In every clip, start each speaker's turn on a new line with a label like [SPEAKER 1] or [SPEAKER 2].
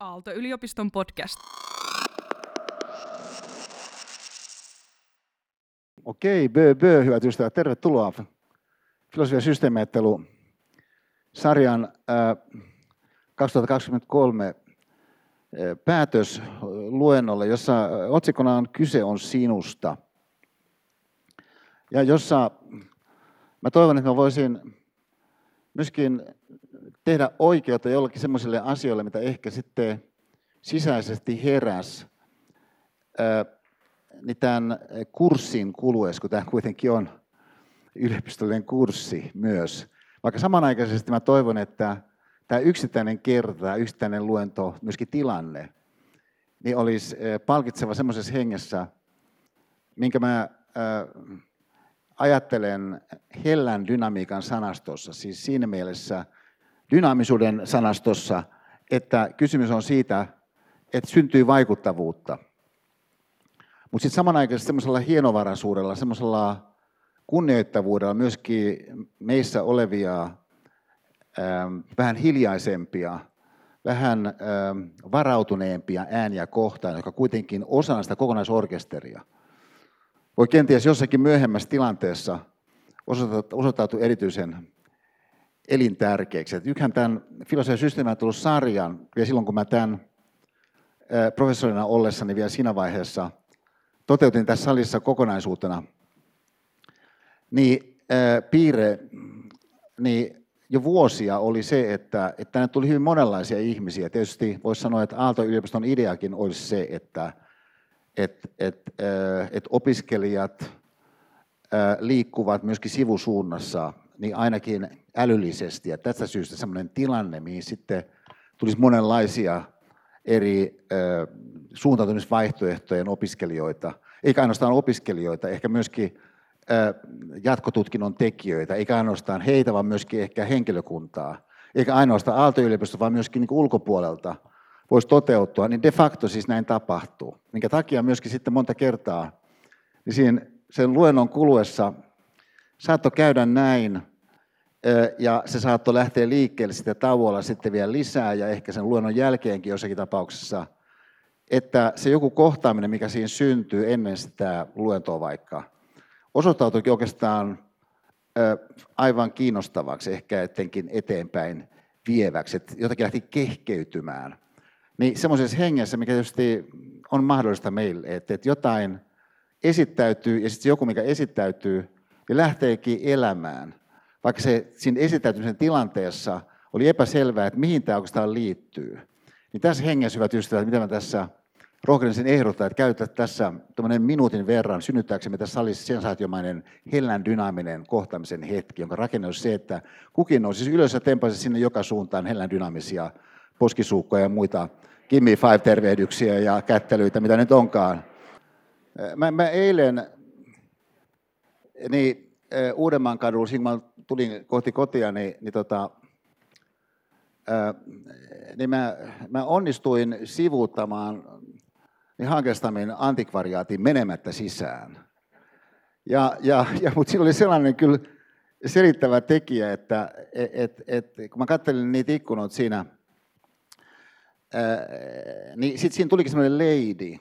[SPEAKER 1] Aalto-yliopiston podcast.
[SPEAKER 2] Okei, bö, bö, hyvät ystävät, tervetuloa Filosofia systeemiajattelu sarjan äh, 2023 äh, päätös luennolle, jossa otsikona on Kyse on sinusta. Ja jossa mä toivon, että mä voisin myöskin tehdä oikeutta jollakin sellaisille asioille, mitä ehkä sitten sisäisesti heräs niin tämän kurssin kuluessa, kun tämä kuitenkin on yliopistollinen kurssi myös. Vaikka samanaikaisesti mä toivon, että tämä yksittäinen kerta, yksittäinen luento, myöskin tilanne, niin olisi palkitseva semmoisessa hengessä, minkä mä ajattelen hellän dynamiikan sanastossa, siis siinä mielessä dynaamisuuden sanastossa, että kysymys on siitä, että syntyy vaikuttavuutta. Mutta sitten samanaikaisesti semmoisella hienovaraisuudella, semmoisella kunnioittavuudella myöskin meissä olevia ähm, vähän hiljaisempia, vähän ähm, varautuneempia ääniä kohtaan, jotka kuitenkin osana sitä kokonaisorkesteria voi kenties jossakin myöhemmässä tilanteessa osoittautua erityisen elintärkeäksi. Yksihän tämän filosofian systeemiä tullut sarjan, vielä silloin kun mä tämän professorina ollessani vielä siinä vaiheessa toteutin tässä salissa kokonaisuutena, niin piirre, niin jo vuosia oli se, että, että tänne tuli hyvin monenlaisia ihmisiä. Tietysti voisi sanoa, että Aalto-yliopiston ideakin olisi se, että että et, et opiskelijat liikkuvat myöskin sivusuunnassa, niin ainakin älyllisesti. Ja tästä syystä sellainen tilanne, mihin sitten tulisi monenlaisia eri suuntautumisvaihtoehtojen opiskelijoita, eikä ainoastaan opiskelijoita, ehkä myöskin jatkotutkinnon tekijöitä, eikä ainoastaan heitä, vaan myöskin ehkä henkilökuntaa, eikä ainoastaan Aalto-yliopisto, vaan myöskin niin ulkopuolelta voisi toteutua, niin de facto siis näin tapahtuu. Minkä takia myöskin sitten monta kertaa, niin siinä sen luennon kuluessa saattoi käydä näin, ja se saattoi lähteä liikkeelle sitten tauolla sitten vielä lisää, ja ehkä sen luennon jälkeenkin jossakin tapauksessa, että se joku kohtaaminen, mikä siinä syntyy ennen sitä luentoa vaikka, osoittautuikin oikeastaan aivan kiinnostavaksi, ehkä etenkin eteenpäin vieväksi, että jotakin lähti kehkeytymään. Niin semmoisessa hengessä, mikä tietysti on mahdollista meille, että jotain esittäytyy ja sitten joku, mikä esittäytyy, niin lähteekin elämään. Vaikka se siinä esittäytymisen tilanteessa oli epäselvää, että mihin tämä oikeastaan liittyy. Niin tässä hengessä, hyvät ystävät, mitä mä tässä rohkenisin ehdottaa, että käytetään tässä minuutin verran synnyttääksemme tässä salissa sensaatiomainen hellän dynaaminen kohtaamisen hetki, jonka rakenne on se, että kukin nousisi ylös ja tempaisi sinne joka suuntaan hellän dynaamisia poskisuukkoja ja muita Gimme Five-tervehdyksiä ja kättelyitä, mitä nyt onkaan. Mä, mä eilen niin, Uudenmaan kadulla, mä tulin kohti kotia, niin, niin, tota, ää, niin mä, mä onnistuin sivuuttamaan niin Hankestamin antikvariaatin menemättä sisään. Ja, ja, ja, mutta siinä oli sellainen kyllä selittävä tekijä, että et, et, kun mä katselin niitä ikkunoita siinä – niin sitten siinä tulikin semmoinen lady,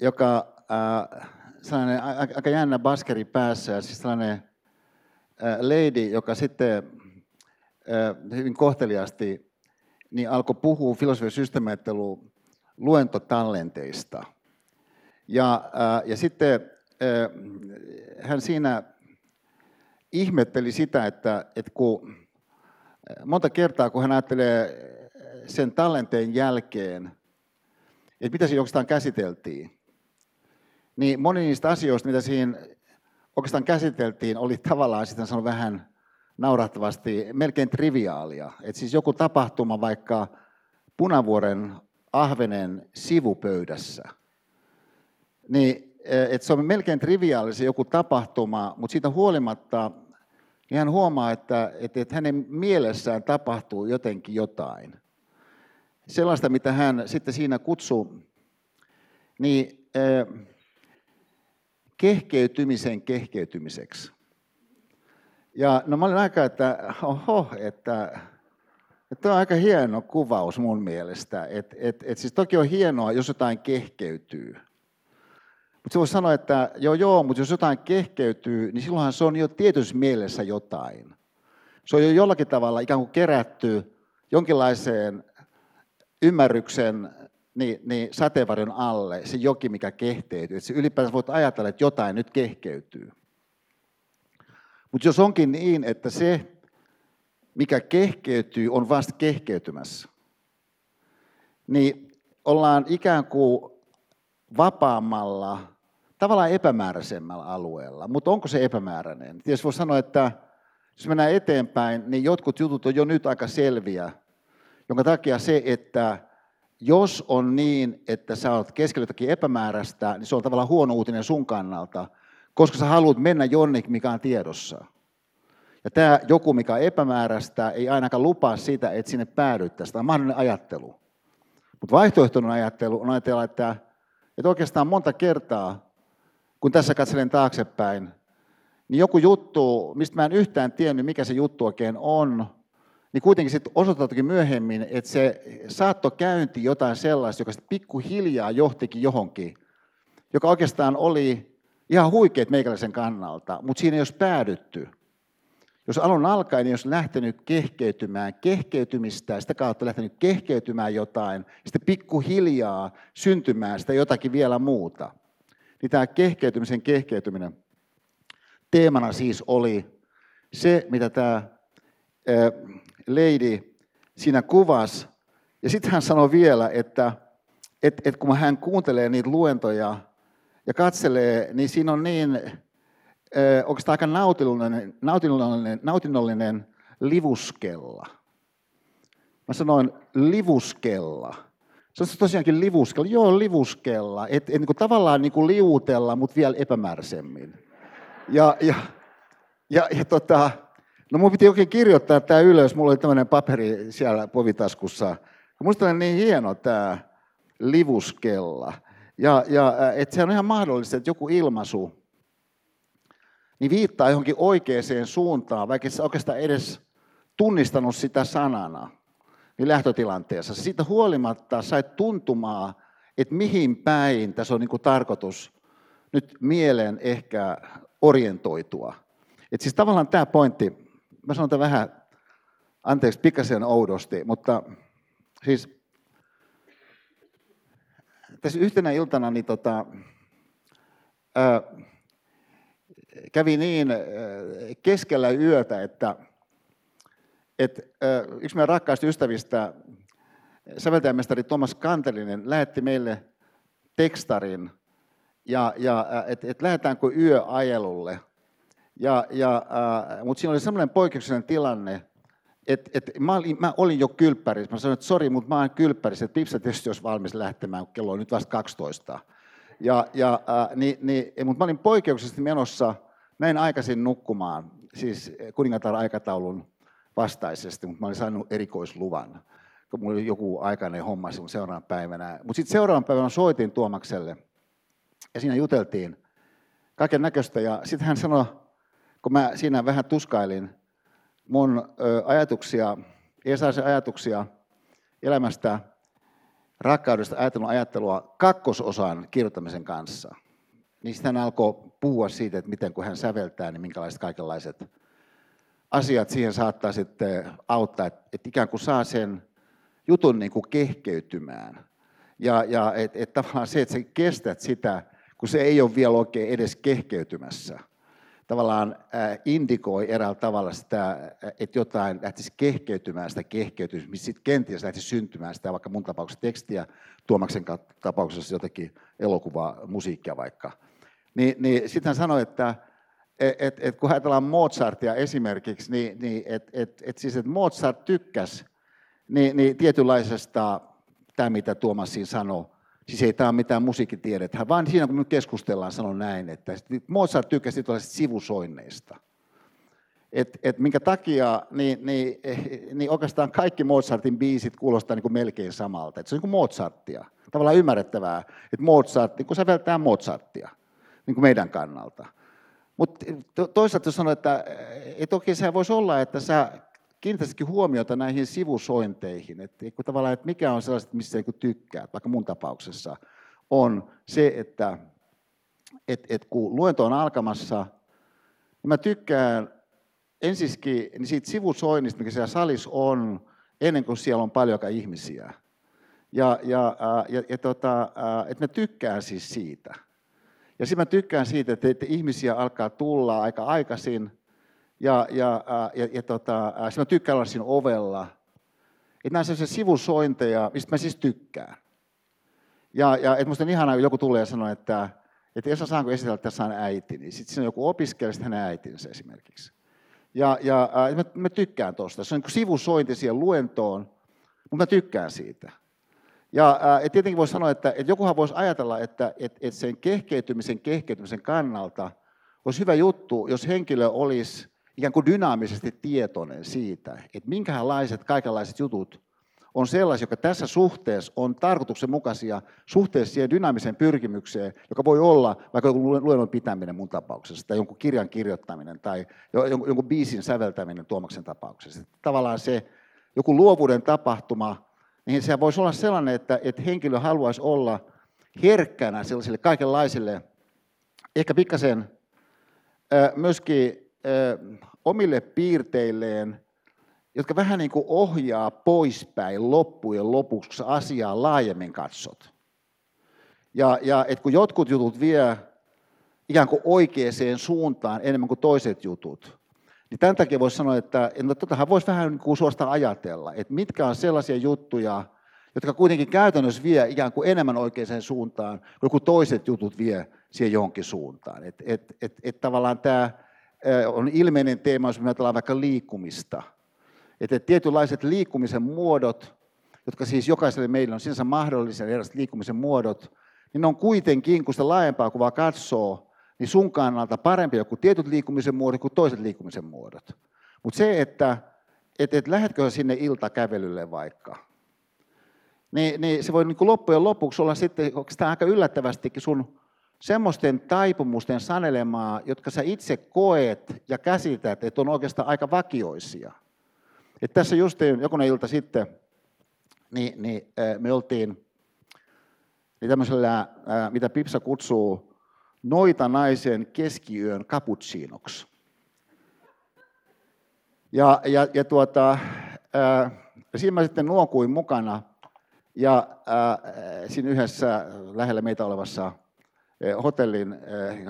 [SPEAKER 2] joka äh, sellainen aika jännä baskeri päässä ja siis sellainen lady, joka sitten hyvin kohteliasti niin alkoi puhua filosofian systeemiajattelun luentotallenteista. Ja, ja sitten hän siinä ihmetteli sitä, että, että kun monta kertaa kun hän ajattelee sen tallenteen jälkeen, että mitä siinä oikeastaan käsiteltiin, niin moni niistä asioista, mitä siinä oikeastaan käsiteltiin, oli tavallaan sitten sanon vähän naurattavasti melkein triviaalia. Että siis joku tapahtuma vaikka Punavuoren ahvenen sivupöydässä, niin että se on melkein triviaali se joku tapahtuma, mutta siitä huolimatta niin hän huomaa, että, että, että hänen mielessään tapahtuu jotenkin jotain sellaista, mitä hän sitten siinä kutsuu, niin kehkeytymisen kehkeytymiseksi. Ja no mä olin aika, että oho, että Tämä on aika hieno kuvaus mun mielestä. Et, et, et siis toki on hienoa, jos jotain kehkeytyy. Mutta se voi sanoa, että joo joo, mutta jos jotain kehkeytyy, niin silloinhan se on jo tietyssä mielessä jotain. Se on jo jollakin tavalla ikään kuin kerätty jonkinlaiseen ymmärryksen niin, niin sateenvarjon alle, se joki, mikä kehkeytyy. Että ylipäätään voit ajatella, että jotain nyt kehkeytyy. Mutta jos onkin niin, että se, mikä kehkeytyy, on vasta kehkeytymässä, niin ollaan ikään kuin vapaammalla, tavallaan epämääräisemmällä alueella. Mutta onko se epämääräinen? Tietysti voi sanoa, että jos mennään eteenpäin, niin jotkut jutut on jo nyt aika selviä, jonka takia se, että jos on niin, että sä oot keskellä jotakin epämääräistä, niin se on tavallaan huono uutinen sun kannalta, koska sä haluat mennä jonnekin, mikä on tiedossa. Ja tämä joku, mikä on epämääräistä, ei ainakaan lupaa sitä, että sinne päädyttäisiin. Tämä on mahdollinen ajattelu. Mutta vaihtoehtoinen ajattelu on ajatella, että, että oikeastaan monta kertaa, kun tässä katselen taaksepäin, niin joku juttu, mistä mä en yhtään tiennyt, mikä se juttu oikein on, niin kuitenkin sitten osoittautuikin myöhemmin, että se saattokäynti jotain sellaista, joka sitten pikkuhiljaa johtikin johonkin, joka oikeastaan oli ihan huikeet meikäläisen kannalta, mutta siinä ei olisi päädytty. Jos alun alkaen niin olisi lähtenyt kehkeytymään, kehkeytymistä ja sitä kautta lähtenyt kehkeytymään jotain, sitten pikkuhiljaa syntymään sitä jotakin vielä muuta, niin tämä kehkeytymisen kehkeytyminen teemana siis oli se, mitä tämä lady siinä kuvasi. Ja sitten hän sanoi vielä, että, että, että kun hän kuuntelee niitä luentoja ja katselee, niin siinä on niin oikeastaan aika nautinnollinen, nautinnollinen, nautinnollinen livuskella. Mä sanoin livuskella. Se on tosiaankin livuskella. Joo, livuskella. Et, et, niin kuin tavallaan niin kuin liutella, mutta vielä epämääräisemmin. Ja, ja, ja, ja tota, no mun piti oikein kirjoittaa tämä ylös. Mulla oli tämmöinen paperi siellä povitaskussa. Musta on niin hieno tämä livuskella. Ja, ja että se on ihan mahdollista, että joku ilmaisu, niin viittaa johonkin oikeaan suuntaan, vaikka se oikeastaan edes tunnistanut sitä sanana niin lähtötilanteessa. Siitä huolimatta sait tuntumaan, että mihin päin tässä on niin kuin tarkoitus nyt mieleen ehkä orientoitua. Et siis tavallaan tämä pointti, mä sanon tämän vähän, anteeksi, pikkasen oudosti, mutta siis tässä yhtenä iltana niin tota, ää, kävi niin äh, keskellä yötä, että, että äh, yksi meidän rakkaista ystävistä, säveltäjämestari Thomas Kantelinen, lähetti meille tekstarin, ja, ja että et lähdetäänkö yöajelulle. Ja, ja, mutta siinä oli sellainen poikkeuksellinen tilanne, että et mä, olin, mä olin jo kylppärissä. Mä sanoin, että sori, mutta mä olen kylppärissä, että Pipsa tietysti olisi valmis lähtemään, kello on nyt vasta 12. Ja, ja, äh, niin, niin, mutta mä olin poikkeuksellisesti menossa Menin aikaisin nukkumaan, siis kuningatar aikataulun vastaisesti, mutta mä olin saanut erikoisluvan. Kun mulla oli joku aikainen homma silloin seuraavan päivänä. Mutta sitten seuraavan päivänä soitin Tuomakselle ja siinä juteltiin kaiken näköistä. Ja sitten hän sanoi, kun mä siinä vähän tuskailin mun ajatuksia, Esaisen ajatuksia elämästä, rakkaudesta ajattelun ajattelua kakkososan kirjoittamisen kanssa – niin sitten hän alkoi puhua siitä, että miten kun hän säveltää, niin minkälaiset kaikenlaiset asiat siihen saattaa sitten auttaa, että ikään kuin saa sen jutun niin kuin kehkeytymään. Ja, ja että et tavallaan se, että sä kestät sitä, kun se ei ole vielä oikein edes kehkeytymässä. Tavallaan äh, indikoi eräällä tavalla sitä, että jotain lähtisi kehkeytymään sitä kehkeytymistä, missä sitten kenties lähtisi syntymään sitä vaikka mun tapauksessa tekstiä, Tuomaksen tapauksessa jotakin elokuvaa, musiikkia vaikka – niin, niin sitten hän sanoi, että et, et, et kun ajatellaan Mozartia esimerkiksi, niin, niin että et, et siis, et Mozart tykkäsi niin, niin tietynlaisesta, tämä mitä Tuomas siinä sanoi, siis ei tämä ole mitään musiikkitiedettä, vaan siinä kun me keskustellaan, sanon näin, että Mozart tykkäsi tällaisista sivusoinneista. Et, et minkä takia, niin, niin, niin oikeastaan kaikki Mozartin biisit kuulostaa niin kuin melkein samalta. Et se on niin kuin Mozartia. Tavallaan ymmärrettävää, että Mozart, niin kuin säveltää Mozartia niin kuin meidän kannalta. Mutta toisaalta sanoi, että, että okei, se voisi olla, että sä kiinnittäisikin huomiota näihin sivusointeihin, että tavallaan, että mikä on sellaiset, missä niin tykkää, vaikka mun tapauksessa, on se, että et, et kun luento on alkamassa, niin mä tykkään ensiskin niin siitä sivusoinnista, mikä siellä salissa on, ennen kuin siellä on paljon ihmisiä. Ja, ja, ja, ja tota, että mä tykkään siis siitä. Ja sitten mä tykkään siitä, että, että ihmisiä alkaa tulla aika aikaisin, ja, ja, ja, ja tota, sitten mä tykkään olla siinä ovella. Että nämä on sellaisia sivusointeja, mistä mä siis tykkään. Ja, ja että musta on ihanaa, kun joku tulee ja sanoo, että, että jos saanko esitellä, että tässä on äiti, niin sitten siinä on joku opiskelija, sitten hänen äitinsä esimerkiksi. Ja, ja mä, mä tykkään tuosta. Se on niin sivusointi siihen luentoon, mutta mä tykkään siitä. Ja et tietenkin voisi sanoa, että, että jokuhan voisi ajatella, että, että, että sen kehkeytymisen kehkeytymisen kannalta olisi hyvä juttu, jos henkilö olisi ikään kuin dynaamisesti tietoinen siitä, että minkälaiset kaikenlaiset jutut on sellaisia, jotka tässä suhteessa on tarkoituksenmukaisia suhteessa siihen dynaamiseen pyrkimykseen, joka voi olla vaikka jonkun luennon pitäminen mun tapauksessa, tai jonkun kirjan kirjoittaminen, tai jonkun biisin säveltäminen Tuomaksen tapauksessa. Tavallaan se joku luovuuden tapahtuma, niin se voisi olla sellainen, että, että henkilö haluaisi olla herkkänä sellaisille kaikenlaisille, ehkä pikkasen myöskin omille piirteilleen, jotka vähän niin kuin ohjaa poispäin loppujen lopuksi, asiaa laajemmin katsot. Ja, ja et kun jotkut jutut vie ikään kuin oikeaan suuntaan enemmän kuin toiset jutut, niin tämän takia voisi sanoa, että no, totahan voisi vähän niin kuin suosta ajatella, että mitkä on sellaisia juttuja, jotka kuitenkin käytännössä vie ikään kuin enemmän oikeaan suuntaan, kun toiset jutut vie siihen johonkin suuntaan. Että et, et, et tavallaan tämä on ilmeinen teema, jos me ajatellaan vaikka liikkumista. Että tietynlaiset liikkumisen muodot, jotka siis jokaiselle meillä on sinänsä mahdollisia erilaiset liikkumisen muodot, niin ne on kuitenkin, kun sitä laajempaa kuvaa katsoo, niin sun kannalta parempi joku tietyt liikkumisen muodot kuin toiset liikkumisen muodot. Mutta se, että et, et lähdetkö sinne iltakävelylle vaikka, niin, niin se voi niin kuin loppujen lopuksi olla sitten oikeastaan aika yllättävästikin sun semmoisten taipumusten sanelemaa, jotka sä itse koet ja käsität, että on oikeastaan aika vakioisia. Et tässä just jokunen ilta sitten, niin, niin me oltiin niin tämmöisellä, mitä Pipsa kutsuu, noita naisen keskiyön cappuccinoksi. Ja, ja, ja tuota, ää, siinä mä sitten nuokuin mukana, ja ää, siinä yhdessä lähellä meitä olevassa hotellin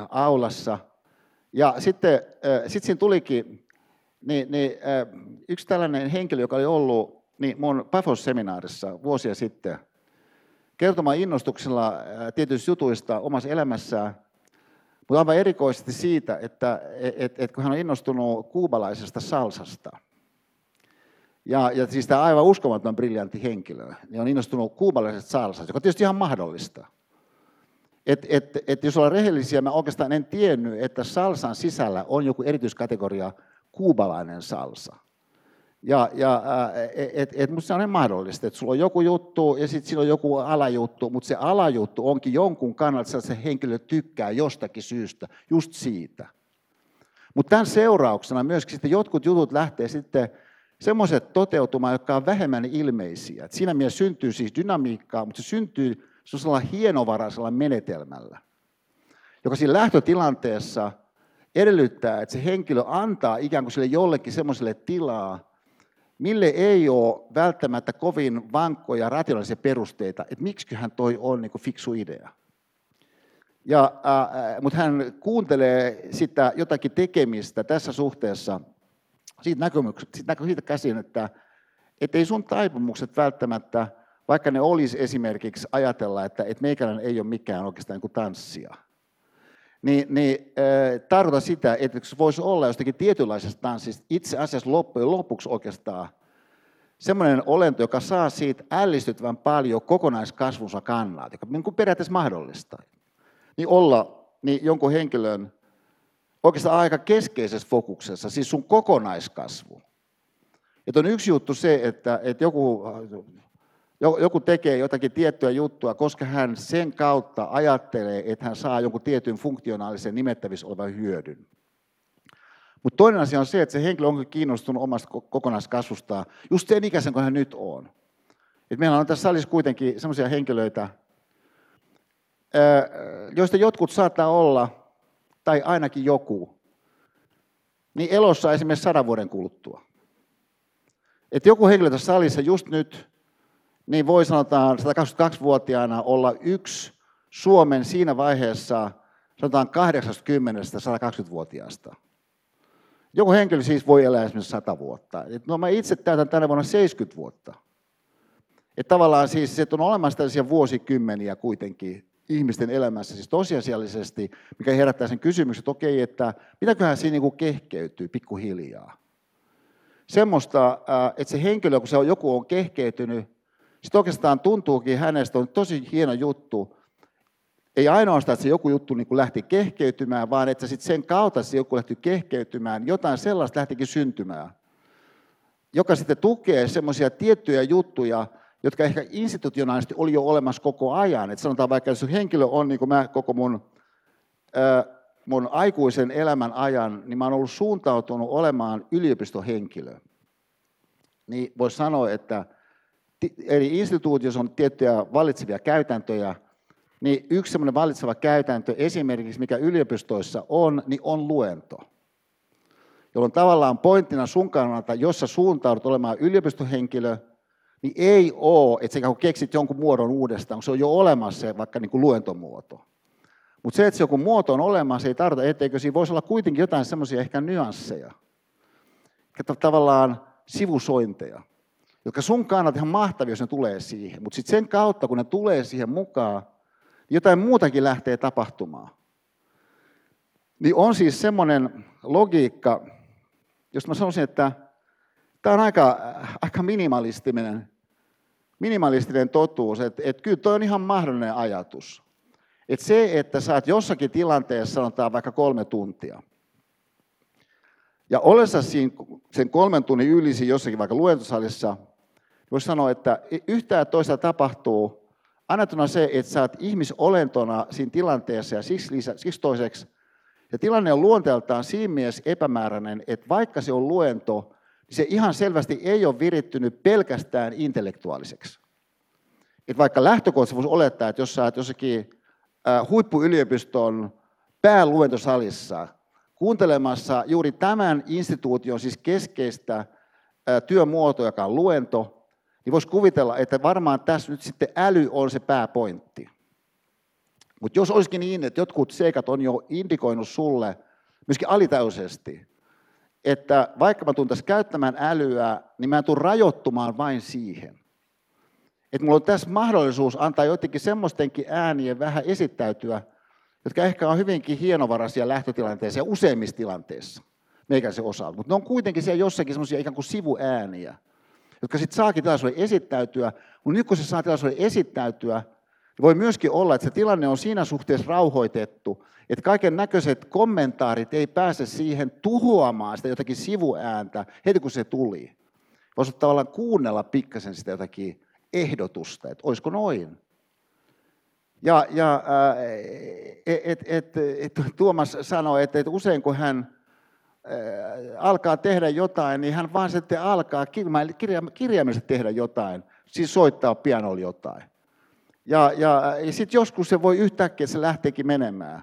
[SPEAKER 2] aulassa. Ja sitten sit siinä tulikin niin, niin, yksi tällainen henkilö, joka oli ollut niin mun Pafos-seminaarissa vuosia sitten, kertomaan innostuksella tietyistä jutuista omassa elämässään, mutta aivan erikoisesti siitä, että et, et, et kun hän on innostunut kuubalaisesta salsasta, ja, ja siis tämä aivan uskomaton briljantti henkilö, niin on innostunut kuubalaisesta salsasta, joka on tietysti ihan mahdollista. Et, et, et jos ollaan rehellisiä, mä oikeastaan en tiennyt, että salsan sisällä on joku erityiskategoria kuubalainen salsa. Ja, ja et, et, musta se on mahdollista, että sulla on joku juttu ja sitten siinä on joku alajuttu, mutta se alajuttu onkin jonkun kannalta, että se henkilö tykkää jostakin syystä, just siitä. Mutta tämän seurauksena myöskin sitten jotkut jutut lähtee sitten semmoiset toteutumaan, jotka on vähemmän ilmeisiä. Et siinä mielessä syntyy siis dynamiikkaa, mutta se syntyy sellaisella hienovaraisella menetelmällä, joka siinä lähtötilanteessa edellyttää, että se henkilö antaa ikään kuin sille jollekin semmoiselle tilaa, mille ei ole välttämättä kovin vankkoja rationaalisia perusteita, että miksiköhän toi on niin fiksu idea. Ja, äh, mutta hän kuuntelee sitä jotakin tekemistä tässä suhteessa siitä, näkemyksestä, siitä, siitä käsin, että ei sun taipumukset välttämättä vaikka ne olisi esimerkiksi ajatella, että, että meikäläinen ei ole mikään oikeastaan niin kuin tanssia, niin, niin äh, tarkoita sitä, että se voisi olla jostakin tietynlaisesta tanssista itse asiassa loppujen lopuksi oikeastaan semmoinen olento, joka saa siitä ällistyttävän paljon kokonaiskasvunsa kannalta, joka niin kuin periaatteessa mahdollista, niin olla niin jonkun henkilön oikeastaan aika keskeisessä fokuksessa, siis sun kokonaiskasvu. Että on yksi juttu se, että, että joku joku tekee jotakin tiettyä juttua, koska hän sen kautta ajattelee, että hän saa jonkun tietyn funktionaalisen nimettävissä olevan hyödyn. Mutta toinen asia on se, että se henkilö onko kiinnostunut omasta kokonaiskasvustaan, just sen ikäisen kuin hän nyt on. Et meillä on tässä salissa kuitenkin sellaisia henkilöitä, joista jotkut saattaa olla, tai ainakin joku, niin elossa esimerkiksi sadan vuoden kuluttua. Et joku henkilö tässä salissa just nyt, niin voi sanotaan 122-vuotiaana olla yksi Suomen siinä vaiheessa, sanotaan 80-120-vuotiaasta. Joku henkilö siis voi elää esimerkiksi 100 vuotta. Et no mä itse täytän tänä vuonna 70 vuotta. Että tavallaan siis, että on olemassa tällaisia vuosikymmeniä kuitenkin ihmisten elämässä, siis tosiasiallisesti, mikä herättää sen kysymyksen, että okei, että mitäköhän siinä niin kehkeytyy pikkuhiljaa. Semmoista, että se henkilö, kun se on, joku on kehkeytynyt, sitten oikeastaan tuntuukin hänestä, on tosi hieno juttu, ei ainoastaan, että se joku juttu niin kuin lähti kehkeytymään, vaan että sitten sen kautta se joku lähti kehkeytymään, jotain sellaista lähtikin syntymään, joka sitten tukee semmoisia tiettyjä juttuja, jotka ehkä institutionaalisesti oli jo olemassa koko ajan. Et sanotaan vaikka, jos henkilö on, niin kuin mä koko mun, mun aikuisen elämän ajan, niin mä oon ollut suuntautunut olemaan yliopistohenkilö. Niin voisi sanoa, että eri instituutioissa on tiettyjä vallitsevia käytäntöjä, niin yksi semmoinen vallitseva käytäntö esimerkiksi, mikä yliopistoissa on, niin on luento. Jolloin tavallaan pointtina sun kannalta, jos sä suuntaudut olemaan yliopistohenkilö, niin ei ole, että sä keksit jonkun muodon uudestaan, kun se on jo olemassa se vaikka niin kuin luentomuoto. Mutta se, että se joku muoto on olemassa, ei tarkoita, etteikö siinä voisi olla kuitenkin jotain semmoisia ehkä nyansseja, tavallaan sivusointeja, jotka sun kannat ihan mahtavia, jos ne tulee siihen. Mutta sitten sen kautta, kun ne tulee siihen mukaan, niin jotain muutakin lähtee tapahtumaan. Niin on siis semmoinen logiikka, jos mä sanoisin, että Tämä on aika, aika minimalistinen, minimalistinen totuus, että, että kyllä tuo on ihan mahdollinen ajatus. Että se, että sä oot jossakin tilanteessa, sanotaan vaikka kolme tuntia, ja olessa siinä sen kolmen tunnin ylisi jossakin vaikka luentosalissa, voisi sanoa, että yhtään toista tapahtuu, annettuna se, että sä oot ihmisolentona siinä tilanteessa ja siksi, lisä, siksi toiseksi, ja tilanne on luonteeltaan siinä mielessä epämääräinen, että vaikka se on luento, se ihan selvästi ei ole virittynyt pelkästään intellektuaaliseksi. Et vaikka lähtökohtaisesti voisi olettaa, että jos sä oot jossakin huippuyliopiston pääluentosalissa kuuntelemassa juuri tämän instituution siis keskeistä työmuotoa, joka on luento, niin voisi kuvitella, että varmaan tässä nyt sitten äly on se pääpointti. Mutta jos olisikin niin, että jotkut seikat on jo indikoinut sulle myöskin alitäysesti, että vaikka mä tuun tässä käyttämään älyä, niin mä tuun rajoittumaan vain siihen. Että mulla on tässä mahdollisuus antaa jotenkin semmoistenkin äänien vähän esittäytyä, jotka ehkä on hyvinkin hienovaraisia lähtötilanteissa ja useimmissa tilanteissa meikäläisen osalta. Mutta ne on kuitenkin siellä jossakin semmoisia ikään kuin sivuääniä, jotka sitten saakin tilaisuuden esittäytyä. Mutta nyt kun se saa tilaisuuden esittäytyä, niin voi myöskin olla, että se tilanne on siinä suhteessa rauhoitettu, että kaiken näköiset kommentaarit ei pääse siihen tuhoamaan sitä jotakin sivuääntä heti kun se tuli. Voisi tavallaan kuunnella pikkasen sitä jotakin ehdotusta, että olisiko noin. Ja, ja et, et, et, et, Tuomas sanoi, että, että usein kun hän alkaa tehdä jotain, niin hän vaan sitten alkaa kirjaimellisesti tehdä jotain, siis soittaa pianolla jotain. Ja, ja, ja sitten joskus se voi yhtäkkiä, se lähteekin menemään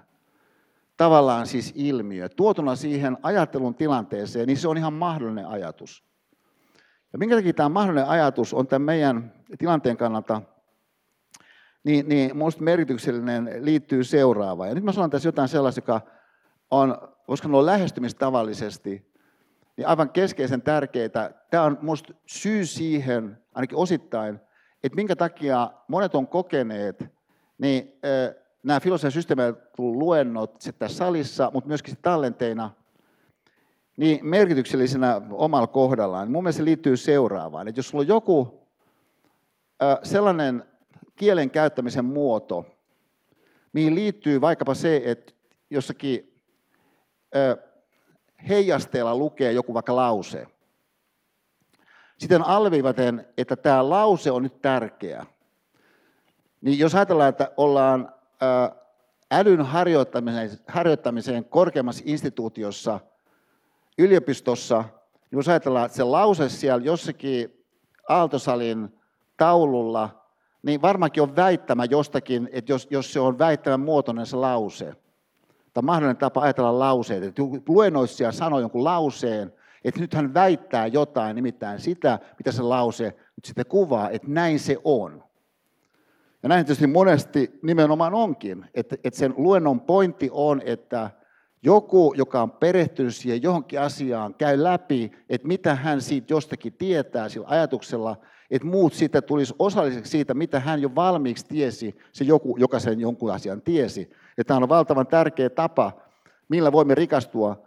[SPEAKER 2] tavallaan siis ilmiö. Tuotuna siihen ajattelun tilanteeseen, niin se on ihan mahdollinen ajatus. Ja minkä takia tämä mahdollinen ajatus on tämän meidän tilanteen kannalta niin, niin minusta merkityksellinen liittyy seuraavaan. Ja nyt mä sanon tässä jotain sellaista, joka on, voisiko olla lähestymistavallisesti, niin aivan keskeisen tärkeää. Tämä on minusta syy siihen, ainakin osittain, että minkä takia monet on kokeneet, niin nämä filosofian systeemien luennot tässä salissa, mutta myöskin tallenteina, niin merkityksellisenä omalla kohdallaan. Mun mielestä se liittyy seuraavaan, että jos sulla on joku sellainen kielen käyttämisen muoto, mihin liittyy vaikkapa se, että jossakin heijasteella lukee joku vaikka lause, sitten alviivaten, että tämä lause on nyt tärkeä, niin jos ajatellaan, että ollaan älyn harjoittamiseen, harjoittamiseen korkeammassa instituutiossa, yliopistossa, niin voisi ajatella, että se lause siellä jossakin Aaltosalin taululla, niin varmaankin on väittämä jostakin, että jos, jos se on väittämän muotoinen se lause, tai mahdollinen tapa ajatella lauseet, että luennoitsija sanoo jonkun lauseen, että nyt hän väittää jotain, nimittäin sitä, mitä se lause nyt sitten kuvaa, että näin se on. Ja näin tietysti monesti nimenomaan onkin, että, että sen luennon pointti on, että joku, joka on perehtynyt siihen johonkin asiaan, käy läpi, että mitä hän siitä jostakin tietää sillä ajatuksella, että muut siitä tulisi osalliseksi siitä, mitä hän jo valmiiksi tiesi, se joku, joka sen jonkun asian tiesi. Ja tämä on valtavan tärkeä tapa, millä voimme rikastua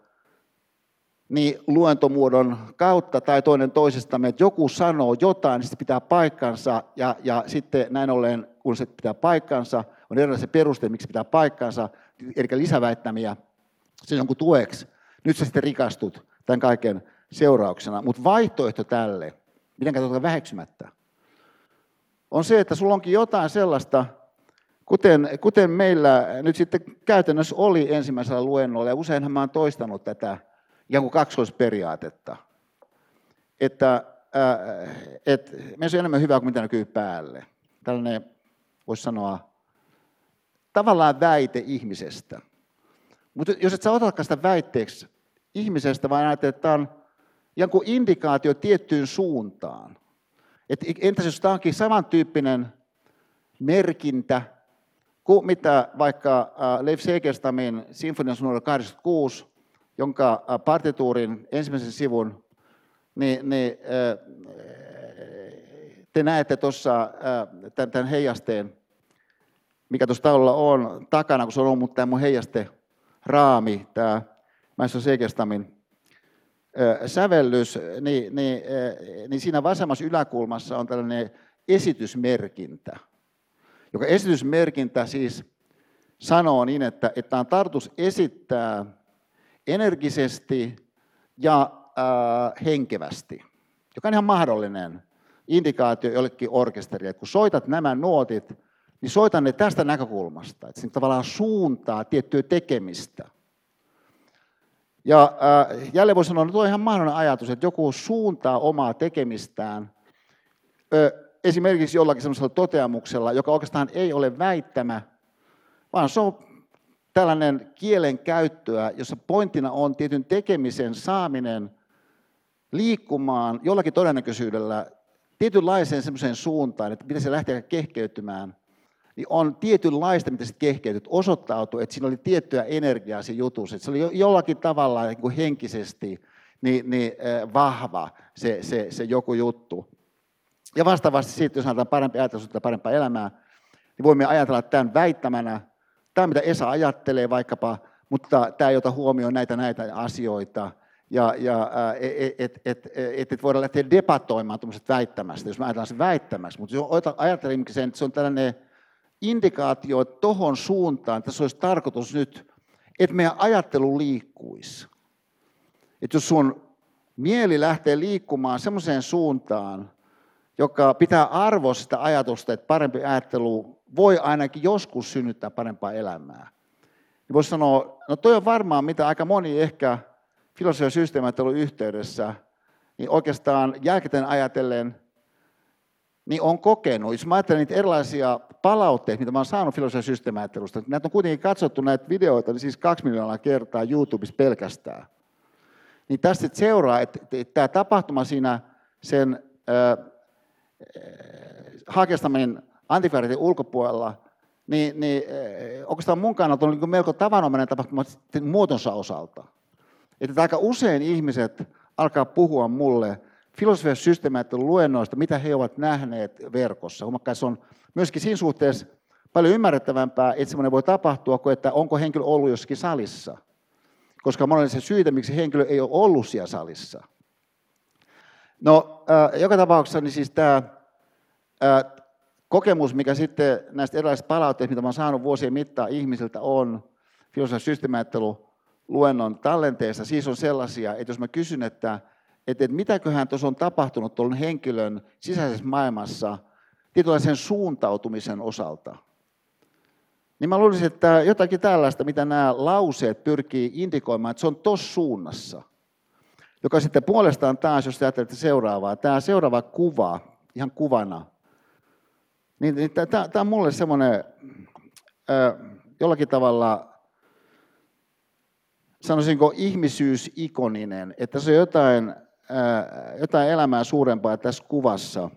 [SPEAKER 2] niin luentomuodon kautta tai toinen toisestamme, että joku sanoo jotain, niin se pitää paikkansa ja, ja sitten näin ollen, kun se pitää paikkansa, on erilaisia perusteita, miksi pitää paikkansa, eli lisäväittämiä sen jonkun tueksi. Nyt sä sitten rikastut tämän kaiken seurauksena. Mutta vaihtoehto tälle, mitenkään tuota väheksymättä, on se, että sulla onkin jotain sellaista, kuten, kuten meillä nyt sitten käytännössä oli ensimmäisellä luennolla, ja useinhan mä oon toistanut tätä ikään kuin kaksoisperiaatetta, että äh, et, meissä on enemmän hyvää kuin mitä näkyy päälle. Tällainen, voisi sanoa, tavallaan väite ihmisestä. Mutta jos et sä otakaan sitä väitteeksi ihmisestä, vaan ajattelet, että tämä on jonkun indikaatio tiettyyn suuntaan. Et entäs jos tämä onkin samantyyppinen merkintä kuin mitä vaikka Leif Segerstamin Sinfonias numero 86, jonka partituurin ensimmäisen sivun, niin, niin te näette tuossa tämän heijasteen, mikä tuossa taululla on takana, kun se on ollut tämä mun heijaste raami, tämä Maestro Segestamin sävellys, niin, niin, niin siinä vasemmassa yläkulmassa on tällainen esitysmerkintä, joka esitysmerkintä siis sanoo niin, että, että on tarkoitus esittää energisesti ja äh, henkevästi, joka on ihan mahdollinen indikaatio jollekin orkesterille. Kun soitat nämä nuotit, niin soitan ne tästä näkökulmasta, että se tavallaan suuntaa tiettyä tekemistä. Ja äh, jälleen voi sanoa, että tuo on ihan mahdollinen ajatus, että joku suuntaa omaa tekemistään ö, esimerkiksi jollakin sellaisella toteamuksella, joka oikeastaan ei ole väittämä, vaan se on tällainen kielen käyttöä, jossa pointtina on tietyn tekemisen saaminen liikkumaan jollakin todennäköisyydellä tietynlaiseen semmoiseen suuntaan, että miten se lähtee kehkeytymään – niin on tietynlaista, mitä sitten kehkeytyt, osoittautui, että siinä oli tiettyä energiaa siinä jutussa, että se oli jollakin tavalla niin kuin henkisesti niin, niin, vahva se, se, se joku juttu. Ja vastaavasti siitä, jos ajatellaan parempi ajatellisuutta ja parempaa elämää, niin voimme ajatella tämän väittämänä, tämä mitä Esa ajattelee vaikkapa, mutta tämä ei ota huomioon näitä näitä asioita, ja, ja että et, et, et, et voidaan lähteä debatoimaan tuommoiset väittämästä, jos me ajatellaan se väittämässä, mutta jos ajattelemme sen, että se on tällainen indikaatio tuohon suuntaan, että se olisi tarkoitus nyt, että meidän ajattelu liikkuisi. Että jos sun mieli lähtee liikkumaan semmoiseen suuntaan, joka pitää arvoa sitä ajatusta, että parempi ajattelu voi ainakin joskus synnyttää parempaa elämää. Niin voisi sanoa, no toi on varmaan mitä aika moni ehkä filosofian systeemiajattelun yhteydessä, niin oikeastaan jälkikäteen ajatellen – niin on kokenut. Jos mä ajattelen niitä erilaisia palautteita, mitä mä oon saanut filosofian systeemiajattelusta, näitä on kuitenkin katsottu näitä videoita, niin siis kaksi miljoonaa kertaa YouTubessa pelkästään. Niin tästä seuraa, että, että tämä tapahtuma siinä sen äh, hakestamin antifääritin ulkopuolella, niin, niin äh, oikeastaan mun kannalta on niin melko tavanomainen tapahtuma muotonsa osalta. Että aika usein ihmiset alkaa puhua mulle filosofian systeemiajattelun luennoista, mitä he ovat nähneet verkossa. Se on myöskin siinä suhteessa paljon ymmärrettävämpää, että semmoinen voi tapahtua, kuin että onko henkilö ollut jossakin salissa. Koska monella syitä, miksi henkilö ei ole ollut siellä salissa. No, äh, joka tapauksessa niin siis tämä äh, kokemus, mikä sitten näistä erilaisista palautteista, mitä olen saanut vuosien mittaan ihmisiltä, on filosofian systeemiajattelu luennon tallenteessa, siis on sellaisia, että jos mä kysyn, että että, että mitäköhän tuossa on tapahtunut tuon henkilön sisäisessä maailmassa tietynlaisen suuntautumisen osalta. Niin mä luulisin, että jotakin tällaista, mitä nämä lauseet pyrkii indikoimaan, että se on tuossa suunnassa. joka sitten puolestaan taas, jos ajattelette seuraavaa, tämä seuraava kuva, ihan kuvana, niin, niin tämä on mulle semmoinen jollakin tavalla, sanoisinko ihmisyysikoninen, että se on jotain, jotain elämää suurempaa tässä kuvassa.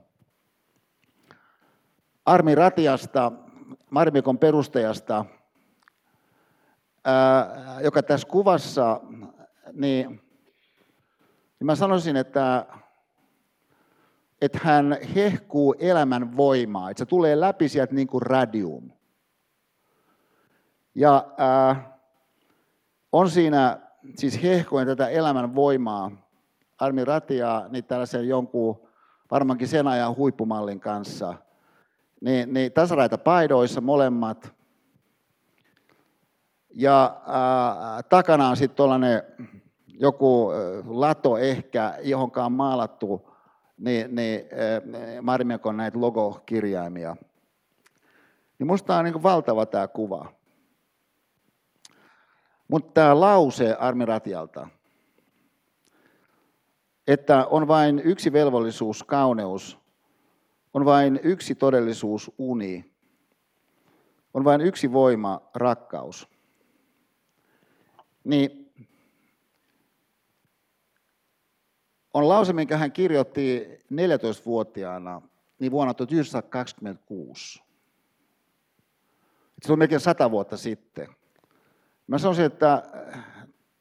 [SPEAKER 2] Armi Ratiasta, Marmikon perustajasta, ää, joka tässä kuvassa, niin, niin mä sanoisin, että että hän hehkuu elämän voimaa, että se tulee läpi sieltä niin kuin radium. Ja äh, on siinä siis hehkoin tätä elämän voimaa, Armi Ratia, niin tällaisen jonkun varmaankin sen ajan huippumallin kanssa, niin, niin tasaraita paidoissa molemmat. Ja äh, takana on sitten tuollainen joku äh, lato ehkä, johonkaan on maalattu niin, niin äh, Marmiakon näitä logokirjaimia. Niin musta on niin valtava tämä kuva. Mutta tämä lause Armiratialta, että on vain yksi velvollisuus, kauneus, on vain yksi todellisuus, uni, on vain yksi voima, rakkaus. Niin on lause, minkä hän kirjoitti 14-vuotiaana niin vuonna 1926. Se on melkein sata vuotta sitten. Mä sanoisin, että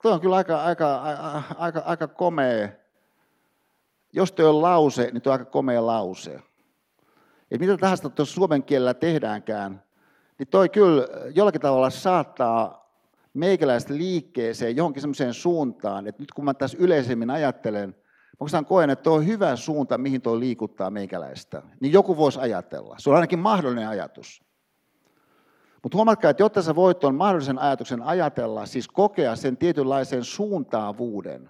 [SPEAKER 2] tuo on kyllä aika, aika, aika, aika komea. Jos tuo on lause, niin tuo on aika komea lause. Et mitä tahansa tuossa suomen kielellä tehdäänkään, niin toi kyllä jollakin tavalla saattaa meikäläistä liikkeeseen johonkin semmoiseen suuntaan, että nyt kun mä tässä yleisemmin ajattelen, mä koen, että tuo on hyvä suunta, mihin tuo liikuttaa meikäläistä, niin joku voisi ajatella. Se on ainakin mahdollinen ajatus. Mutta huomatkaa, että jotta sä voit tuon mahdollisen ajatuksen ajatella, siis kokea sen tietynlaisen suuntaavuuden,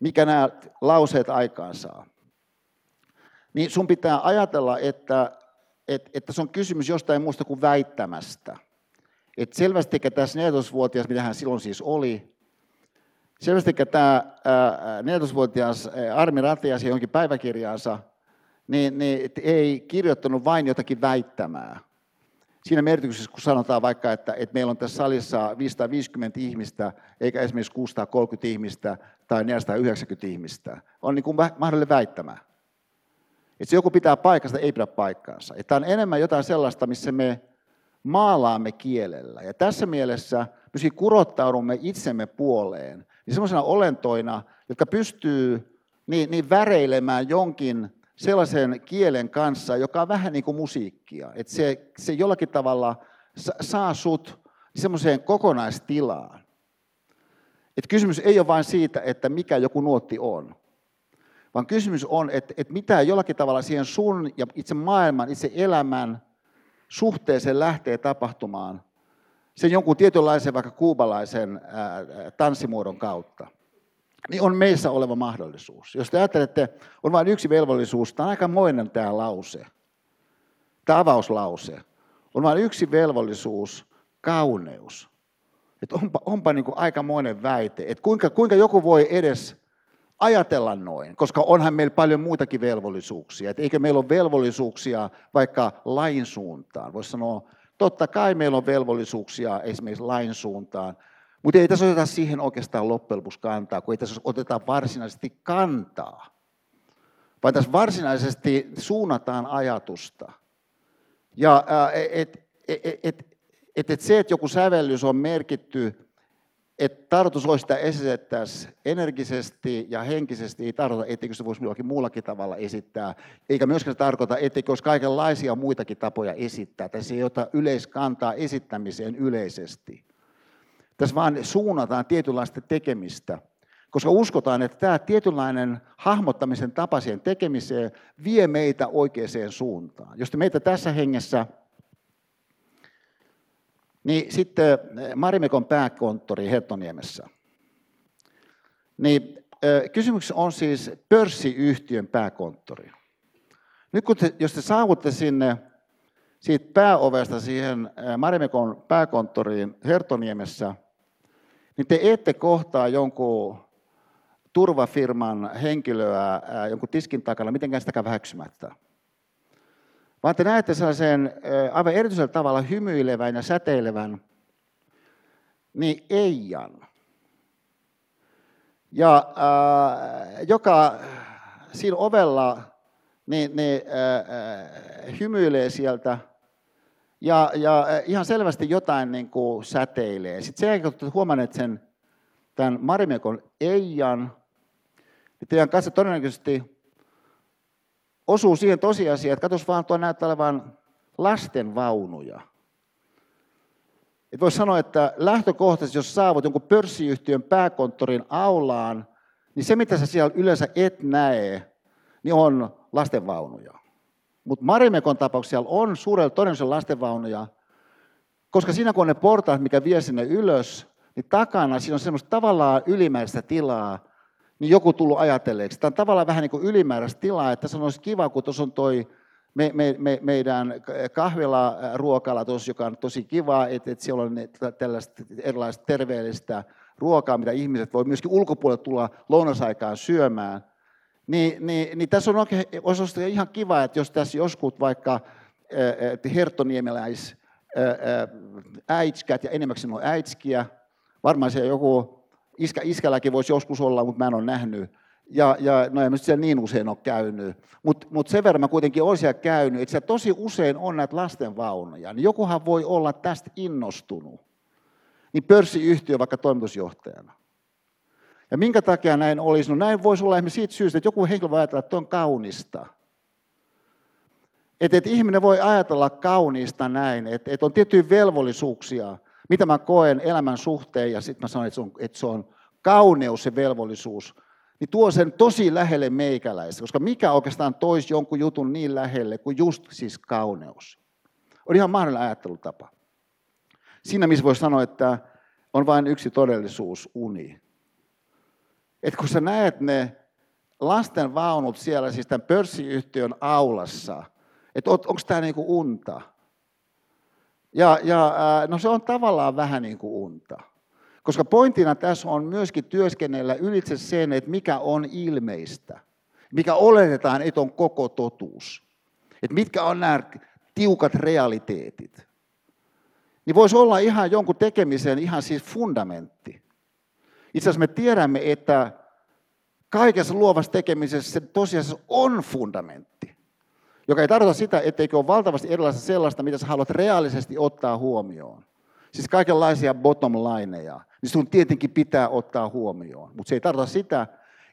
[SPEAKER 2] mikä nämä lauseet aikaansaa, niin sun pitää ajatella, että, että, että se on kysymys jostain muusta kuin väittämästä. Että selvästi tässä 14-vuotias, mitä hän silloin siis oli, selvästi tämä 14-vuotias Armi Ratias johonkin päiväkirjaansa, niin, niin ei kirjoittanut vain jotakin väittämää, siinä merkityksessä, kun sanotaan vaikka, että, että meillä on tässä salissa 550 ihmistä, eikä esimerkiksi 630 ihmistä tai 490 ihmistä, on niin kuin mahdollinen väittämä. Että se joku pitää paikasta, ei pidä paikkaansa. Että on enemmän jotain sellaista, missä me maalaamme kielellä. Ja tässä mielessä myöskin kurottaudumme itsemme puoleen, niin semmoisena olentoina, jotka pystyy niin, niin väreilemään jonkin sellaisen kielen kanssa, joka on vähän niin kuin musiikkia. Että se, se jollakin tavalla saa sut semmoiseen kokonaistilaan. Että kysymys ei ole vain siitä, että mikä joku nuotti on, vaan kysymys on, että, että mitä jollakin tavalla siihen sun ja itse maailman, itse elämän suhteeseen lähtee tapahtumaan sen jonkun tietynlaisen vaikka kuubalaisen ää, tanssimuodon kautta niin on meissä oleva mahdollisuus. Jos te ajattelette, on vain yksi velvollisuus, tämä on aika moinen tämä lause, tämä avauslause. On vain yksi velvollisuus, kauneus. Että onpa, onpa niin kuin aikamoinen väite, että kuinka, kuinka joku voi edes ajatella noin, koska onhan meillä paljon muitakin velvollisuuksia. Että eikö meillä ole velvollisuuksia vaikka lain suuntaan? Voisi sanoa, totta kai meillä on velvollisuuksia esimerkiksi lain suuntaan, mutta ei tässä oteta siihen oikeastaan loppujen lopuksi kantaa, kun ei tässä oteta varsinaisesti kantaa. Vaan tässä varsinaisesti suunnataan ajatusta. Ja et, et, et, et, et se, että joku sävellys on merkitty, että tarkoitus olisi sitä esitettäisiin energisesti ja henkisesti, ei tarkoita, etteikö se voisi jollakin muullakin tavalla esittää, eikä myöskään tarkoita, etteikö olisi kaikenlaisia muitakin tapoja esittää. Tässä ei ota yleiskantaa esittämiseen yleisesti. Tässä vaan suunnataan tietynlaista tekemistä, koska uskotaan, että tämä tietynlainen hahmottamisen tapa siihen tekemiseen vie meitä oikeaan suuntaan. Jos meitä tässä hengessä, niin sitten Marimekon pääkonttori Hetoniemessä. Niin kysymys on siis pörssiyhtiön pääkonttori. Nyt kun te, jos te saavutte sinne siitä pääovesta siihen Marimekon pääkonttoriin Hertoniemessä – niin te ette kohtaa jonkun turvafirman henkilöä jonkun tiskin takana mitenkään sitäkään väheksymättä. Vaan te näette sellaisen aivan erityisellä tavalla hymyilevän ja säteilevän, niin Eijan. Ja äh, joka siinä ovella niin, niin, äh, hymyilee sieltä ja, ja ihan selvästi jotain niin kuin säteilee. Sitten sen jälkeen, kun huomanneet sen tämän Marimekon Eijan, niin teidän kanssa todennäköisesti osuu siihen tosiasiaan, että katos vaan, tuo näyttää olevan lastenvaunuja. Et voisi sanoa, että lähtökohtaisesti, jos saavut jonkun pörssiyhtiön pääkonttorin aulaan, niin se, mitä sä siellä yleensä et näe, niin on lastenvaunuja. Mutta Marimekon tapauksessa on suurella todennäköisellä lastenvaunuja, koska siinä kun on ne portaat, mikä vie sinne ylös, niin takana siinä on semmoista tavallaan ylimääräistä tilaa, niin joku tullut ajatelleeksi. Tämä on tavallaan vähän niin kuin ylimääräistä tilaa, että se olisi kiva, kun tuossa on toi me, me, me, meidän kahvila ruokala tuossa, joka on tosi kiva, että, että siellä on tällaista erilaista terveellistä ruokaa, mitä ihmiset voi myöskin ulkopuolelle tulla lounasaikaan syömään. Niin, niin, niin tässä on oikein, olisi ihan kiva, että jos tässä joskus vaikka hertoniemeläis äitskät ja enimmäkseen on äitskiä, varmaan se joku iskä, iskälläkin voisi joskus olla, mutta mä en ole nähnyt. Ja, ja no en siellä niin usein ole käynyt, mutta mut sen verran mä kuitenkin olen siellä käynyt, että siellä tosi usein on näitä lastenvaunuja. Niin jokuhan voi olla tästä innostunut. Niin pörssiyhtiö vaikka toimitusjohtajana. Ja minkä takia näin olisi? No näin voisi olla esimerkiksi siitä syystä, että joku henkilö voi ajatella, että on kaunista. Että, että ihminen voi ajatella kauniista näin, että, että on tiettyjä velvollisuuksia, mitä mä koen elämän suhteen, ja sitten mä sanon, että se on, se on kauneus se velvollisuus, niin tuo sen tosi lähelle meikäläistä, koska mikä oikeastaan toisi jonkun jutun niin lähelle kuin just siis kauneus. On ihan mahdollinen ajattelutapa. Siinä missä voi sanoa, että on vain yksi todellisuus, uni. Et kun sä näet ne lasten vaunut siellä, siis tämän pörssiyhtiön aulassa, että onko tämä niinku unta? Ja, ja no se on tavallaan vähän niin kuin unta. Koska pointtina tässä on myöskin työskennellä ylitse sen, että mikä on ilmeistä. Mikä oletetaan, että on koko totuus. Että mitkä on nämä tiukat realiteetit. Niin voisi olla ihan jonkun tekemisen ihan siis fundamentti. Itse asiassa me tiedämme, että kaikessa luovassa tekemisessä se tosiasiassa on fundamentti. Joka ei tarkoita sitä, etteikö ole valtavasti erilaista sellaista, mitä sä haluat reaalisesti ottaa huomioon. Siis kaikenlaisia bottom lineja, niin sun tietenkin pitää ottaa huomioon. Mutta se ei tarkoita sitä,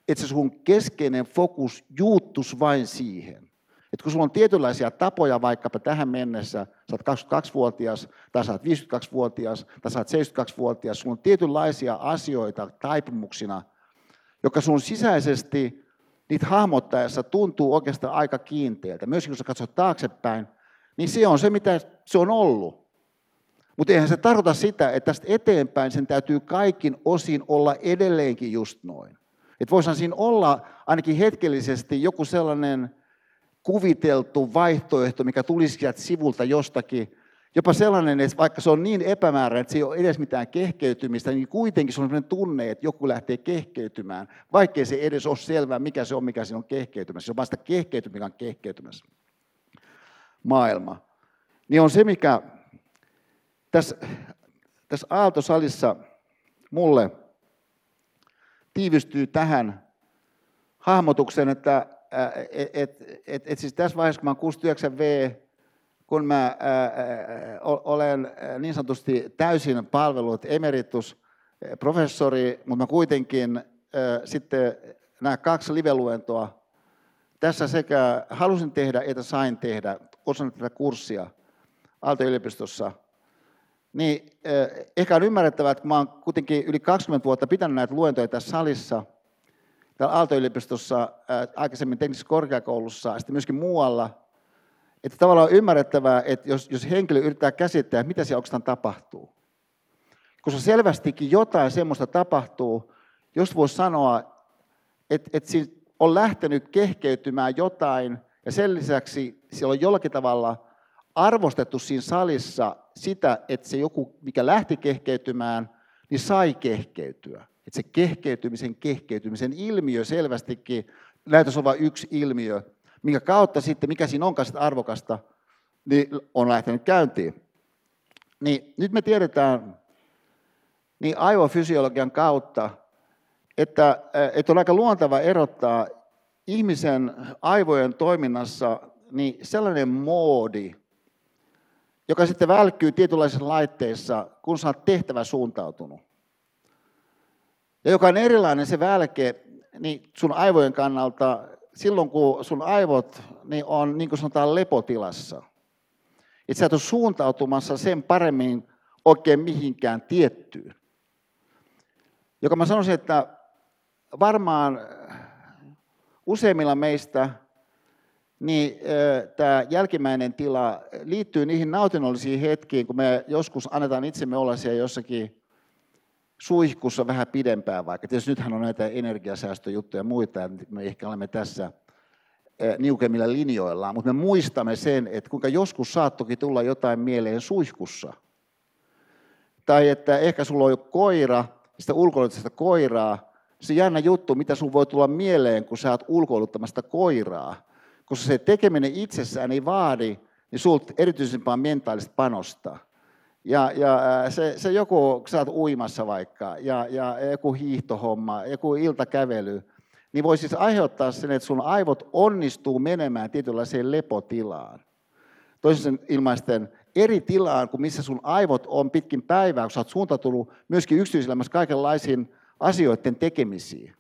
[SPEAKER 2] että se sun keskeinen fokus juuttus vain siihen. Että kun sulla on tietynlaisia tapoja vaikkapa tähän mennessä, sä oot 22-vuotias, tai sä oot 52-vuotias, tai sä oot 72-vuotias, sulla on tietynlaisia asioita taipumuksina, joka sun sisäisesti niitä hahmottaessa tuntuu oikeastaan aika kiinteältä. Myöskin kun sä katsot taaksepäin, niin se on se, mitä se on ollut. Mutta eihän se tarkoita sitä, että tästä eteenpäin sen täytyy kaikin osin olla edelleenkin just noin. Että voisihan siinä olla ainakin hetkellisesti joku sellainen kuviteltu vaihtoehto, mikä tulisi sieltä sivulta jostakin, jopa sellainen, että vaikka se on niin epämääräinen, että se ei ole edes mitään kehkeytymistä, niin kuitenkin se on sellainen tunne, että joku lähtee kehkeytymään, vaikkei se edes ole selvää, mikä se on, mikä siinä on kehkeytymässä. Se on vasta kehkeytymistä, mikä on kehkeytymässä. Maailma. Niin on se, mikä tässä, tässä Aaltosalissa mulle tiivistyy tähän hahmotukseen, että et, et, et, et siis tässä vaiheessa, kun mä 69V, kun mä ää, olen niin sanotusti täysin palvelut emeritus professori, mutta mä kuitenkin ää, sitten nämä kaksi live-luentoa. Tässä sekä halusin tehdä että sain tehdä osana tätä kurssia Aalto-yliopistossa – niin eh, ehkä on ymmärrettävää, että mä oon kuitenkin yli 20 vuotta pitänyt näitä luentoja tässä salissa, täällä Aalto-yliopistossa, eh, aikaisemmin teknisessä korkeakoulussa ja sitten myöskin muualla, että tavallaan on ymmärrettävää, että jos, jos henkilö yrittää käsittää, mitä siellä oikeastaan tapahtuu. Koska selvästikin jotain semmoista tapahtuu, jos voisi sanoa, että, että siinä on lähtenyt kehkeytymään jotain, ja sen lisäksi siellä on jollakin tavalla arvostettu siinä salissa sitä, että se joku, mikä lähti kehkeytymään, niin sai kehkeytyä. Että se kehkeytymisen, kehkeytymisen ilmiö selvästikin näyttäisi olla yksi ilmiö, minkä kautta sitten, mikä siinä onkaan sitten arvokasta, niin on lähtenyt käyntiin. Niin nyt me tiedetään niin aivofysiologian kautta, että, että on aika luontava erottaa ihmisen aivojen toiminnassa niin sellainen moodi, joka sitten välkkyy tietynlaisissa laitteissa, kun sä oot tehtävä suuntautunut. Ja joka on erilainen se välke niin sun aivojen kannalta silloin, kun sun aivot niin on niin kuin sanotaan lepotilassa. Että sä et ole suuntautumassa sen paremmin oikein mihinkään tiettyyn. Joka mä sanoisin, että varmaan useimmilla meistä niin tämä jälkimmäinen tila liittyy niihin nautinnollisiin hetkiin, kun me joskus annetaan itsemme olla siellä jossakin suihkussa vähän pidempään vaikka. Tietysti nythän on näitä energiasäästöjuttuja ja muita, ja me ehkä olemme tässä niukemmilla linjoilla, mutta me muistamme sen, että kuinka joskus saattokin tulla jotain mieleen suihkussa. Tai että ehkä sulla on jo koira, sitä ulkoiluttamista koiraa, se jännä juttu, mitä sun voi tulla mieleen, kun sä oot ulkoiluttamasta koiraa. Koska se tekeminen itsessään ei vaadi niin sulta erityisempää mentaalista panosta. Ja, ja se, se joku, kun sä oot uimassa vaikka, ja, ja joku hiihtohomma, joku iltakävely, niin voi siis aiheuttaa sen, että sun aivot onnistuu menemään tietynlaiseen lepotilaan. Toisin ilmaisten eri tilaan kuin missä sun aivot on pitkin päivää, kun sä oot suuntautunut myöskin yksityiselämässä kaikenlaisiin asioiden tekemisiin.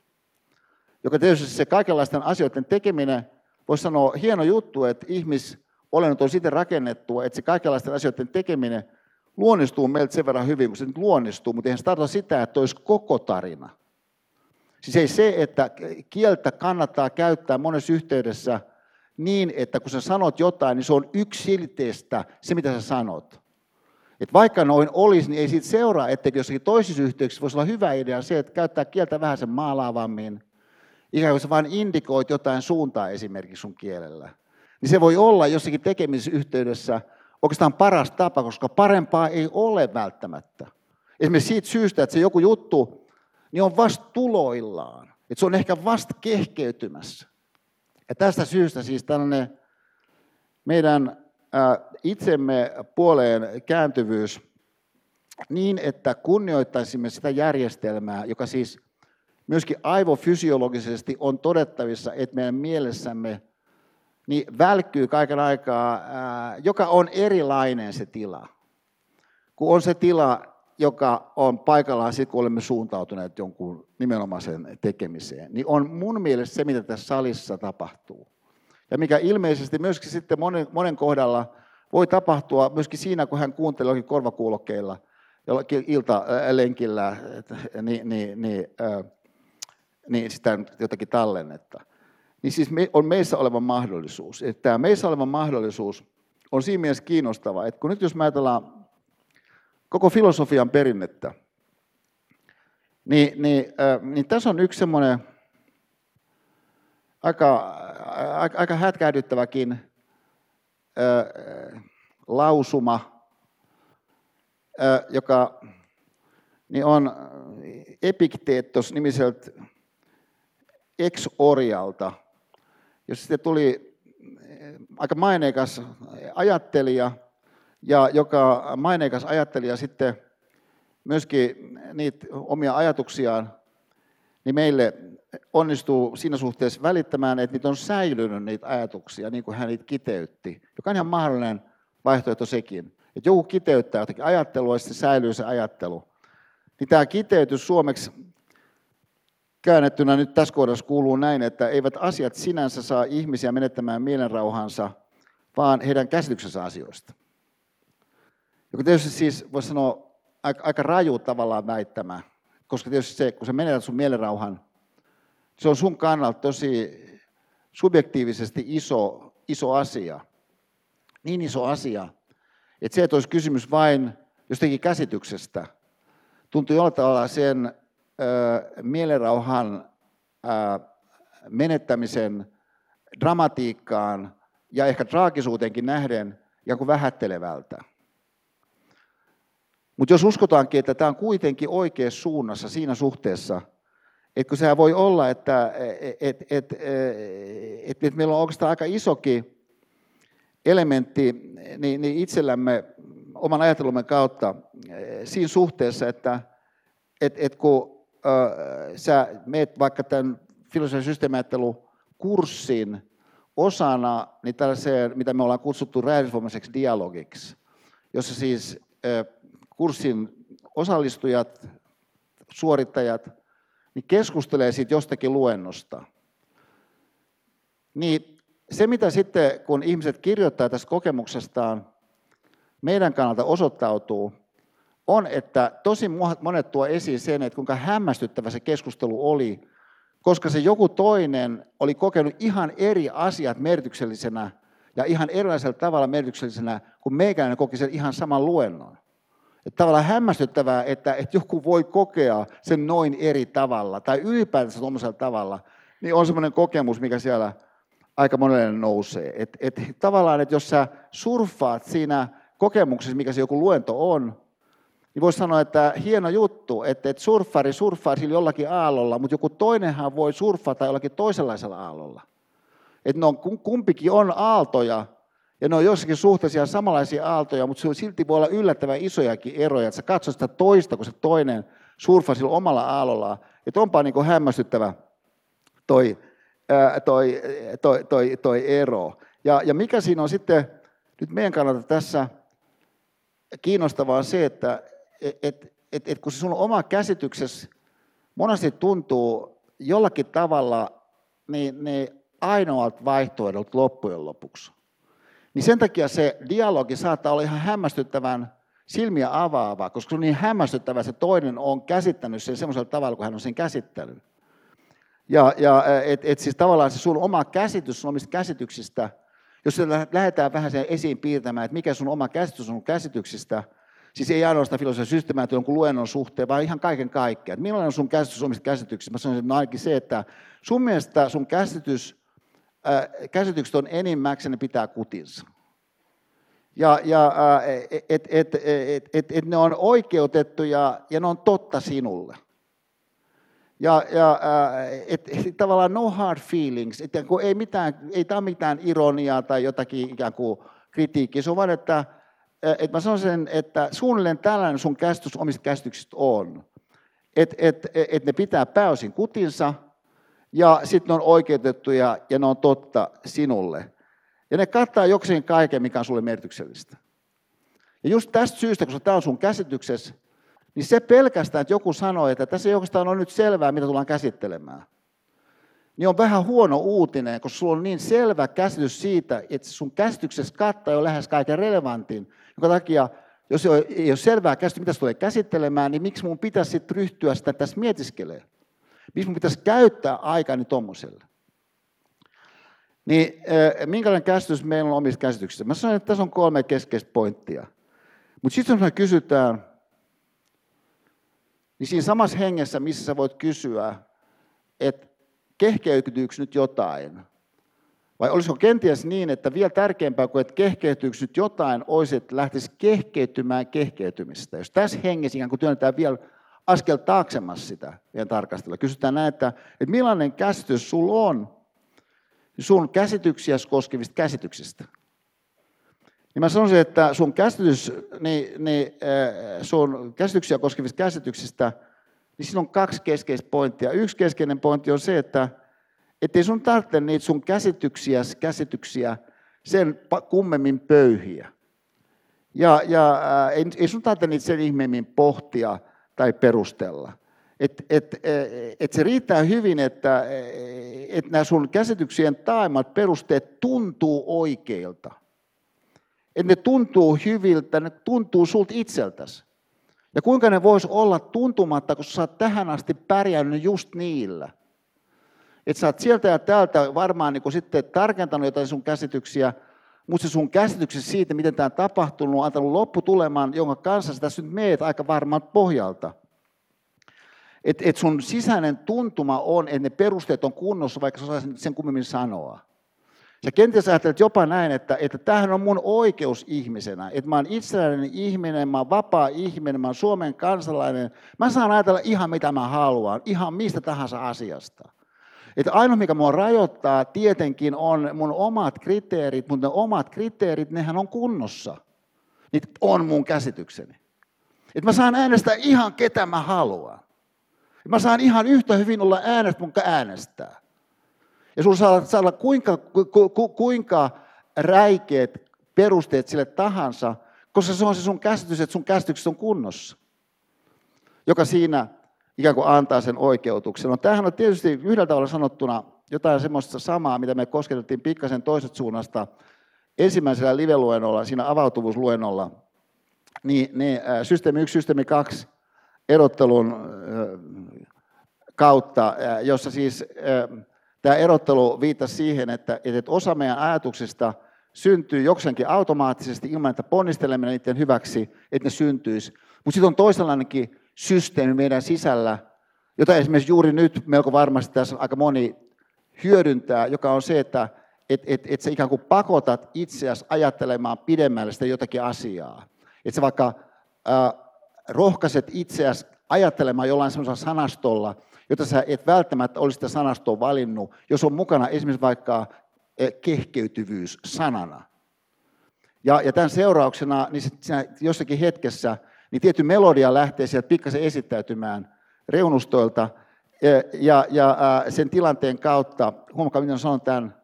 [SPEAKER 2] Joka tietysti se kaikenlaisten asioiden tekeminen, voisi sanoa hieno juttu, että ihmisolennot on siten rakennettu, että se kaikenlaisten asioiden tekeminen luonnistuu meiltä sen verran hyvin, kun se nyt luonnistuu, mutta eihän se tarkoita sitä, että olisi koko tarina. Siis ei se, että kieltä kannattaa käyttää monessa yhteydessä niin, että kun sä sanot jotain, niin se on yksilteistä se, mitä sä sanot. Et vaikka noin olisi, niin ei siitä seuraa, että jossakin toisissa yhteyksissä voisi olla hyvä idea se, että käyttää kieltä vähän sen maalaavammin, ikään kuin sä vain indikoit jotain suuntaa esimerkiksi sun kielellä. Niin se voi olla jossakin tekemisessä yhteydessä oikeastaan paras tapa, koska parempaa ei ole välttämättä. Esimerkiksi siitä syystä, että se joku juttu niin on vasta tuloillaan. Että se on ehkä vasta kehkeytymässä. Ja tästä syystä siis tällainen meidän itsemme puoleen kääntyvyys niin, että kunnioittaisimme sitä järjestelmää, joka siis myöskin aivofysiologisesti on todettavissa, että meidän mielessämme niin välkkyy kaiken aikaa, joka on erilainen se tila. Kun on se tila, joka on paikallaan sitten, kun olemme suuntautuneet jonkun nimenomaisen tekemiseen, niin on mun mielestä se, mitä tässä salissa tapahtuu. Ja mikä ilmeisesti myöskin sitten monen, monen kohdalla voi tapahtua myöskin siinä, kun hän kuuntelee jollakin korvakuulokkeilla, jollakin iltalenkillä, niin, niin, niin, niin sitä jotakin tallennetta. Niin siis on meissä oleva mahdollisuus. Että tämä meissä oleva mahdollisuus on siinä mielessä kiinnostava, että kun nyt jos me ajatellaan koko filosofian perinnettä, niin, niin, äh, niin tässä on yksi semmoinen aika, aika, aika hätkähdyttäväkin äh, lausuma, äh, joka niin on Epikteetos nimiseltä ex-orjalta, jos sitten tuli aika maineikas ajattelija, ja joka maineikas ajattelija sitten myöskin niitä omia ajatuksiaan niin meille onnistuu siinä suhteessa välittämään, että niitä on säilynyt niitä ajatuksia, niin kuin hän niitä kiteytti, joka on ihan mahdollinen vaihtoehto sekin. Että joku kiteyttää jotakin ajattelua ja sitten säilyy se ajattelu. Niin tämä kiteytys suomeksi käännettynä nyt tässä kohdassa kuuluu näin, että eivät asiat sinänsä saa ihmisiä menettämään mielenrauhansa, vaan heidän käsityksensä asioista. Joka tietysti siis voisi sanoa aika, aika raju tavallaan väittämä, koska tietysti se, kun sä menetät sun mielenrauhan, se on sun kannalta tosi subjektiivisesti iso, iso asia. Niin iso asia, että se, että olisi kysymys vain jostakin käsityksestä, tuntuu jollain tavalla sen mielenrauhan menettämisen dramatiikkaan ja ehkä traagisuuteenkin nähden ja kuin vähättelevältä. Mutta jos uskotaankin, että tämä on kuitenkin oikeassa suunnassa siinä suhteessa, että kun sehän voi olla, että et, et, et, et, et meillä on oikeastaan aika isokin elementti niin, niin itsellämme oman ajattelumme kautta siinä suhteessa, että et, et kun sä meet vaikka tämän filosofian systeemiajattelukurssin osana niin tällaiseen, mitä me ollaan kutsuttu räädisvoimaiseksi dialogiksi, jossa siis kurssin osallistujat, suorittajat, niin keskustelee siitä jostakin luennosta. Niin se, mitä sitten, kun ihmiset kirjoittaa tästä kokemuksestaan, meidän kannalta osoittautuu, on, että tosi monet tuo esiin sen, että kuinka hämmästyttävä se keskustelu oli, koska se joku toinen oli kokenut ihan eri asiat merkityksellisenä ja ihan erilaisella tavalla merkityksellisenä, kuin meikäläinen koki sen ihan saman luennon. Että tavallaan hämmästyttävää, että, että joku voi kokea sen noin eri tavalla, tai ylipäätänsä tuollaisella tavalla, niin on semmoinen kokemus, mikä siellä aika monelle nousee. Et, et, tavallaan, että jos sä surffaat siinä kokemuksessa, mikä se joku luento on, niin voisi sanoa, että hieno juttu, että, että surffari surffaa sillä jollakin aallolla, mutta joku toinenhan voi surffata jollakin toisenlaisella aallolla. Että ne on, kumpikin on aaltoja, ja ne on jossakin suhteessa samanlaisia aaltoja, mutta silti voi olla yllättävän isojakin eroja, että sä katsot sitä toista, kun se toinen surffaa sillä omalla aallollaan. Että onpa niin kuin hämmästyttävä toi, toi, toi, toi, toi ero. Ja, ja mikä siinä on sitten nyt meidän kannalta tässä kiinnostavaa on se, että et, et, et, kun se sun oma käsityksesi monesti tuntuu jollakin tavalla niin, niin ainoalta vaihtoehdolta loppujen lopuksi, niin sen takia se dialogi saattaa olla ihan hämmästyttävän silmiä avaava, koska se on niin hämmästyttävä, se toinen on käsittänyt sen semmoisella tavalla, kun hän on sen käsittänyt. Ja, ja et, et siis tavallaan se sun oma käsitys sun omista käsityksistä, jos lähdetään vähän sen esiin piirtämään, että mikä sun oma käsitys on käsityksistä, siis ei ainoastaan filosofian systeemäätä jonkun luennon suhteen, vaan ihan kaiken kaikkiaan. Millainen on sun käsitys omista käsityksistä? Mä sanoisin, että no ainakin se, että sun mielestä sun käsitys Äh, käsitykset on enimmäkseen, ne pitää kutinsa. Ja, ja että äh, et, et, et, et ne on oikeutettuja ja ne on totta sinulle. Ja, ja äh, et, et, tavallaan no hard feelings, että ei, mitään, ei tämä mitään ironiaa tai jotakin ikään kuin kritiikkiä, se on vain, että et mä sanoisin, että suunnilleen tällainen sun käsitys omista käsityksistä on. Että et, et ne pitää pääosin kutinsa, ja sitten ne on oikeutettuja ja ne on totta sinulle. Ja ne kattaa jokseen kaiken, mikä on sulle merkityksellistä. Ja just tästä syystä, koska tämä on sun käsityksessä, niin se pelkästään, että joku sanoo, että tässä ei oikeastaan ole nyt selvää, mitä tullaan käsittelemään, niin on vähän huono uutinen, koska sulla on niin selvä käsitys siitä, että sun käsityksessä kattaa jo lähes kaiken relevantin, jonka takia, jos ei ole selvää käsitystä, mitä se tulee käsittelemään, niin miksi mun pitäisi sitten ryhtyä sitä tässä mietiskelemään? Miksi mun pitäisi käyttää aikani tuommoiselle? Niin minkälainen käsitys meillä on omista käsityksistä? Mä sanoin, että tässä on kolme keskeistä pointtia. Mutta sitten jos me kysytään, niin siinä samassa hengessä, missä sä voit kysyä, että kehkeytyykö nyt jotain, vai olisiko kenties niin, että vielä tärkeämpää kuin, että kehkeytyykö nyt jotain, olisi, että lähtisi kehkeytymään kehkeytymistä. Jos tässä hengessä ikään kuin työnnetään vielä askel taaksemassa sitä vielä tarkastella. Kysytään näin, että, että millainen käsitys sulla on sun käsityksiä koskevista käsityksistä. Niin mä sanoisin, että sun käsitys, niin, niin, äh, sun käsityksiä koskevista käsityksistä, niin siinä on kaksi keskeistä pointtia. Yksi keskeinen pointti on se, että ei sun tarvitse niitä sun käsityksiä, käsityksiä sen kummemmin pöyhiä. Ja, ja äh, ei, ei sun tarvitse niitä sen ihmeemmin pohtia, tai perustella. Et, et, et se riittää hyvin, että et nämä sun käsityksien taimat perusteet tuntuu oikeilta. Että ne tuntuu hyviltä, ne tuntuu sulta itseltäsi. Ja kuinka ne vois olla tuntumatta, kun sä oot tähän asti pärjännyt just niillä. Että sä oot sieltä ja täältä varmaan niin sitten tarkentanut jotain sun käsityksiä, mutta se sun käsityksesi siitä, miten tämä on tapahtunut, on antanut lopputuleman, jonka kanssa sä tässä nyt meet aika varmalta pohjalta. Että et sun sisäinen tuntuma on, että ne perusteet on kunnossa, vaikka sä sen kummemmin sanoa. Sä kenties ajattelet jopa näin, että, että tämähän on mun oikeus ihmisenä, että mä oon itsenäinen ihminen, mä oon vapaa ihminen, mä oon Suomen kansalainen. Mä saan ajatella ihan mitä mä haluan, ihan mistä tahansa asiasta. Että ainoa, mikä mua rajoittaa tietenkin on mun omat kriteerit, mutta ne omat kriteerit, nehän on kunnossa. Niitä on mun käsitykseni. Että mä saan äänestää ihan ketä mä haluan. Mä saan ihan yhtä hyvin olla äänestä, mun äänestää. Ja sulla saa, saa olla kuinka, ku, ku, kuinka räikeät perusteet sille tahansa, koska se on se sun käsitys, että sun käsitykset on kunnossa. Joka siinä ikään kuin antaa sen oikeutuksen. No tämähän on tietysti yhdellä tavalla sanottuna jotain semmoista samaa, mitä me kosketettiin pikkasen toiset suunnasta ensimmäisellä live-luennolla, siinä avautuvuusluennolla. Niin ne systeemi 1, systeemi 2 erottelun kautta, jossa siis Tämä erottelu viittasi siihen, että, että osa meidän ajatuksista syntyy jokseenkin automaattisesti ilman, että ponnistelemme niiden hyväksi, että ne syntyisi. Mutta sitten on toisenlainenkin systeemi meidän sisällä, jota esimerkiksi juuri nyt melko varmasti tässä aika moni hyödyntää, joka on se, että et, et, et sä ikään kuin pakotat itseäsi ajattelemaan pidemmälle sitä jotakin asiaa. Että sä vaikka äh, rohkaiset itseäsi ajattelemaan jollain sellaisella sanastolla, jota sä et välttämättä olisi sitä sanastoa valinnut, jos on mukana esimerkiksi vaikka eh, kehkeytyvyys sanana. Ja, ja tämän seurauksena niin siinä jossakin hetkessä niin tietty melodia lähtee sieltä pikkasen esittäytymään reunustoilta, ja, ja, sen tilanteen kautta, huomakaa miten sanon tämän,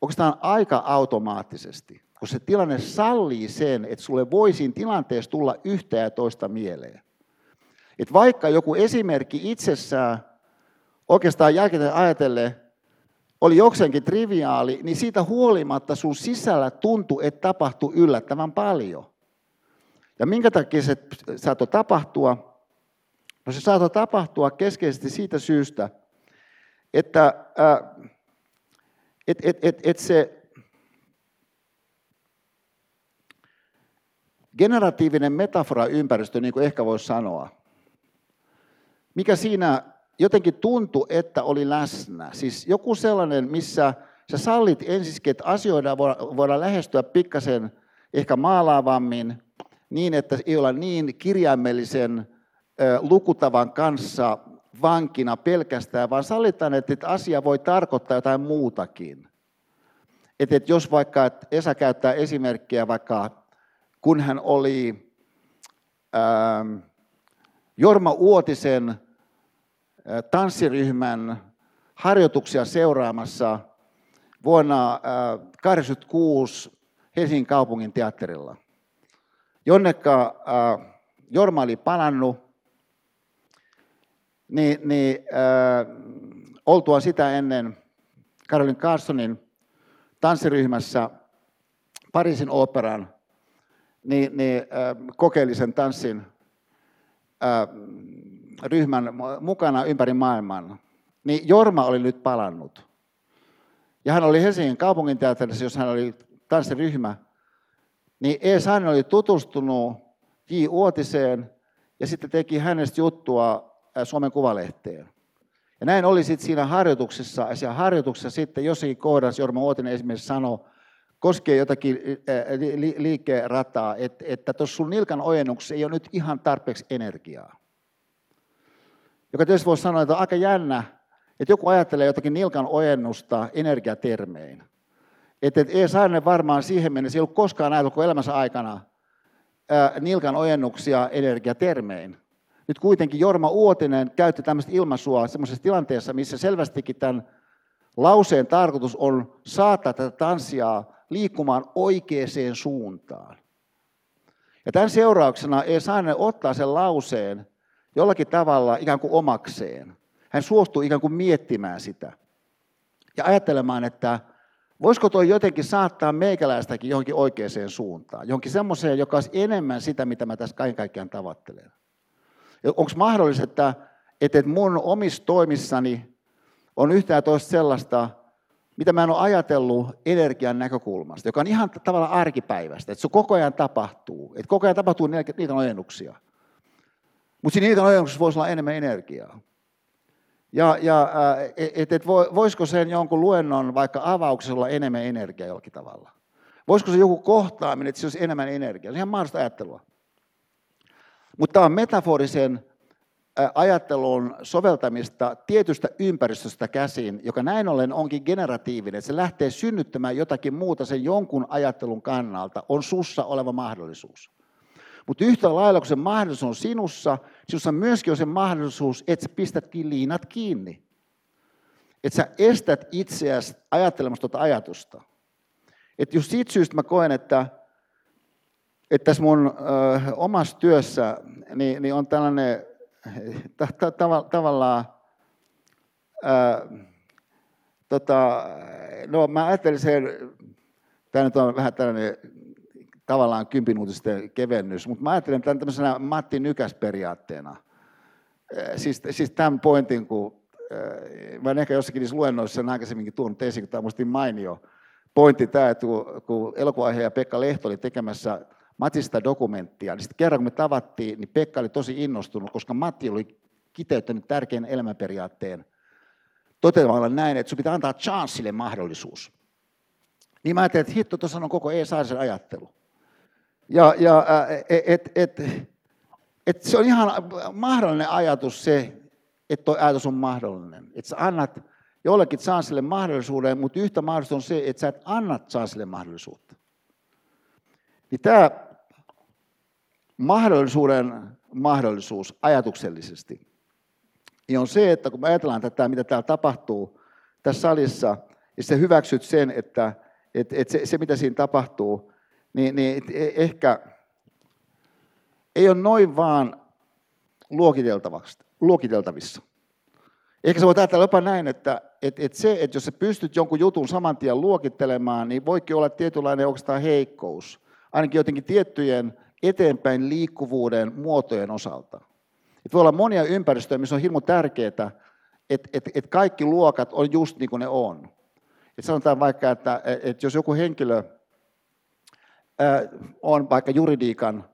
[SPEAKER 2] oikeastaan aika automaattisesti, kun se tilanne sallii sen, että sulle voisin tilanteessa tulla yhtä ja toista mieleen. Et vaikka joku esimerkki itsessään oikeastaan jälkeen ajatellen oli jokseenkin triviaali, niin siitä huolimatta sun sisällä tuntui, että tapahtui yllättävän paljon. Ja minkä takia se saattoi tapahtua? No se saattoi tapahtua keskeisesti siitä syystä, että äh, et, et, et, et se generatiivinen metafora-ympäristö, niin kuin ehkä voisi sanoa, mikä siinä jotenkin tuntui, että oli läsnä. Siis joku sellainen, missä sä sallit ensin, että asioida voidaan lähestyä pikkasen ehkä maalaavammin, niin että ei olla niin kirjaimellisen lukutavan kanssa vankina pelkästään, vaan sallitaan, että asia voi tarkoittaa jotain muutakin. Että jos vaikka että Esa käyttää esimerkkiä vaikka, kun hän oli ähm, Jorma Uotisen tanssiryhmän harjoituksia seuraamassa vuonna 1986 Helsingin kaupungin teatterilla. Jonnekka Jorma oli palannut, niin, niin äh, oltua sitä ennen Karolin Carsonin tanssiryhmässä Pariisin operan, niin, niin äh, kokeili sen tanssin äh, ryhmän mukana ympäri maailman, niin Jorma oli nyt palannut. Ja hän oli Helsingin kaupunginteatterissa, jos hän oli tanssiryhmä, niin Eesan oli tutustunut J. Uotiseen ja sitten teki hänestä juttua Suomen Kuvalehteen. Ja näin oli sitten siinä harjoituksessa, ja siinä harjoituksessa sitten jossakin kohdassa Jorma Uotinen esimerkiksi sanoi, koskee jotakin liikkeen rataa, että tuossa sun nilkan ojennuksessa ei ole nyt ihan tarpeeksi energiaa joka tietysti voisi sanoa, että on aika jännä, että joku ajattelee jotakin nilkan ojennusta energiatermein. Että et ei Saarinen varmaan siihen mennessä, ei ollut koskaan ajatellut elämänsä aikana ää, nilkan ojennuksia energiatermein. Nyt kuitenkin Jorma Uotinen käytti tämmöistä ilmaisua semmoisessa tilanteessa, missä selvästikin tämän lauseen tarkoitus on saattaa tätä tanssia liikkumaan oikeaan suuntaan. Ja tämän seurauksena ei Saarinen ottaa sen lauseen jollakin tavalla ikään kuin omakseen. Hän suostuu ikään kuin miettimään sitä ja ajattelemaan, että voisiko tuo jotenkin saattaa meikäläistäkin johonkin oikeaan suuntaan, johonkin semmoiseen, joka olisi enemmän sitä, mitä mä tässä kaiken kaikkiaan tavoittelen. Onko mahdollista, että, että mun omissa toimissani on yhtään toista sellaista, mitä mä en ole ajatellut energian näkökulmasta, joka on ihan tavallaan arkipäivästä, että se koko ajan tapahtuu, että koko ajan tapahtuu niitä ojennuksia. Mutta siinä ilkan ojennuksessa voisi olla enemmän energiaa. Ja, ja että et voisiko sen jonkun luennon vaikka avauksessa olla enemmän energiaa jollakin tavalla? Voisiko se joku kohtaaminen, että se olisi enemmän energiaa? Se on ihan mahdollista ajattelua. Mutta tämä on metaforisen ajattelun soveltamista tietystä ympäristöstä käsin, joka näin ollen onkin generatiivinen, se lähtee synnyttämään jotakin muuta sen jonkun ajattelun kannalta, on sussa oleva mahdollisuus. Mutta yhtä lailla, kun se mahdollisuus on sinussa, sinussa myöskin on se mahdollisuus, että sä pistätkin liinat kiinni. Että sä estät itseäsi ajattelemasta tuota ajatusta. Että just siitä syystä mä koen, että, että tässä mun ö, omassa työssä niin, niin on tällainen ta, ta, ta, tavallaan, ää, tota, no mä ajattelin sen, tämä nyt on vähän tällainen tavallaan kympinuutisten kevennys, mutta mä ajattelen tämän tämmöisenä Matti Nykäs-periaatteena. Siis, siis tämän pointin, kun mä en ehkä jossakin niissä luennoissa sen aikaisemminkin tuonut esiin, kun tämä on niin mainio pointti tämä, että kun elokuvaiheuja Pekka Lehto oli tekemässä Matista dokumenttia, niin sitten kerran kun me tavattiin, niin Pekka oli tosi innostunut, koska Matti oli kiteyttänyt tärkeän elämäperiaatteen toteamalla näin, että sun pitää antaa chanssille mahdollisuus. Niin mä ajattelin, että hitto, tuossa on koko E-saarisen ajattelu. Ja, ja et, et, et se on ihan mahdollinen ajatus se, että tuo ajatus on mahdollinen. Että sä annat jollekin chanssille mahdollisuuden, mutta yhtä mahdollista on se, että sä et anna chanssille mahdollisuutta. Niin tämä mahdollisuuden mahdollisuus ajatuksellisesti niin on se, että kun me ajatellaan tätä, mitä täällä tapahtuu tässä salissa, ja sä hyväksyt sen, että, että, että se, se, mitä siinä tapahtuu, niin, niin e, ehkä ei ole noin vaan luokiteltavissa. Ehkä sä voit ajatella jopa näin, että, että, että se, että jos sä pystyt jonkun jutun saman tien luokittelemaan, niin voikin olla tietynlainen oikeastaan heikkous, ainakin jotenkin tiettyjen eteenpäin liikkuvuuden muotojen osalta. Et voi olla monia ympäristöjä, missä on hirmu tärkeää, että, että, että kaikki luokat on just niin kuin ne on. Et sanotaan vaikka, että, että jos joku henkilö on vaikka juridiikan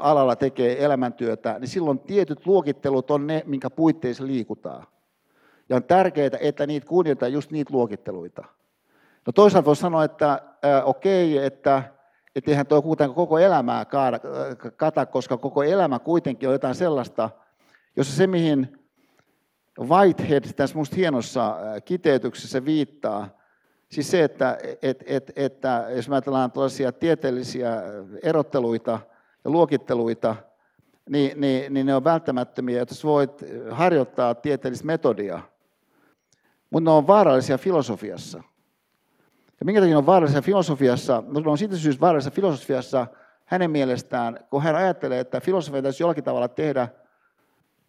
[SPEAKER 2] alalla tekee elämäntyötä, niin silloin tietyt luokittelut on ne, minkä puitteissa liikutaan. Ja on tärkeää, että niitä kunnioitetaan just niitä luokitteluita. No toisaalta voi sanoa, että okei, okay, että et eihän tuo kuitenkaan koko elämää kaada, kata, koska koko elämä kuitenkin on jotain sellaista, jossa se, mihin Whitehead tässä minusta hienossa kiteytyksessä viittaa, siis se, että, et, et, että jos me ajatellaan tällaisia tieteellisiä erotteluita ja luokitteluita, niin, niin, niin ne on välttämättömiä, että voit harjoittaa tieteellistä metodia, mutta ne on vaarallisia filosofiassa. Ja minkä takia on vaarallisia filosofiassa? No, ne on siitä syystä vaarallisia filosofiassa hänen mielestään, kun hän ajattelee, että filosofia täytyy jollakin tavalla tehdä,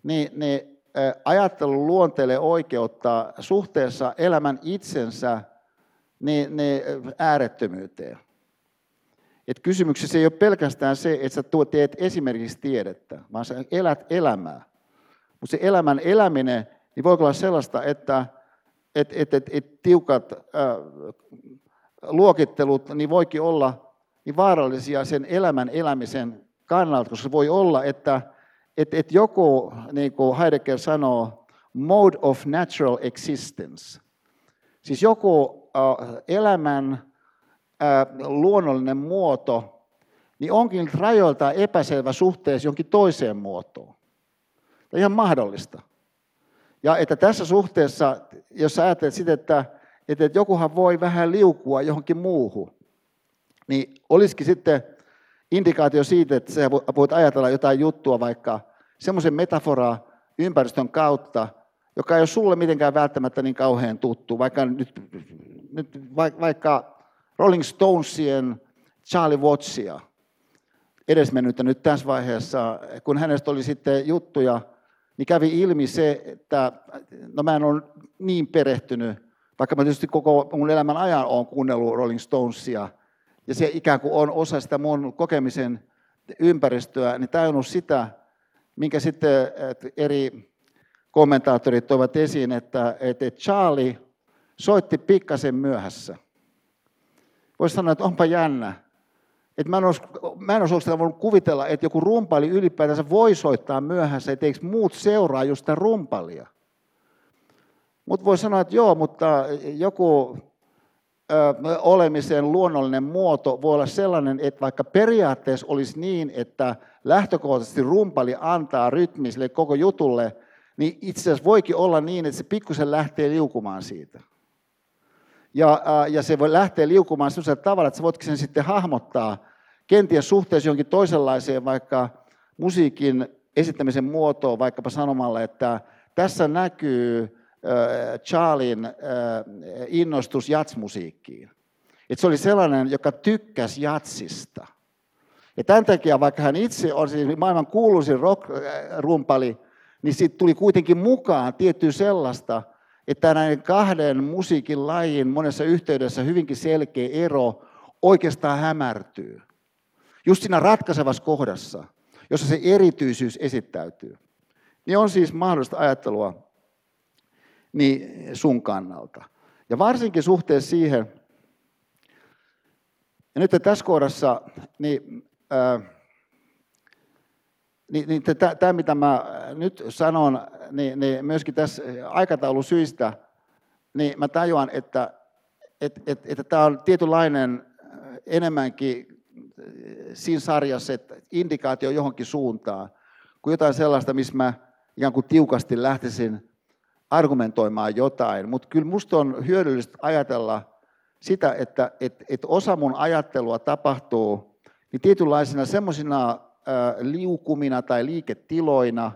[SPEAKER 2] niin, niin ajattelun luonteelle oikeutta suhteessa elämän itsensä niin, niin äärettömyyteen. Et kysymyksessä ei ole pelkästään se, että sä teet esimerkiksi tiedettä, vaan sä elät elämää. Mutta se elämän eläminen niin voi olla sellaista, että et, et, et, et tiukat äh, luokittelut niin voikin olla niin vaarallisia sen elämän elämisen kannalta, koska se voi olla, että et, et joku, niin kuin Heidegger sanoo, mode of natural existence, siis joku elämän luonnollinen muoto, niin onkin rajoiltaan epäselvä suhteessa jonkin toiseen muotoon. Tämä on ihan mahdollista. Ja että tässä suhteessa, jos ajattelet sitä, että, että jokuhan voi vähän liukua johonkin muuhun, niin olisikin sitten indikaatio siitä, että sä voit ajatella jotain juttua vaikka semmoisen metaforaa ympäristön kautta, joka ei ole sulle mitenkään välttämättä niin kauhean tuttu, vaikka nyt, nyt vaikka Rolling Stonesien Charlie Wattsia, edesmennyttä nyt tässä vaiheessa, kun hänestä oli sitten juttuja, niin kävi ilmi se, että no mä en ole niin perehtynyt, vaikka mä tietysti koko mun elämän ajan olen kuunnellut Rolling Stonesia, ja se ikään kuin on osa sitä mun kokemisen ympäristöä, niin tajunnut sitä, minkä sitten eri kommentaattorit toivat esiin, että, että Charlie soitti pikkasen myöhässä. Voisi sanoa, että onpa jännä. Että mä en olisi, voinut kuvitella, että joku rumpali ylipäätänsä voi soittaa myöhässä, etteikö muut seuraa just sitä rumpalia. Mutta voi sanoa, että joo, mutta joku ö, olemisen luonnollinen muoto voi olla sellainen, että vaikka periaatteessa olisi niin, että lähtökohtaisesti rumpali antaa rytmiselle koko jutulle, niin itse asiassa voikin olla niin, että se pikkusen lähtee liukumaan siitä. Ja, ja se voi lähteä liukumaan sellaisella tavalla, että sä voitkin sen sitten hahmottaa kenties suhteessa jonkin toisenlaiseen vaikka musiikin esittämisen muotoon, vaikkapa sanomalla, että tässä näkyy Charlin innostus jatsmusiikkiin. Että se oli sellainen, joka tykkäsi jatsista. Ja tämän takia, vaikka hän itse on siis maailman kuuluisin rock-rumpali, niin siitä tuli kuitenkin mukaan tiettyä sellaista, että näiden kahden musiikin lajin monessa yhteydessä hyvinkin selkeä ero oikeastaan hämärtyy. Just siinä ratkaisevassa kohdassa, jossa se erityisyys esittäytyy. Niin on siis mahdollista ajattelua niin sun kannalta. Ja varsinkin suhteessa siihen, ja nyt tässä kohdassa, niin, ää, niin, niin tämä mitä mä nyt sanon, niin, niin myöskin tässä aikataulusyistä, niin mä tajuan, että, että, että, että tämä on tietynlainen enemmänkin siinä sarjassa, että indikaatio johonkin suuntaan, kuin jotain sellaista, missä mä ikään kuin tiukasti lähtisin argumentoimaan jotain. Mutta kyllä minusta on hyödyllistä ajatella sitä, että et, et osa mun ajattelua tapahtuu niin tietynlaisina semmoisina liukumina tai liiketiloina,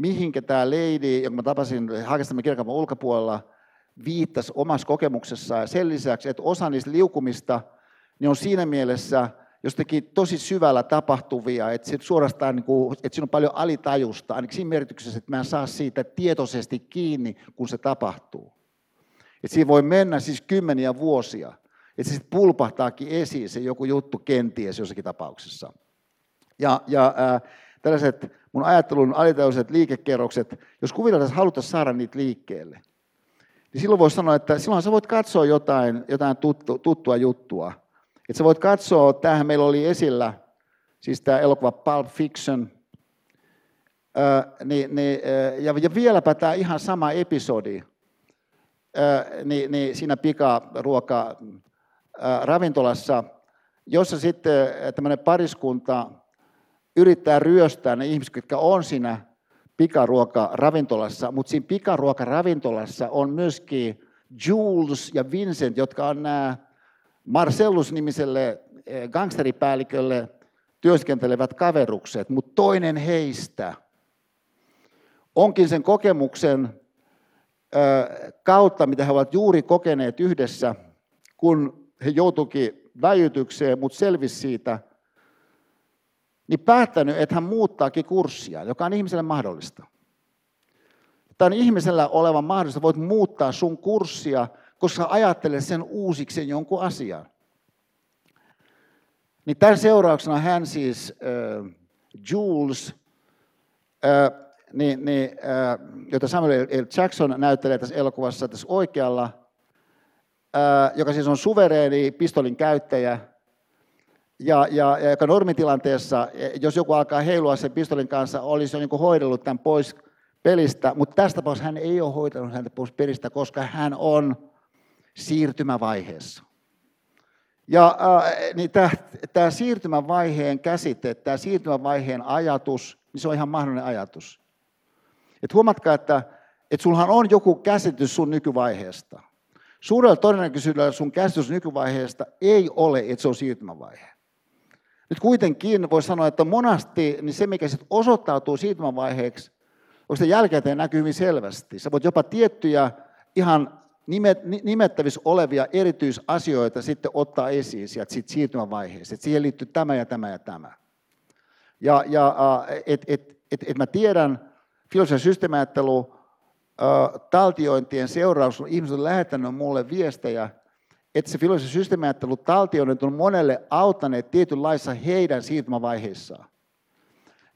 [SPEAKER 2] mihinkä tämä lady, jonka mä tapasin Hakastamme kirkon ulkopuolella, viittasi omassa kokemuksessaan. Ja sen lisäksi, että osa niistä liukumista niin on siinä mielessä jostakin tosi syvällä tapahtuvia, että, se suorastaan, niin kuin, että siinä on paljon alitajusta, ainakin siinä merkityksessä, että mä en saa siitä tietoisesti kiinni, kun se tapahtuu. Että siinä voi mennä siis kymmeniä vuosia, että se sitten pulpahtaakin esiin se joku juttu kenties jossakin tapauksessa. Ja, ja äh, tällaiset mun ajattelun alitajuiset liikekerrokset, jos kuvitellaan, että haluttaisiin saada niitä liikkeelle, niin silloin voisi sanoa, että silloin sä voit katsoa jotain, jotain tuttu, tuttua juttua, että sä voit katsoa, tähän meillä oli esillä, siis tämä elokuva Pulp Fiction, ää, niin, niin, ja, ja vieläpä tämä ihan sama episodi, ää, niin, niin siinä pikaruoka ää, ravintolassa, jossa sitten tämmöinen pariskunta yrittää ryöstää ne ihmiset, jotka on siinä pikaruokaravintolassa, mutta siinä pikaruokaravintolassa on myöskin Jules ja Vincent, jotka on nämä Marcellus-nimiselle eh, gangsteripäällikölle työskentelevät kaverukset, mutta toinen heistä onkin sen kokemuksen kautta, mitä he ovat juuri kokeneet yhdessä, kun he joutuikin väijytykseen, mutta selvisi siitä, niin päättänyt, että hän muuttaakin kurssia, joka on ihmiselle mahdollista. Tämä on ihmisellä olevan mahdollista, voit muuttaa sun kurssia koska ajattelee sen uusiksi jonkun asian. Niin tämän seurauksena hän siis, äh, Jules, äh, niin, niin, äh, jota Samuel L. Jackson näyttelee tässä elokuvassa tässä oikealla, äh, joka siis on suvereeni pistolin käyttäjä, ja, ja, ja joka normitilanteessa, jos joku alkaa heilua sen pistolin kanssa, olisi jo niin hoidellut tämän pois pelistä, mutta tästä tapauksessa hän ei ole hoitanut häntä pois pelistä, koska hän on siirtymävaiheessa. Ja äh, niin tämä siirtymävaiheen käsite, tämä siirtymävaiheen ajatus, niin se on ihan mahdollinen ajatus. Et huomatkaa, että et sulhan on joku käsitys sun nykyvaiheesta. Suurella todennäköisyydellä sun käsitys nykyvaiheesta ei ole, että se on siirtymävaihe. Nyt kuitenkin voi sanoa, että monasti niin se, mikä sitten osoittautuu siirtymävaiheeksi, on sitä jälkeen näkyy hyvin selvästi. Sä voit jopa tiettyjä ihan nimettävissä olevia erityisasioita sitten ottaa esiin sieltä siitä siirtymävaiheesta. Että siihen liittyy tämä ja tämä ja tämä. Ja, ja että et, et, et mä tiedän, filosofian systeemiajattelu, taltiointien seuraus, ihmiset on lähettänyt mulle viestejä, että se filosofian systeemiajattelu taltioinnit on monelle auttaneet tietynlaissa heidän siirtymävaiheissaan.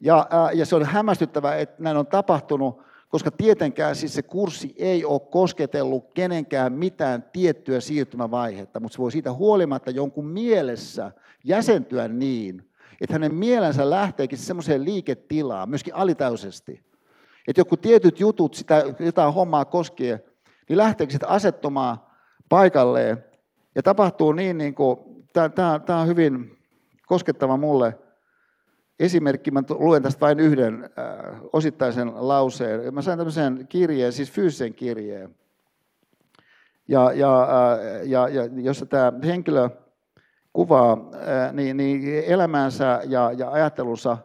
[SPEAKER 2] Ja, ja se on hämmästyttävää, että näin on tapahtunut, koska tietenkään siis se kurssi ei ole kosketellut kenenkään mitään tiettyä siirtymävaihetta, mutta se voi siitä huolimatta jonkun mielessä jäsentyä niin, että hänen mielensä lähteekin semmoiseen liiketilaan, myöskin alitajuisesti. Että joku tietyt jutut sitä jotain hommaa koskien, niin lähteekö sitten asettumaan paikalleen. Ja tapahtuu niin, niin kuin, tämä on hyvin koskettava mulle esimerkki, mä luen tästä vain yhden äh, osittaisen lauseen. Mä sain tämmöisen kirjeen, siis fyysisen kirjeen, ja, ja, äh, ja, ja jossa tämä henkilö kuvaa äh, niin, niin elämäänsä ja, ja ajattelunsa äh,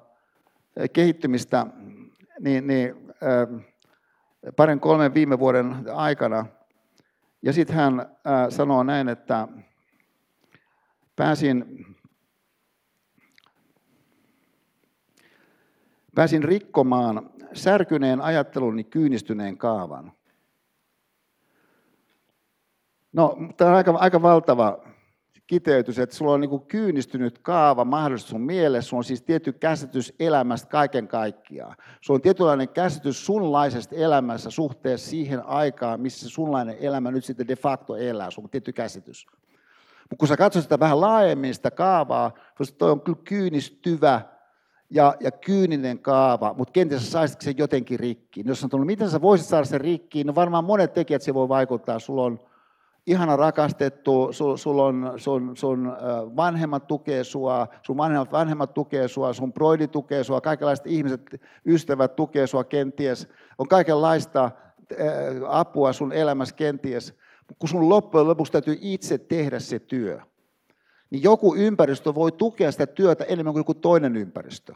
[SPEAKER 2] kehittymistä niin, niin, äh, parin kolmen viime vuoden aikana. Ja sitten hän sanoo näin, että pääsin Pääsin rikkomaan särkyneen ajatteluni kyynistyneen kaavan. No, tämä on aika, aika valtava kiteytys, että sulla on niin kyynistynyt kaava mahdollisesti sun mielessä, sulla on siis tietty käsitys elämästä kaiken kaikkiaan. Sulla on tietynlainen käsitys sunlaisesta elämässä suhteessa siihen aikaan, missä sunlainen elämä nyt sitten de facto elää, sulla on tietty käsitys. Mutta kun sä katsot sitä vähän laajemmin, sitä kaavaa, että toi on kyllä kyynistyvä, ja, ja kyyninen kaava, mutta kenties sä saisit sen jotenkin rikkiin. Jos on tullut, miten sä voisit saada sen rikkiin, no varmaan monet tekijät se voi vaikuttaa. Sulla on ihana rakastettu, sul, on, sun, sun vanhemmat tukee sua, sun vanhemmat, vanhemmat tukee sua, sun broidi tukee sua, kaikenlaiset ihmiset, ystävät tukee sua kenties. On kaikenlaista apua sun elämässä kenties, kun sun loppujen lopuksi täytyy itse tehdä se työ niin joku ympäristö voi tukea sitä työtä enemmän kuin joku toinen ympäristö.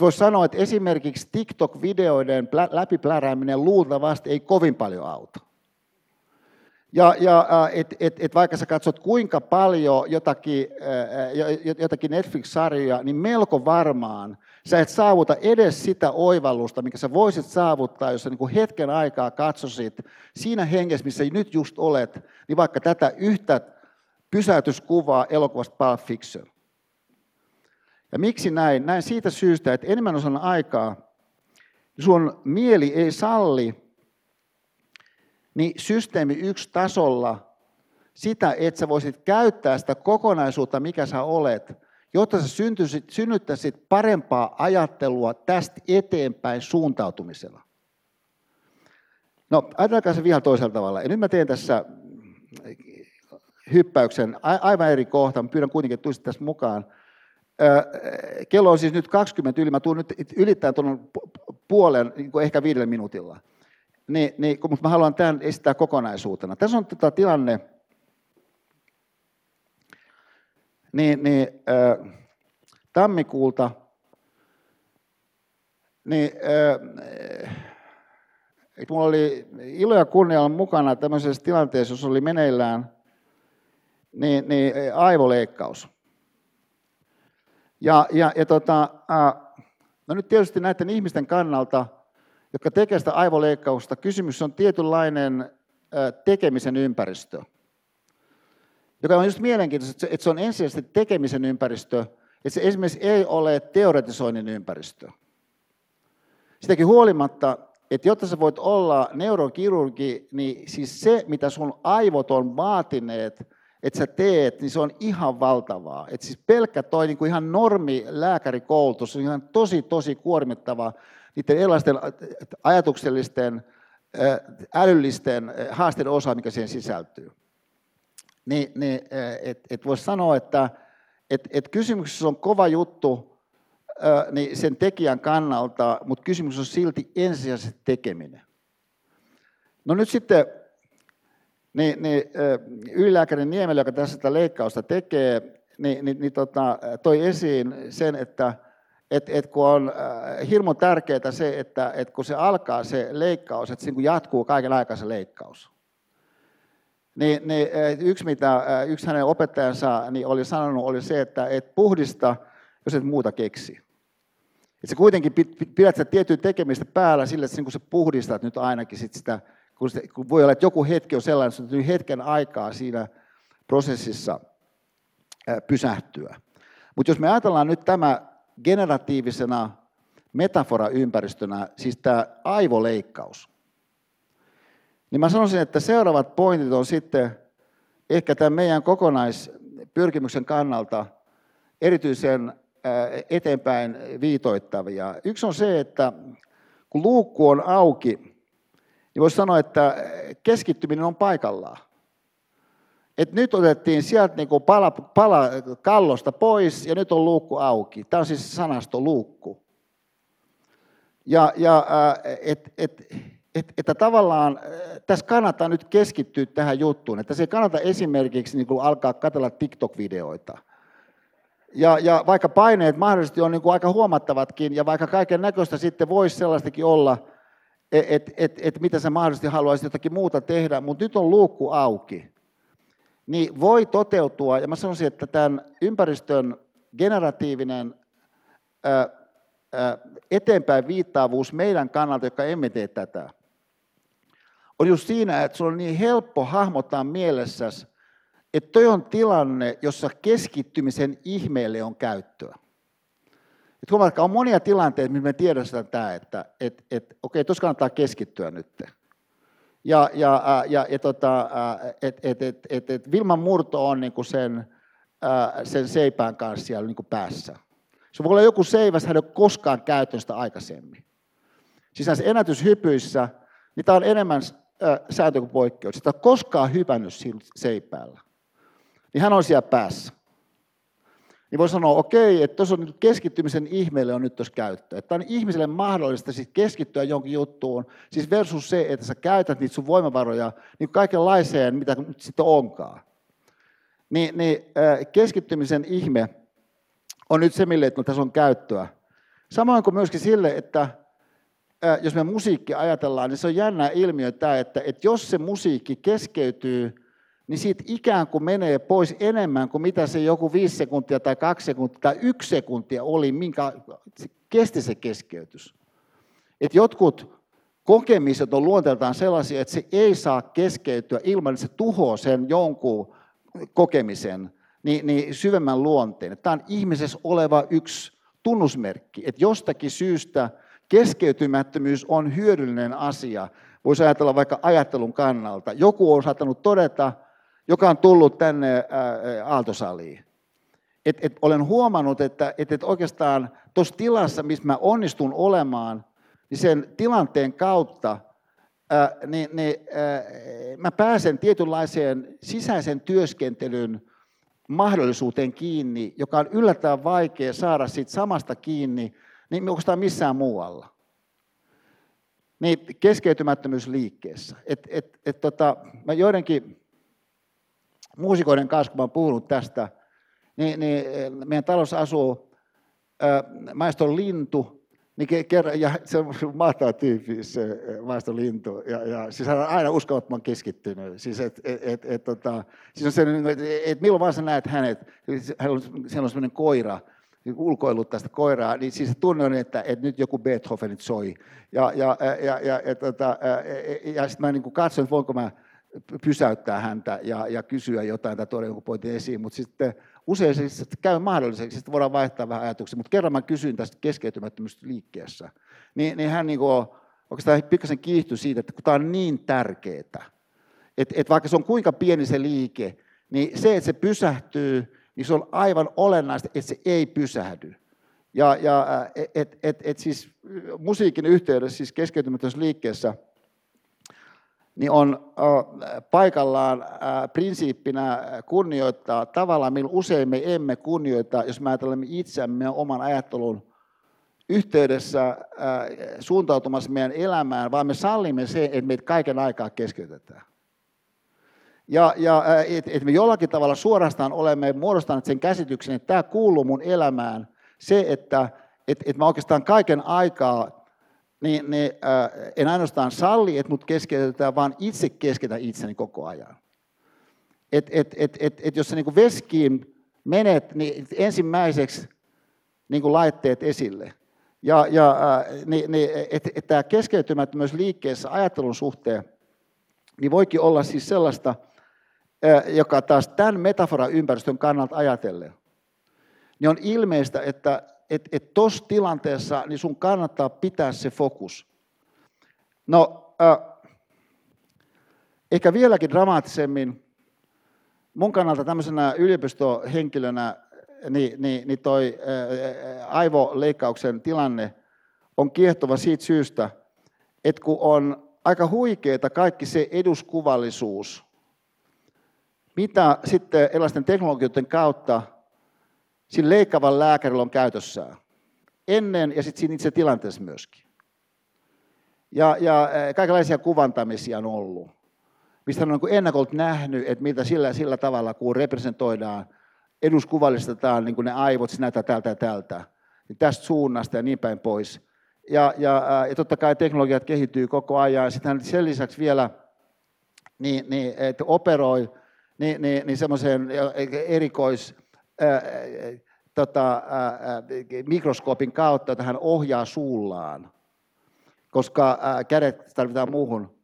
[SPEAKER 2] Voisi sanoa, että esimerkiksi TikTok-videoiden läpiplärääminen luultavasti ei kovin paljon auta. Ja, ja et, et, et vaikka sä katsot kuinka paljon jotakin, jotakin Netflix-sarjoja, niin melko varmaan sä et saavuta edes sitä oivallusta, mikä sä voisit saavuttaa, jos sä niin hetken aikaa katsosit siinä hengessä, missä nyt just olet, niin vaikka tätä yhtä pysäytyskuvaa elokuvasta Pulp Fiction. Ja miksi näin? Näin siitä syystä, että enemmän osan aikaa sun mieli ei salli niin systeemi yksi tasolla sitä, että sä voisit käyttää sitä kokonaisuutta, mikä sä olet, jotta sä synnyttäisit parempaa ajattelua tästä eteenpäin suuntautumisella. No, ajatelkaa se vielä toisella tavalla. Ja nyt mä teen tässä hyppäyksen, aivan eri kohta, mutta pyydän kuitenkin, että tässä mukaan. Kello on siis nyt 20 yli, mä tuun nyt ylittämään tuon puolen, niin ehkä viidellä minuutilla. Niin, niin, mutta mä haluan tämän esittää kokonaisuutena. Tässä on tota tilanne, niin, niin, äh, tammikuulta, niin äh, mulla oli ilo ja kunnia olla mukana tämmöisessä tilanteessa, jossa oli meneillään niin, niin aivoleikkaus. Ja, ja, ja tota, no nyt tietysti näiden ihmisten kannalta, jotka tekevät sitä aivoleikkausta, kysymys on tietynlainen tekemisen ympäristö. Joka on just mielenkiintoista, että se on ensisijaisesti tekemisen ympäristö, että se esimerkiksi ei ole teoretisoinnin ympäristö. Sitäkin huolimatta, että jotta sä voit olla neurokirurgi, niin siis se, mitä sun aivot on vaatineet että sä teet, niin se on ihan valtavaa. Et siis pelkkä toi niin kuin ihan normi lääkärikoulutus on ihan tosi, tosi kuormittava niiden erilaisten ajatuksellisten, älyllisten haasteiden osa, mikä siihen sisältyy. Niin, niin et, et voisi sanoa, että et, et kysymyksessä on kova juttu niin sen tekijän kannalta, mutta kysymys on silti ensisijaisesti tekeminen. No nyt sitten niin, niin ylilääkäri Niemelä, joka tässä sitä leikkausta tekee, niin, niin, niin tota, toi esiin sen, että et, et kun on äh, hirmu tärkeää se, että et kun se alkaa se leikkaus, että se niin jatkuu kaiken aikaa se leikkaus. Niin, niin yksi, mitä yksi hänen opettajansa niin oli sanonut, oli se, että et puhdista, jos et muuta keksi. Et kuitenkin pidät sitä tiettyä tekemistä päällä sillä, että niin sä puhdistat nyt ainakin sit sitä kun, se, kun voi olla, että joku hetki on sellainen, että on hetken aikaa siinä prosessissa pysähtyä. Mutta jos me ajatellaan nyt tämä generatiivisena metaforaympäristönä, siis tämä aivoleikkaus, niin mä sanoisin, että seuraavat pointit on sitten ehkä tämän meidän kokonaispyrkimyksen kannalta erityisen eteenpäin viitoittavia. Yksi on se, että kun luukku on auki, niin voisi sanoa, että keskittyminen on paikallaan. Et nyt otettiin sieltä niin kuin pala, pala kallosta pois ja nyt on luukku auki. Tämä on siis sanasto luukku. Ja, ja et, et, et, että tavallaan tässä kannattaa nyt keskittyä tähän juttuun, että se ei kannata esimerkiksi niin kuin alkaa katsella TikTok-videoita. Ja, ja vaikka paineet mahdollisesti on niin kuin aika huomattavatkin, ja vaikka kaiken näköistä sitten voisi sellaistakin olla, että et, et, et mitä sä mahdollisesti haluaisit jotakin muuta tehdä, mutta nyt on luukku auki, niin voi toteutua, ja mä sanoisin, että tämän ympäristön generatiivinen ää, ää, eteenpäin viittaavuus meidän kannalta, jotka emme tee tätä, on just siinä, että sulla on niin helppo hahmottaa mielessäsi, että toi on tilanne, jossa keskittymisen ihmeelle on käyttöä. Et huomaatko, on monia tilanteita, missä me tiedostetaan tämä, että et, et, okei, tuossa kannattaa keskittyä nyt. Ja, ja, ja, ja tota, et, et, et, et, et Vilman murto on niinku sen, sen seipään kanssa siellä niinku päässä. Se voi olla joku seiväs, hän ei ole koskaan käyttänyt sitä aikaisemmin. Siis näissä ennätyshypyissä, niin tämä on enemmän sääntö kuin poikkeus. Sitä on koskaan hypännyt seipäällä. Niin hän on siellä päässä. Niin voi sanoa, okei, että tuossa on keskittymisen ihmeelle on nyt tuossa käyttö. Että on ihmiselle mahdollista siis keskittyä jonkin juttuun, siis versus se, että sä käytät niitä sun voimavaroja niin kaikenlaiseen, mitä nyt sitten onkaan. Niin, niin keskittymisen ihme on nyt se, mille että tässä on käyttöä. Samoin kuin myöskin sille, että jos me musiikki ajatellaan, niin se on jännä ilmiö tämä, että, että jos se musiikki keskeytyy, niin siitä ikään kuin menee pois enemmän kuin mitä se joku viisi sekuntia tai kaksi sekuntia tai yksi sekuntia oli, minkä kesti se keskeytys. Että jotkut kokemiset on luonteeltaan sellaisia, että se ei saa keskeytyä ilman, että se tuhoaa sen jonkun kokemisen niin, niin syvemmän luonteen. Tämä on ihmisessä oleva yksi tunnusmerkki, että jostakin syystä – Keskeytymättömyys on hyödyllinen asia. Voisi ajatella vaikka ajattelun kannalta. Joku on saattanut todeta, joka on tullut tänne Aaltosaliin. Et, et olen huomannut, että et, et oikeastaan tuossa tilassa, missä mä onnistun olemaan, niin sen tilanteen kautta ää, niin, niin, ää, mä pääsen tietynlaiseen sisäisen työskentelyn mahdollisuuteen kiinni, joka on yllättävän vaikea saada siitä samasta kiinni niin oikeastaan missään muualla. Niin keskeytymättömyys liikkeessä. Et, et, et tota, mä joidenkin muusikoiden kanssa, kun mä puhunut tästä, niin, niin meidän talossa asuu ää, maiston lintu, niin kerran, ja se on mahtava tyyppi se maiston lintu, ja, ja siis hän on aina uskomattoman keskittynyt. Siis, et, et, et, et, tota, siis on se, että et milloin vaan sä näet hänet, hän on, siellä on sellainen koira, niin ulkoillut tästä koiraa, niin siis tunne on, että, että nyt joku Beethovenit soi. Ja, ja, ja, ja, ja, tota, ja, ja sitten mä niin katsoin, että voinko mä pysäyttää häntä ja, ja kysyä jotain tai tuoda jonkun pointin esiin, mutta sitten usein se siis käy mahdolliseksi, sitten voidaan vaihtaa vähän ajatuksia, mutta kerran mä kysyin tästä keskeytymättömyystä liikkeessä, niin, niin hän niin kuin, oikeastaan pikkasen kiihtyi siitä, että kun tämä on niin tärkeää, että, että vaikka se on kuinka pieni se liike, niin se, että se pysähtyy, niin se on aivan olennaista, että se ei pysähdy. Ja, ja et, et, et siis musiikin yhteydessä, siis keskeytymättömässä liikkeessä, niin on paikallaan prinsiippinä kunnioittaa tavalla, millä usein me emme kunnioita, jos me ajattelemme itseämme oman ajattelun yhteydessä suuntautumassa meidän elämään, vaan me sallimme se, että meitä kaiken aikaa keskeytetään. Ja, ja että et me jollakin tavalla suorastaan olemme muodostaneet sen käsityksen, että tämä kuuluu mun elämään. Se, että et, et mä oikeastaan kaiken aikaa niin, niin, äh, en ainoastaan salli, että mut keskeytetään, vaan itse keskeytän itseni koko ajan. Et, et, et, et, et jos sä niin veskiin menet, niin ensimmäiseksi niin laitteet esille. Ja, ja äh, niin, niin, että et tämä keskeytymättömyys liikkeessä ajattelun suhteen, niin voikin olla siis sellaista, joka taas tämän metaforaympäristön kannalta ajatellen, niin on ilmeistä, että et, et tuossa tilanteessa niin sun kannattaa pitää se fokus. No, äh, ehkä vieläkin dramaattisemmin, mun kannalta tämmöisenä yliopistohenkilönä, niin, niin, niin toi äh, aivoleikkauksen tilanne on kiehtova siitä syystä, että kun on aika huikeeta kaikki se eduskuvallisuus, mitä sitten erilaisten teknologioiden kautta sillä leikkaavan lääkärillä on käytössään. Ennen ja sitten siinä itse tilanteessa myöskin. Ja, ja kaikenlaisia kuvantamisia on ollut, mistä on niin ennakolta nähnyt, että mitä sillä, sillä tavalla, kun representoidaan, eduskuvallistetaan niin ne aivot näitä tältä ja tältä, niin tästä suunnasta ja niin päin pois. Ja, ja, ja totta kai teknologiat kehittyy koko ajan. Ja sitten sen lisäksi vielä niin, niin, että operoi niin, niin, niin semmoisen erikois tota, mikroskoopin kautta, että hän ohjaa suullaan, koska kädet tarvitaan muuhun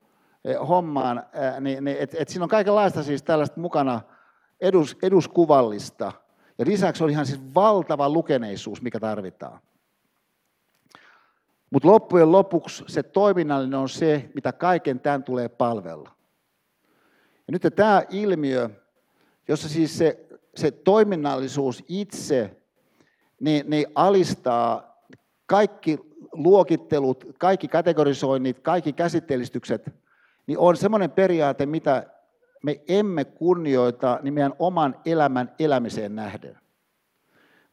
[SPEAKER 2] hommaan. Niin, niin, et siinä on kaikenlaista siis tällaista mukana edus, eduskuvallista. Ja lisäksi on ihan siis valtava lukeneisuus, mikä tarvitaan. Mutta loppujen lopuksi se toiminnallinen on se, mitä kaiken tämän tulee palvella. Ja nyt tämä ilmiö, jossa siis se, se toiminnallisuus itse niin, niin alistaa kaikki luokittelut, kaikki kategorisoinnit, kaikki käsittelistykset, niin on semmoinen periaate, mitä me emme kunnioita niin meidän oman elämän elämiseen nähden.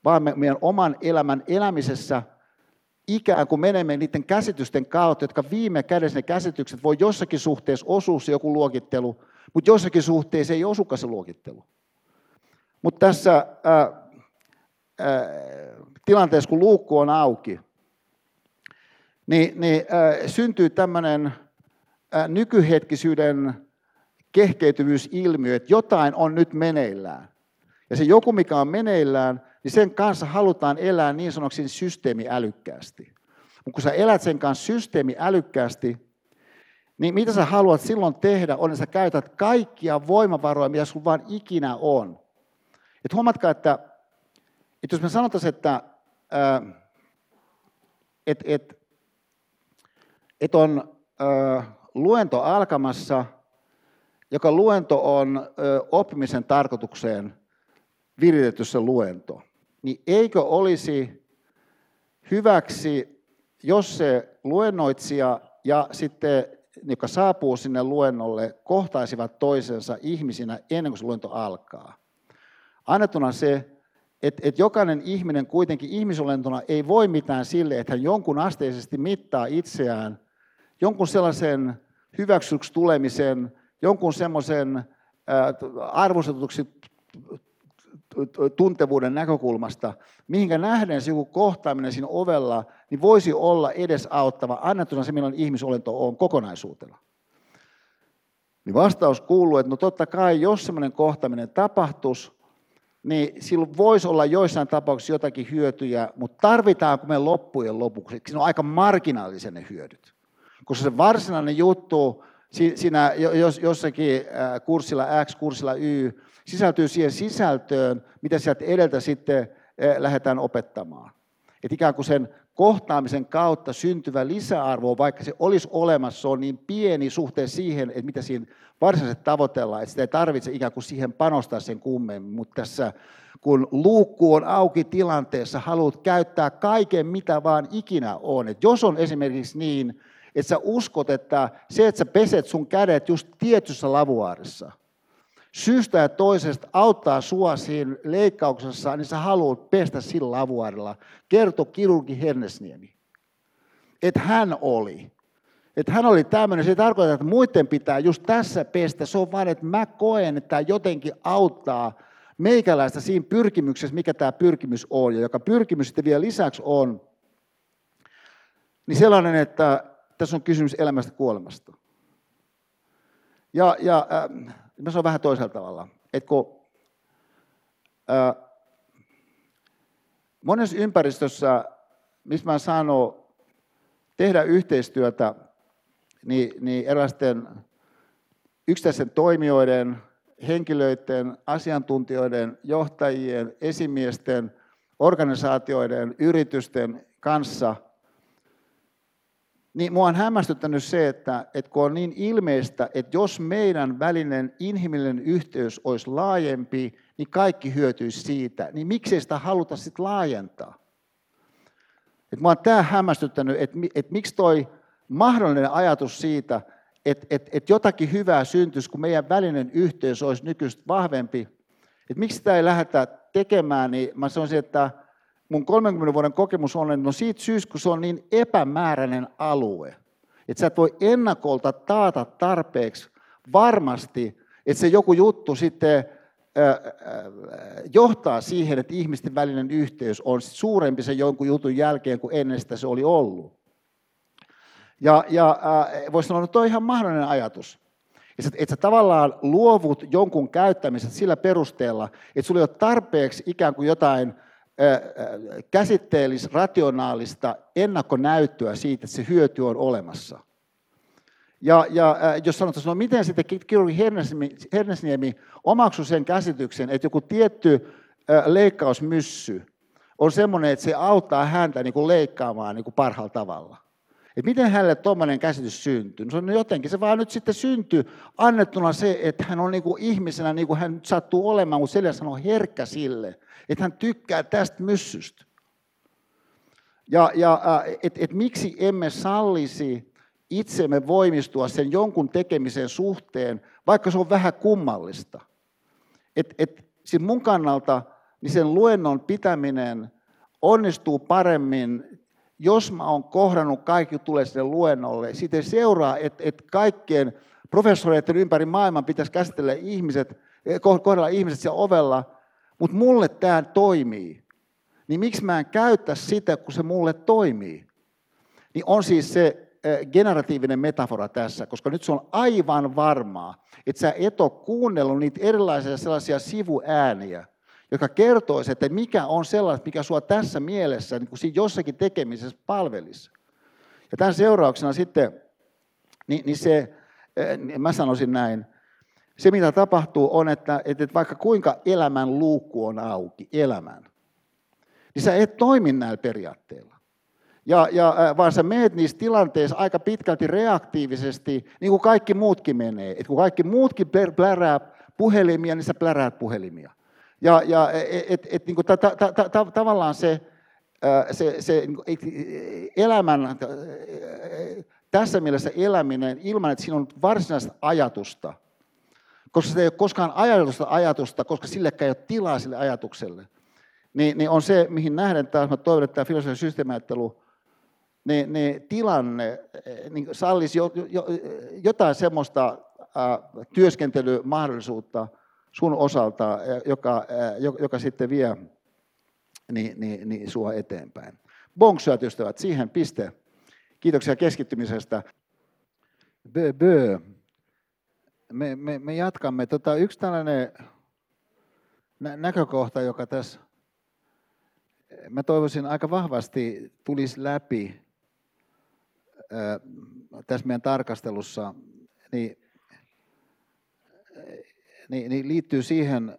[SPEAKER 2] Vaan me, meidän oman elämän elämisessä ikään kuin menemme niiden käsitysten kautta, jotka viime kädessä ne käsitykset voi jossakin suhteessa osua se joku luokittelu, mutta jossakin suhteessa ei osukaan se luokittelu. Mutta tässä ää, ää, tilanteessa, kun luukku on auki, niin, niin ää, syntyy tämmöinen nykyhetkisyyden kehkeytyvyysilmiö, että jotain on nyt meneillään. Ja se joku, mikä on meneillään, niin sen kanssa halutaan elää niin sanoksi systeemi älykkäästi. Mutta kun sä elät sen kanssa systeemi älykkäästi, niin mitä sä haluat silloin tehdä, on, että sä käytät kaikkia voimavaroja, mitä sulla vaan ikinä on. Et huomatkaa, että, että jos me sanotaan, että ää, et, et, et on luento alkamassa, joka luento on oppimisen tarkoitukseen viritetty se luento, niin eikö olisi hyväksi, jos se luennoitsija ja sitten joka saapuu sinne luennolle, kohtaisivat toisensa ihmisinä ennen kuin se luento alkaa. Annettuna se, että, että jokainen ihminen kuitenkin ihmisolentona ei voi mitään sille, että hän jonkun asteisesti mittaa itseään jonkun sellaisen hyväksyksi tulemisen, jonkun semmoisen arvostetuksi tuntevuuden näkökulmasta, mihinkä nähden se joku kohtaaminen siinä ovella, niin voisi olla edesauttava, annettuna se, millainen ihmisolento on kokonaisuutena. Niin vastaus kuuluu, että no totta kai, jos semmoinen kohtaaminen tapahtuisi, niin silloin voisi olla joissain tapauksissa jotakin hyötyjä, mutta tarvitaanko me loppujen lopuksi? Siinä on aika marginaalisen ne hyödyt. Koska se varsinainen juttu siinä jossakin kurssilla X, kurssilla Y, sisältyy siihen sisältöön, mitä sieltä edeltä sitten lähdetään opettamaan. Että ikään kuin sen kohtaamisen kautta syntyvä lisäarvo, vaikka se olisi olemassa, on niin pieni suhteessa siihen, että mitä siinä varsinaisesti tavoitellaan, että sitä ei tarvitse ikään kuin siihen panostaa sen kummemmin, mutta tässä kun luukku on auki tilanteessa, haluat käyttää kaiken, mitä vaan ikinä on. Et jos on esimerkiksi niin, että sä uskot, että se, että sä peset sun kädet just tietyssä lavuaarissa, syystä ja toisesta auttaa sua siinä leikkauksessa, niin sä haluat pestä sillä lavuaarilla. Kerto kirurgi Hernesniemi, että hän oli. Että hän oli tämmöinen, se ei tarkoita, että muiden pitää just tässä pestä. Se on vain, että mä koen, että tämä jotenkin auttaa meikäläistä siinä pyrkimyksessä, mikä tämä pyrkimys on. Ja joka pyrkimys sitten vielä lisäksi on, niin sellainen, että tässä on kysymys elämästä kuolemasta. Ja, ja äh, mä sanon vähän toisella tavalla. Että kun, äh, monessa ympäristössä, missä mä sanon tehdä yhteistyötä, niin, niin erilaisten yksittäisten toimijoiden, henkilöiden, asiantuntijoiden, johtajien, esimiesten, organisaatioiden, yritysten kanssa – niin mua on hämmästyttänyt se, että, että kun on niin ilmeistä, että jos meidän välinen inhimillinen yhteys olisi laajempi, niin kaikki hyötyisi siitä. Niin miksei sitä haluta sitten laajentaa? Et mua on tämä hämmästyttänyt, että, että miksi toi mahdollinen ajatus siitä, että et, et jotakin hyvää syntyisi, kun meidän välinen yhteys olisi nykyistä vahvempi. Et miksi sitä ei lähdetä tekemään, niin mä sanoisin, että mun 30 vuoden kokemus on, että no siitä syystä, kun se on niin epämääräinen alue, että sä et voi ennakolta taata tarpeeksi varmasti, että se joku juttu sitten johtaa siihen, että ihmisten välinen yhteys on suurempi sen jonkun jutun jälkeen kuin ennen sitä se oli ollut. Ja, ja voisi sanoa, että toi on ihan mahdollinen ajatus. Että et sä tavallaan luovut jonkun käyttämisestä sillä perusteella, että sulla ei ole tarpeeksi ikään kuin jotain käsitteellis, rationaalista ennakkonäyttöä siitä, että se hyöty on olemassa. Ja, ja jos sanotaan, no miten sitten kirurgi Hernesniemi omaksui sen käsityksen, että joku tietty leikkausmyssy on semmoinen, että se auttaa häntä niin kuin leikkaamaan niin kuin parhaalla tavalla. Et miten hänelle tuommoinen käsitys syntyy? No, no jotenkin se vaan nyt sitten syntyy annettuna se, että hän on niin kuin ihmisenä, niin kuin hän sattuu olemaan, mutta seljässä on herkkä sille, että hän tykkää tästä myssystä. Ja, ja äh, et, et miksi emme sallisi itsemme voimistua sen jonkun tekemisen suhteen, vaikka se on vähän kummallista. Et, et, siis mun kannalta niin sen luennon pitäminen onnistuu paremmin jos mä oon kohdannut kaikki tulee sinne luennolle, siitä seuraa, että, että kaikkien professoreiden ympäri maailman pitäisi käsitellä ihmiset, eh, kohdella ihmiset siellä ovella, mutta mulle tämä toimii. Niin miksi mä en käytä sitä, kun se mulle toimii? Niin on siis se generatiivinen metafora tässä, koska nyt se on aivan varmaa, että sä et ole kuunnellut niitä erilaisia sellaisia sivuääniä, joka kertoisi, että mikä on sellaista, mikä sua tässä mielessä niin kuin siinä jossakin tekemisessä palvelisi. Ja tämän seurauksena sitten, niin, niin se, eh, mä sanoisin näin, se mitä tapahtuu on, että, että vaikka kuinka elämän luukku on auki, elämän, niin sä et toimi näillä periaatteilla. Ja, ja, vaan sä meet niissä tilanteissa aika pitkälti reaktiivisesti, niin kuin kaikki muutkin menee. Et kun kaikki muutkin plärää puhelimia, niin sä pläräät puhelimia. Ja, ja et, et, et, niin kuin, ta, ta, ta, ta, tavallaan se, se, se niin elämän, tässä mielessä eläminen ilman, että siinä on varsinaista ajatusta, koska se ei ole koskaan ajatusta ajatusta, koska sillekään ei ole tilaa sille ajatukselle, niin, niin on se, mihin nähden taas, mä toivon, että tämä filosofinen systeemiajattelu, niin, niin tilanne niin sallisi jo, jo, jotain semmoista äh, työskentelymahdollisuutta, sun osalta, joka, joka sitten vie niin, niin, niin sua eteenpäin. Bonksyöt ystävät, siihen piste. Kiitoksia keskittymisestä. Bö, bö. Me, me, me jatkamme. Tota, yksi tällainen nä- näkökohta, joka tässä, mä toivoisin aika vahvasti tulisi läpi ää, tässä meidän tarkastelussa, niin niin, niin liittyy siihen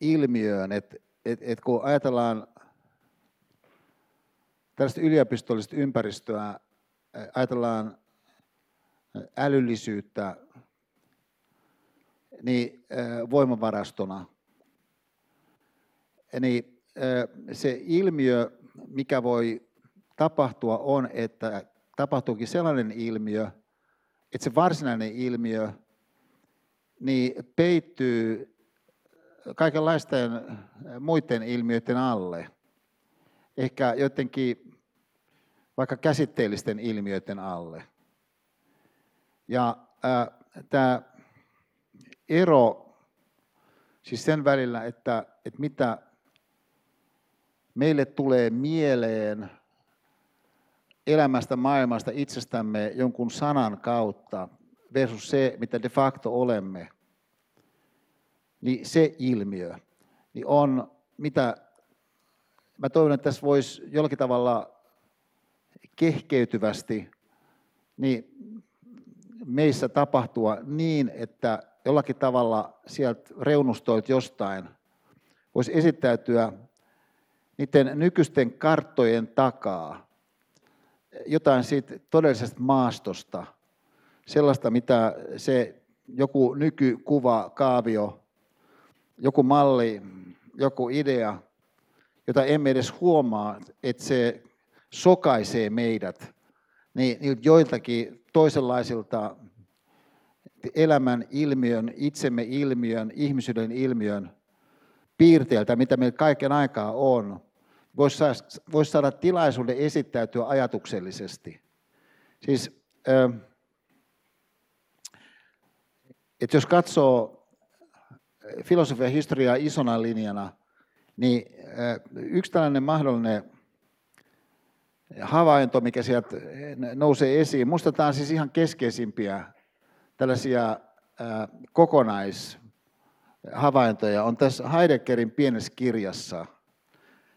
[SPEAKER 2] ilmiöön, että et, et kun ajatellaan tällaista yliopistollista ympäristöä, ajatellaan älyllisyyttä niin voimavarastona, niin se ilmiö, mikä voi tapahtua, on, että tapahtuukin sellainen ilmiö, että se varsinainen ilmiö niin peittyy kaikenlaisten muiden ilmiöiden alle. Ehkä jotenkin vaikka käsitteellisten ilmiöiden alle. Ja tämä ero siis sen välillä, että, että mitä meille tulee mieleen elämästä, maailmasta, itsestämme jonkun sanan kautta, versus se, mitä de facto olemme, niin se ilmiö niin on, mitä mä toivon, että tässä voisi jollakin tavalla kehkeytyvästi niin meissä tapahtua niin, että jollakin tavalla sieltä reunustoilta jostain voisi esittäytyä niiden nykyisten karttojen takaa jotain siitä todellisesta maastosta – sellaista, mitä se joku nykykuva, kaavio, joku malli, joku idea, jota emme edes huomaa, että se sokaisee meidät niin joiltakin toisenlaisilta elämän ilmiön, itsemme ilmiön, ihmisyyden ilmiön piirteiltä, mitä meillä kaiken aikaa on, voisi saada, tilaisuuden esittäytyä ajatuksellisesti. Siis, että jos katsoo filosofian historiaa isona linjana, niin yksi tällainen mahdollinen havainto, mikä sieltä nousee esiin, musta tämä on siis ihan keskeisimpiä tällaisia kokonaishavaintoja, on tässä Heideggerin pienessä kirjassa.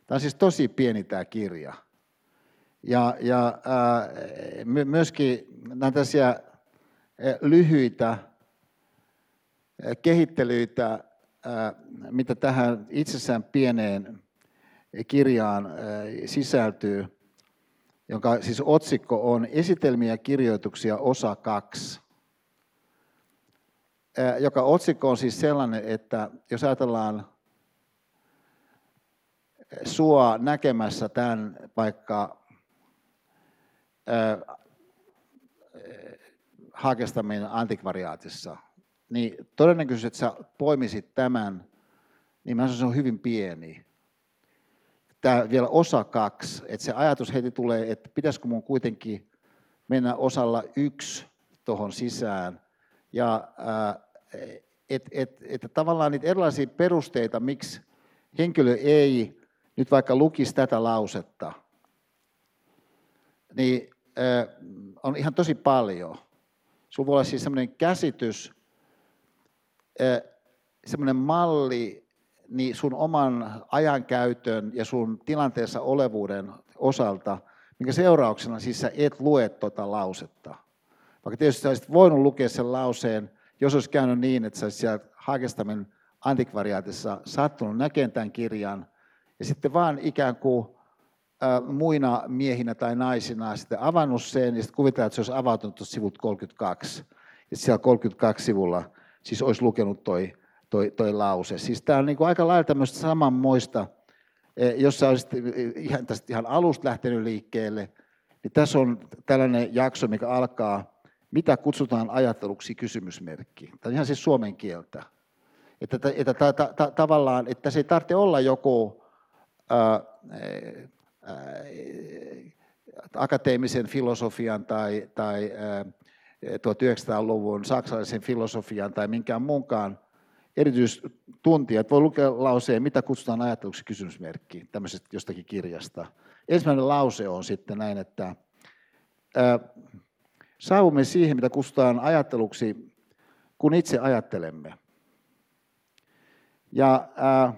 [SPEAKER 2] Tämä on siis tosi pieni tämä kirja. Ja, ja myöskin nämä tällaisia lyhyitä kehittelyitä, mitä tähän itsessään pieneen kirjaan sisältyy, jonka siis otsikko on Esitelmiä kirjoituksia osa kaksi. Joka otsikko on siis sellainen, että jos ajatellaan sua näkemässä tämän vaikka Hagestamin antikvariaatissa – niin todennäköisesti, että sä poimisit tämän, niin mä se on hyvin pieni. Tämä vielä osa kaksi, että se ajatus heti tulee, että pitäisikö mun kuitenkin mennä osalla yksi tuohon sisään. Ja että et, et, et tavallaan niitä erilaisia perusteita, miksi henkilö ei nyt vaikka lukisi tätä lausetta, niin on ihan tosi paljon. Sulla voi olla siis sellainen käsitys, semmoinen malli niin sun oman ajankäytön ja sun tilanteessa olevuuden osalta, minkä seurauksena siis sä et lue tuota lausetta. Vaikka tietysti sä olisit voinut lukea sen lauseen, jos olisi käynyt niin, että sä olisit siellä Hagestamin antikvariaatissa sattunut näkemään tämän kirjan, ja sitten vaan ikään kuin muina miehinä tai naisina sitten avannut sen, ja sitten kuvitellaan, että se olisi avautunut sivut 32. Ja siellä 32 sivulla siis olisi lukenut toi, toi, toi lause. Siis tämä on niin kuin aika lailla tämmöistä samanmoista, e, jos sä olisit ihan, tästä ihan alusta lähtenyt liikkeelle, niin tässä on tällainen jakso, mikä alkaa, mitä kutsutaan ajatteluksi kysymysmerkki. Tämä on ihan siis suomen kieltä. Että, että ta, ta, ta, tavallaan, että se ei tarvitse olla joku ää, ää, akateemisen filosofian tai, tai ää, 1900-luvun saksalaisen filosofian tai minkään muunkaan erityistuntijat voi lukea lauseen, mitä kutsutaan ajatteluksi kysymysmerkki tämmöisestä jostakin kirjasta. Ensimmäinen lause on sitten näin, että ää, saavumme siihen, mitä kutsutaan ajatteluksi, kun itse ajattelemme. Ja ää,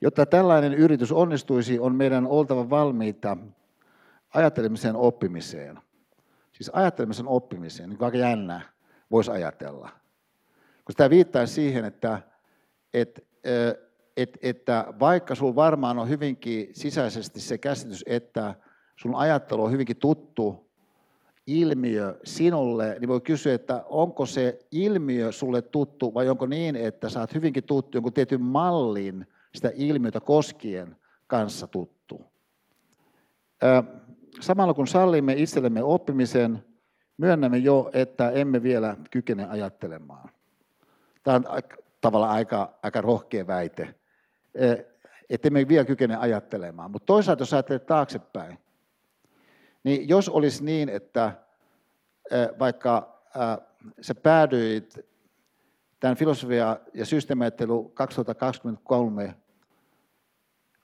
[SPEAKER 2] jotta tällainen yritys onnistuisi, on meidän oltava valmiita ajattelemisen oppimiseen. Siis ajattelemisen oppimiseen, niin aika jännä voisi ajatella. Koska tämä viittaa siihen, että, että, että, että vaikka sinulla varmaan on hyvinkin sisäisesti se käsitys, että sun ajattelu on hyvinkin tuttu ilmiö sinulle, niin voi kysyä, että onko se ilmiö sulle tuttu vai onko niin, että oot hyvinkin tuttu jonkun tietyn mallin sitä ilmiötä koskien kanssa tuttu samalla kun sallimme itsellemme oppimisen, myönnämme jo, että emme vielä kykene ajattelemaan. Tämä on tavallaan aika, aika rohkea väite, e, että emme vielä kykene ajattelemaan. Mutta toisaalta, jos ajattelet taaksepäin, niin jos olisi niin, että e, vaikka sä päädyit tämän filosofia- ja systeemiajattelu 2023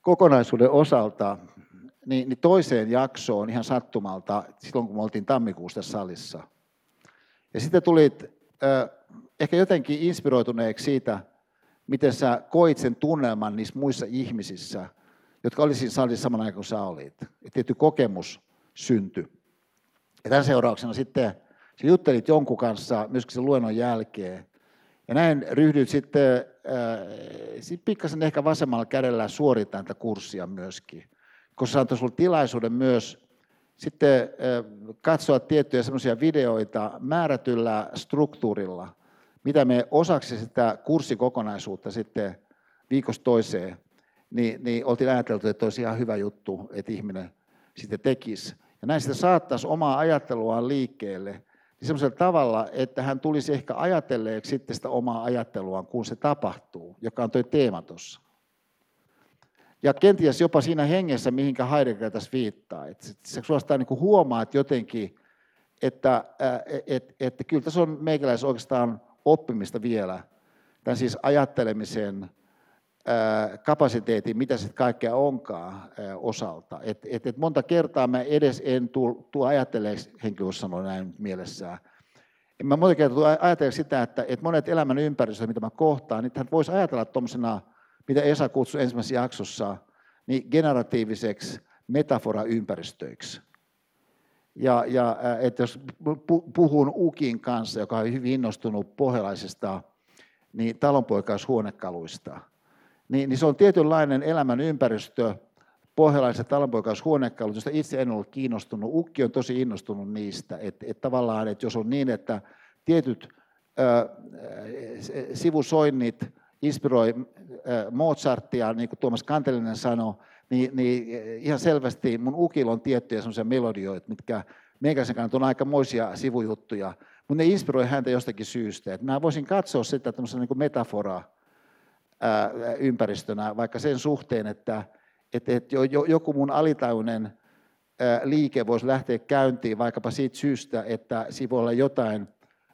[SPEAKER 2] kokonaisuuden osalta niin, niin toiseen jaksoon ihan sattumalta silloin, kun me oltiin tammikuussa salissa. Ja sitten tulit ehkä jotenkin inspiroituneeksi siitä, miten sä koit sen tunnelman niissä muissa ihmisissä, jotka oli siinä salissa saman aikaan kuin sä olit. Ja tietty kokemus syntyi. Ja tämän seurauksena sitten sä juttelit jonkun kanssa myöskin sen luennon jälkeen. Ja näin ryhdyit sitten äh, sit pikkasen ehkä vasemmalla kädellä suorittamaan tätä kurssia myöskin koska se antoi sinulle tilaisuuden myös sitten katsoa tiettyjä semmoisia videoita määrätyllä struktuurilla, mitä me osaksi sitä kurssikokonaisuutta sitten viikosta toiseen, niin, niin oltiin ajateltu, että olisi ihan hyvä juttu, että ihminen sitten tekisi. ja näin sitä saattaisi omaa ajatteluaan liikkeelle, niin semmoisella tavalla, että hän tulisi ehkä ajatelleeksi sitten sitä omaa ajatteluaan, kun se tapahtuu, joka on tuo teema tuossa. Ja kenties jopa siinä hengessä, mihinkä Heidegger tässä viittaa. Että se suostaa niin huomaat jotenkin, että, että, että kyllä tässä on meikäläis oikeastaan oppimista vielä. Tämän siis ajattelemisen kapasiteetin, mitä sitten kaikkea onkaan osalta. Et, et, et monta kertaa mä edes en tule ajatteleeksi, henkilö sanoi näin mielessään, mä monta kertaa ajatella sitä, että, että monet elämän ympäristöt, mitä mä kohtaan, niin voisi ajatella tuommoisena mitä Esa kutsui ensimmäisessä jaksossa, niin generatiiviseksi metafora-ympäristöiksi. Ja, ja että jos puhun Ukin kanssa, joka on hyvin innostunut pohjalaisesta niin talonpoikaishuonekaluista, niin, niin se on tietynlainen elämän ympäristö, pohjalaiset talonpoikaishuonekalut, joista itse en ollut kiinnostunut. Ukki on tosi innostunut niistä, että, että tavallaan, että jos on niin, että tietyt ö, sivusoinnit inspiroi Mozartia, niin kuin Tuomas Kantelinen sanoi, niin, niin ihan selvästi mun ukilla on tiettyjä sellaisia melodioita, mitkä meikäläisen kannalta on aika moisia sivujuttuja, mutta ne inspiroi häntä jostakin syystä. Et mä voisin katsoa sitä tämmöisenä niin metafora ympäristönä, vaikka sen suhteen, että, että, että joku mun alitajuinen liike voisi lähteä käyntiin vaikkapa siitä syystä, että siinä voi olla jotain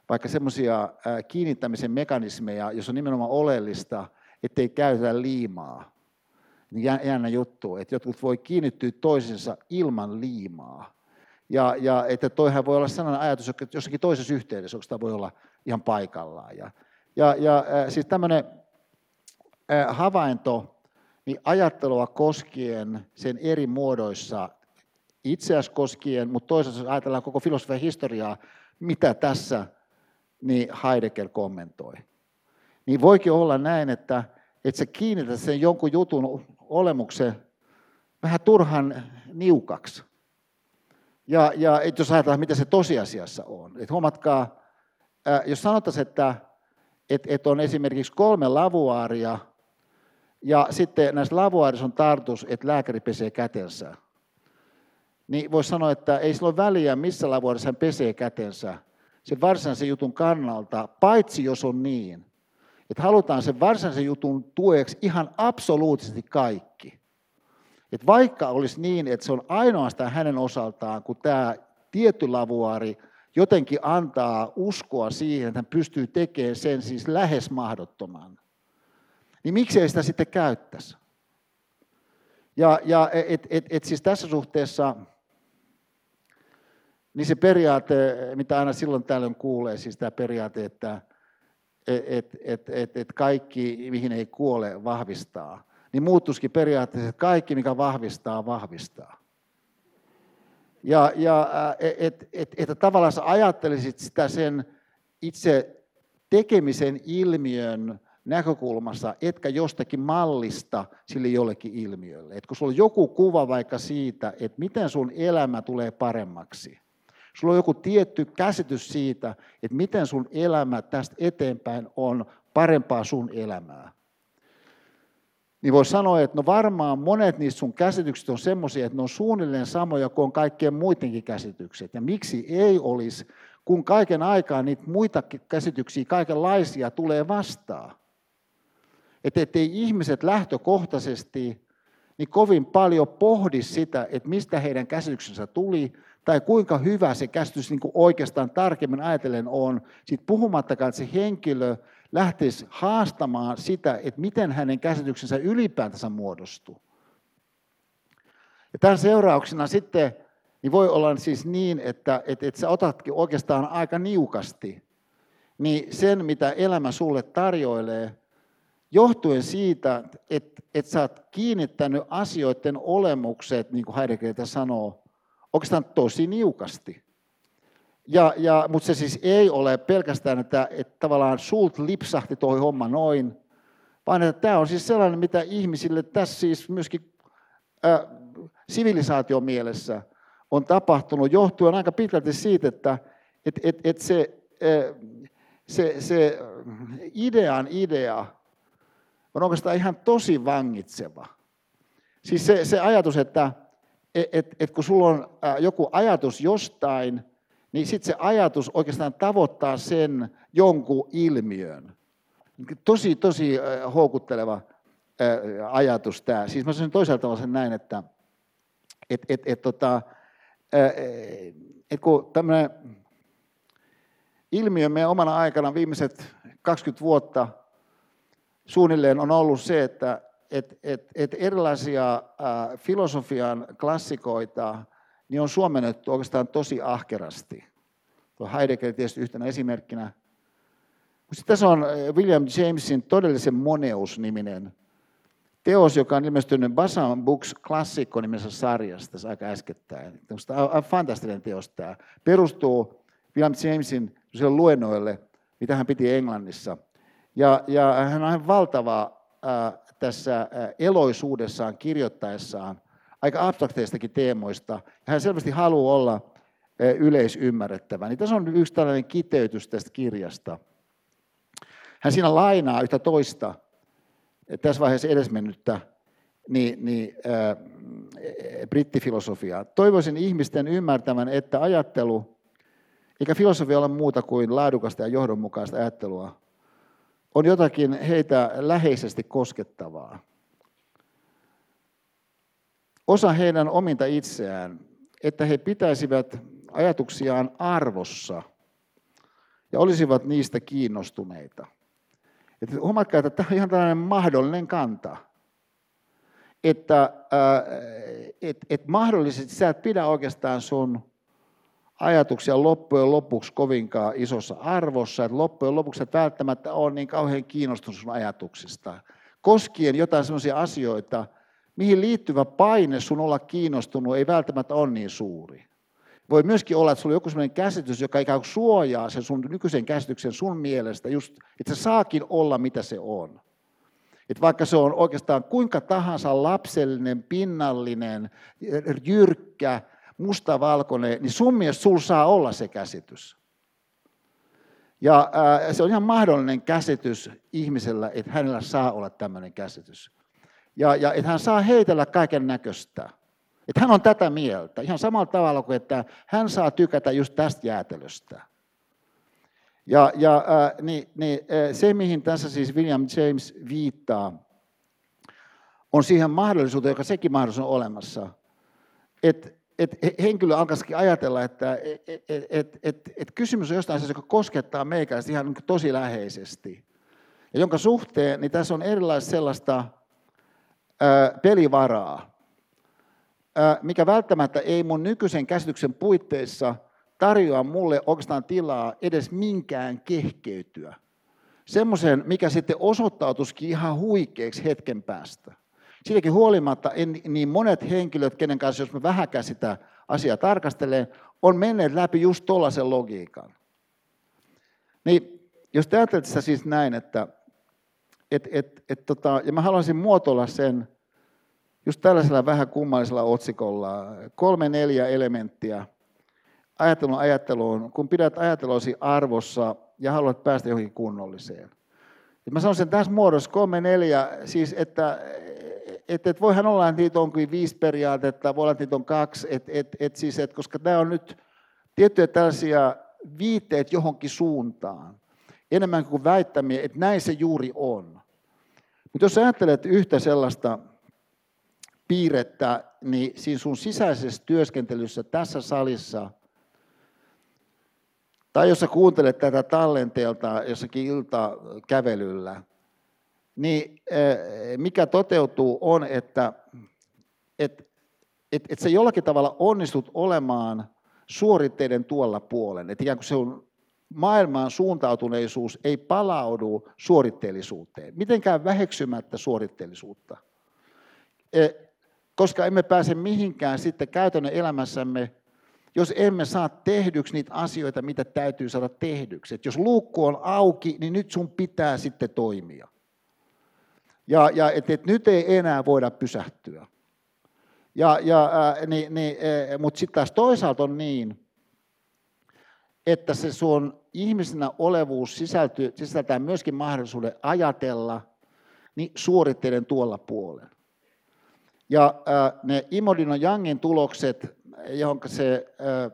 [SPEAKER 2] vaikka semmoisia kiinnittämisen mekanismeja, jos on nimenomaan oleellista, ettei käytetä liimaa. Niin jännä juttu, että jotkut voi kiinnittyä toisensa ilman liimaa. Ja, ja että toihan voi olla sellainen ajatus, että jossakin toisessa yhteydessä, onko voi olla ihan paikallaan. Ja, ja, ja siis tämmöinen havainto, niin ajattelua koskien sen eri muodoissa, itseäsi koskien, mutta toisaalta jos ajatellaan koko filosofian historiaa, mitä tässä niin Heidegger kommentoi. Niin voikin olla näin, että, että sä kiinnität sen jonkun jutun olemuksen vähän turhan niukaksi. Ja, ja et jos ajatellaan, mitä se tosiasiassa on. Et huomatkaa, ää, jos sanotaan, että et, et on esimerkiksi kolme lavuaaria, ja sitten näissä lavuaarissa on tartus, että lääkäri pesee kätensä, niin voisi sanoa, että ei sillä ole väliä, missä lavuaarissa hän pesee kätensä, sen varsinaisen jutun kannalta, paitsi jos on niin, että halutaan sen varsinaisen jutun tueksi ihan absoluuttisesti kaikki. Että vaikka olisi niin, että se on ainoastaan hänen osaltaan, kun tämä tietty lavuaari jotenkin antaa uskoa siihen, että hän pystyy tekemään sen siis lähes mahdottoman, niin miksei sitä sitten käyttäisi? Ja, ja et, et, et siis tässä suhteessa niin se periaate, mitä aina silloin tällöin kuulee, siis tämä periaate, että et, et, et, et kaikki, mihin ei kuole, vahvistaa, niin muuttuisikin periaatteessa, että kaikki, mikä vahvistaa, vahvistaa. Ja, ja että et, et, et, tavallaan sä ajattelisit sitä sen itse tekemisen ilmiön näkökulmassa, etkä jostakin mallista sille jollekin ilmiölle. Et kun sulla on joku kuva vaikka siitä, että miten sun elämä tulee paremmaksi, Sulla on joku tietty käsitys siitä, että miten sun elämä tästä eteenpäin on parempaa sun elämää. Niin voi sanoa, että no varmaan monet niistä sun käsitykset on semmoisia, että ne on suunnilleen samoja kuin on kaikkien muidenkin käsitykset. Ja miksi ei olisi, kun kaiken aikaa niitä muita käsityksiä, kaikenlaisia tulee vastaan. Että ettei ihmiset lähtökohtaisesti niin kovin paljon pohdi sitä, että mistä heidän käsityksensä tuli, tai kuinka hyvä se käsitys niin kuin oikeastaan tarkemmin ajatellen on, sitten puhumattakaan, että se henkilö lähtisi haastamaan sitä, että miten hänen käsityksensä ylipäätänsä muodostuu. Ja tämän seurauksena sitten niin voi olla siis niin, että, että, että sä otatkin oikeastaan aika niukasti niin sen, mitä elämä sulle tarjoilee, johtuen siitä, että, että sä oot kiinnittänyt asioiden olemukset, niin kuin Heidegger sanoo, oikeastaan tosi niukasti. Ja, ja, mutta se siis ei ole pelkästään, että, että tavallaan sult lipsahti tuo homma noin, vaan että tämä on siis sellainen, mitä ihmisille tässä siis myöskin sivilisaation mielessä on tapahtunut johtuen aika pitkälti siitä, että et, et, et se, äh, se, se idean idea on oikeastaan ihan tosi vangitseva. Siis se, se ajatus, että että et, kun sulla on joku ajatus jostain, niin sitten se ajatus oikeastaan tavoittaa sen jonkun ilmiön. Tosi, tosi houkutteleva ajatus tämä. Siis mä sanoisin toisaalta sen näin, että et, et, et, tota, et kun tämmöinen ilmiö meidän omana aikana viimeiset 20 vuotta suunnilleen on ollut se, että et, et, et erilaisia äh, filosofian klassikoita niin on suomennettu oikeastaan tosi ahkerasti. Tuo Heidegger tietysti yhtenä esimerkkinä. Sitten tässä on William Jamesin todellisen moneus-niminen teos, joka on ilmestynyt Basan Books klassikko nimisessä sarjassa tässä aika äskettäin. Tämä fantastinen teos tämä. Perustuu William Jamesin luennoille, mitä hän piti Englannissa. Ja, ja hän on valtava äh, tässä eloisuudessaan kirjoittaessaan aika abstrakteistakin teemoista. Hän selvästi haluaa olla yleisymmärrettävä. Niin tässä on yksi tällainen kiteytys tästä kirjasta. Hän siinä lainaa yhtä toista, tässä vaiheessa edesmennyttä, niin, niin, äh, brittifilosofiaa. Toivoisin ihmisten ymmärtävän, että ajattelu, eikä filosofia ole muuta kuin laadukasta ja johdonmukaista ajattelua, on jotakin heitä läheisesti koskettavaa. Osa heidän ominta itseään, että he pitäisivät ajatuksiaan arvossa ja olisivat niistä kiinnostuneita. Että huomatkaa, että tämä on ihan tällainen mahdollinen kanta. Että et, et mahdollisesti sä et pidä oikeastaan sun ajatuksia loppujen lopuksi kovinkaan isossa arvossa, että loppujen lopuksi et välttämättä ole niin kauhean kiinnostunut sun ajatuksista. Koskien jotain sellaisia asioita, mihin liittyvä paine sun olla kiinnostunut ei välttämättä ole niin suuri. Voi myöskin olla, että sulla on joku sellainen käsitys, joka ikään kuin suojaa sen sun nykyisen käsityksen sun mielestä, just, että se saakin olla mitä se on. Että vaikka se on oikeastaan kuinka tahansa lapsellinen, pinnallinen, jyrkkä, mustavalkoinen, niin sun mielestä sulla saa olla se käsitys. Ja ää, se on ihan mahdollinen käsitys ihmisellä, että hänellä saa olla tämmöinen käsitys. Ja, ja että hän saa heitellä kaiken näköistä. Että hän on tätä mieltä, ihan samalla tavalla kuin että hän saa tykätä just tästä jäätelöstä. Ja, ja ää, niin, niin, se, mihin tässä siis William James viittaa, on siihen mahdollisuuteen, joka sekin mahdollisuus on olemassa, että et henkilö alkaisikin ajatella, että et, et, et, et, et kysymys on jostain asiasta, joka koskettaa meikäläistä ihan tosi läheisesti. Ja jonka suhteen, niin tässä on erilaista sellaista ää, pelivaraa, ää, mikä välttämättä ei mun nykyisen käsityksen puitteissa tarjoa mulle oikeastaan tilaa edes minkään kehkeytyä. Semmoisen, mikä sitten osoittautuisikin ihan huikeaksi hetken päästä. Siitäkin huolimatta en, niin monet henkilöt, kenen kanssa jos mä vähäkään sitä asiaa tarkastelen, on menneet läpi just tuollaisen logiikan. Niin, jos te ajattelette sitä siis näin, että et, et, et, tota, ja mä haluaisin muotoilla sen just tällaisella vähän kummallisella otsikolla, kolme neljä elementtiä ajattelun ajatteluun, kun pidät ajattelusi arvossa ja haluat päästä johonkin kunnolliseen. Et mä sanoisin tässä muodossa kolme neljä, siis että että et voihan olla, että niitä on kuin viisi periaatetta, voi olla, että niitä on kaksi, et, et, et siis, et, koska nämä on nyt tiettyjä tällaisia viitteet johonkin suuntaan, enemmän kuin väittämiä, että näin se juuri on. Mutta jos ajattelet yhtä sellaista piirrettä, niin siinä sun sisäisessä työskentelyssä tässä salissa, tai jos sä kuuntelet tätä tallenteelta jossakin iltakävelyllä, niin mikä toteutuu on, että et, et, et sä jollakin tavalla onnistut olemaan suoritteiden tuolla puolen. Että ikään kuin se on maailmaan suuntautuneisuus ei palaudu suoritteellisuuteen, mitenkään väheksymättä suoritteellisuutta. Eh, koska emme pääse mihinkään sitten käytännön elämässämme, jos emme saa tehdyksi niitä asioita, mitä täytyy saada tehdyksi. Et jos luukku on auki, niin nyt sun pitää sitten toimia. Ja, ja että et nyt ei enää voida pysähtyä. Ja, ja, niin, niin, Mutta sitten taas toisaalta on niin, että se sun ihmisenä olevuus sisältyy, sisältää myöskin mahdollisuuden ajatella niin suoritteiden tuolla puolella. Ja ne Imodino Youngin tulokset, johon se äh,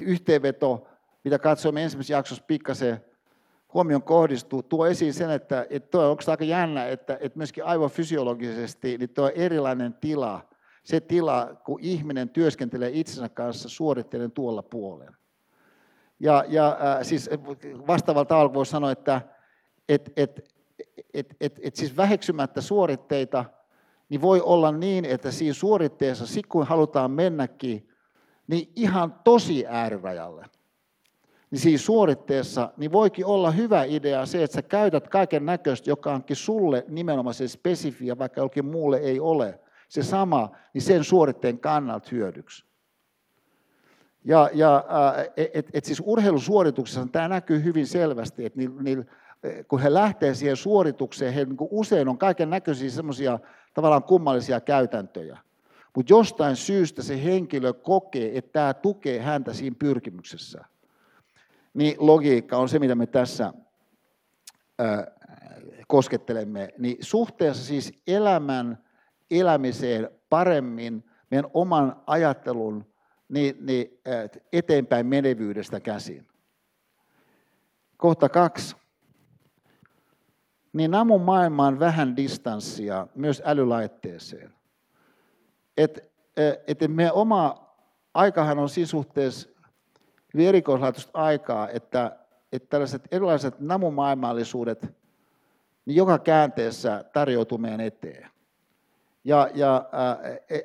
[SPEAKER 2] yhteenveto, mitä katsoimme ensimmäisessä jaksossa pikkasen huomion kohdistuu, tuo esiin sen, että, että tuo onko aika jännä, että, että myöskin aivofysiologisesti niin tuo erilainen tila, se tila, kun ihminen työskentelee itsensä kanssa suorittelen tuolla puolella. Ja, ja äh, siis vastaavalla tavalla voi sanoa, että et, et, et, et, et siis väheksymättä suoritteita, niin voi olla niin, että siinä suoritteessa, sit kun halutaan mennäkin, niin ihan tosi äärirajalle, niin siinä suoritteessa niin voikin olla hyvä idea se, että sä käytät kaiken näköistä, joka onkin sulle nimenomaan se spesifiä, vaikka jokin muulle ei ole, se sama, niin sen suoritteen kannalta hyödyksi. Ja, ja et, et, et siis urheilusuorituksessa tämä näkyy hyvin selvästi, että niillä, niillä kun he lähtee siihen suoritukseen, he niin usein on kaiken näköisiä semmoisia tavallaan kummallisia käytäntöjä. Mutta jostain syystä se henkilö kokee, että tämä tukee häntä siinä pyrkimyksessä. Niin logiikka on se, mitä me tässä koskettelemme. Niin suhteessa siis elämän elämiseen paremmin meidän oman ajattelun niin, niin, eteenpäin menevyydestä käsin. Kohta kaksi niin namun maailmaan vähän distanssia myös älylaitteeseen. Et, et meidän oma aikahan on siinä suhteessa hyvin erikoislaatuista aikaa, että, että tällaiset erilaiset namumaailmallisuudet niin joka käänteessä tarjoutuu meidän eteen. Ja, ja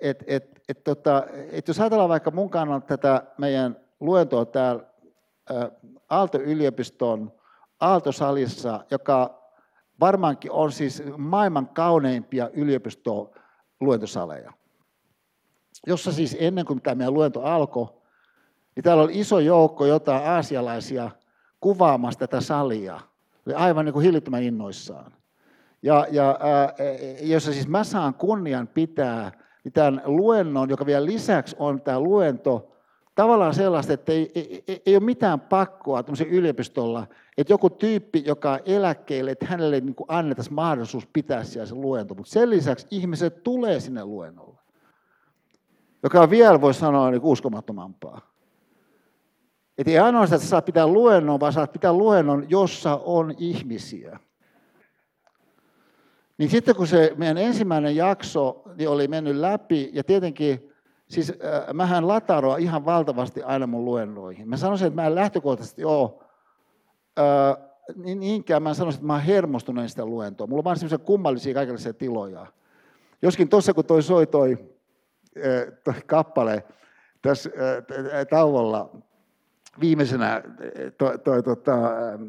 [SPEAKER 2] et, et, et, tota, et jos ajatellaan vaikka mun kannalta tätä meidän luentoa täällä Aalto-yliopiston Aaltosalissa, joka varmaankin on siis maailman kauneimpia yliopistoluentosaleja, jossa siis ennen kuin tämä meidän luento alkoi, niin täällä oli iso joukko jotain aasialaisia kuvaamassa tätä salia. Oli aivan niin kuin hillittömän innoissaan. Ja, ja ää, jossa siis mä saan kunnian pitää niin tämän luennon, joka vielä lisäksi on tämä luento, tavallaan sellaista, että ei, ei, ei, ole mitään pakkoa yliopistolla, että joku tyyppi, joka on eläkkeelle, että hänelle niin annettaisiin mahdollisuus pitää siellä se luento, mutta sen lisäksi ihmiset tulee sinne luennolle, joka vielä, voi sanoa, niin uskomattomampaa. Että ei ainoastaan, että saa pitää luennon, vaan saat pitää luennon, jossa on ihmisiä. Niin sitten kun se meidän ensimmäinen jakso niin oli mennyt läpi, ja tietenkin Siis äh, mähän lataroa ihan valtavasti aina mun luennoihin. Mä sanoisin, että mä en lähtökohtaisesti ole äh, niin niinkään mä sanoisin, että mä oon hermostunut sitä luentoa. Mulla on vaan semmoisia kummallisia kaikenlaisia tiloja. Joskin tuossa kun toi soi toi, äh, toi kappale tässä äh, tauolla viimeisenä äh, toi, toi tota, äh,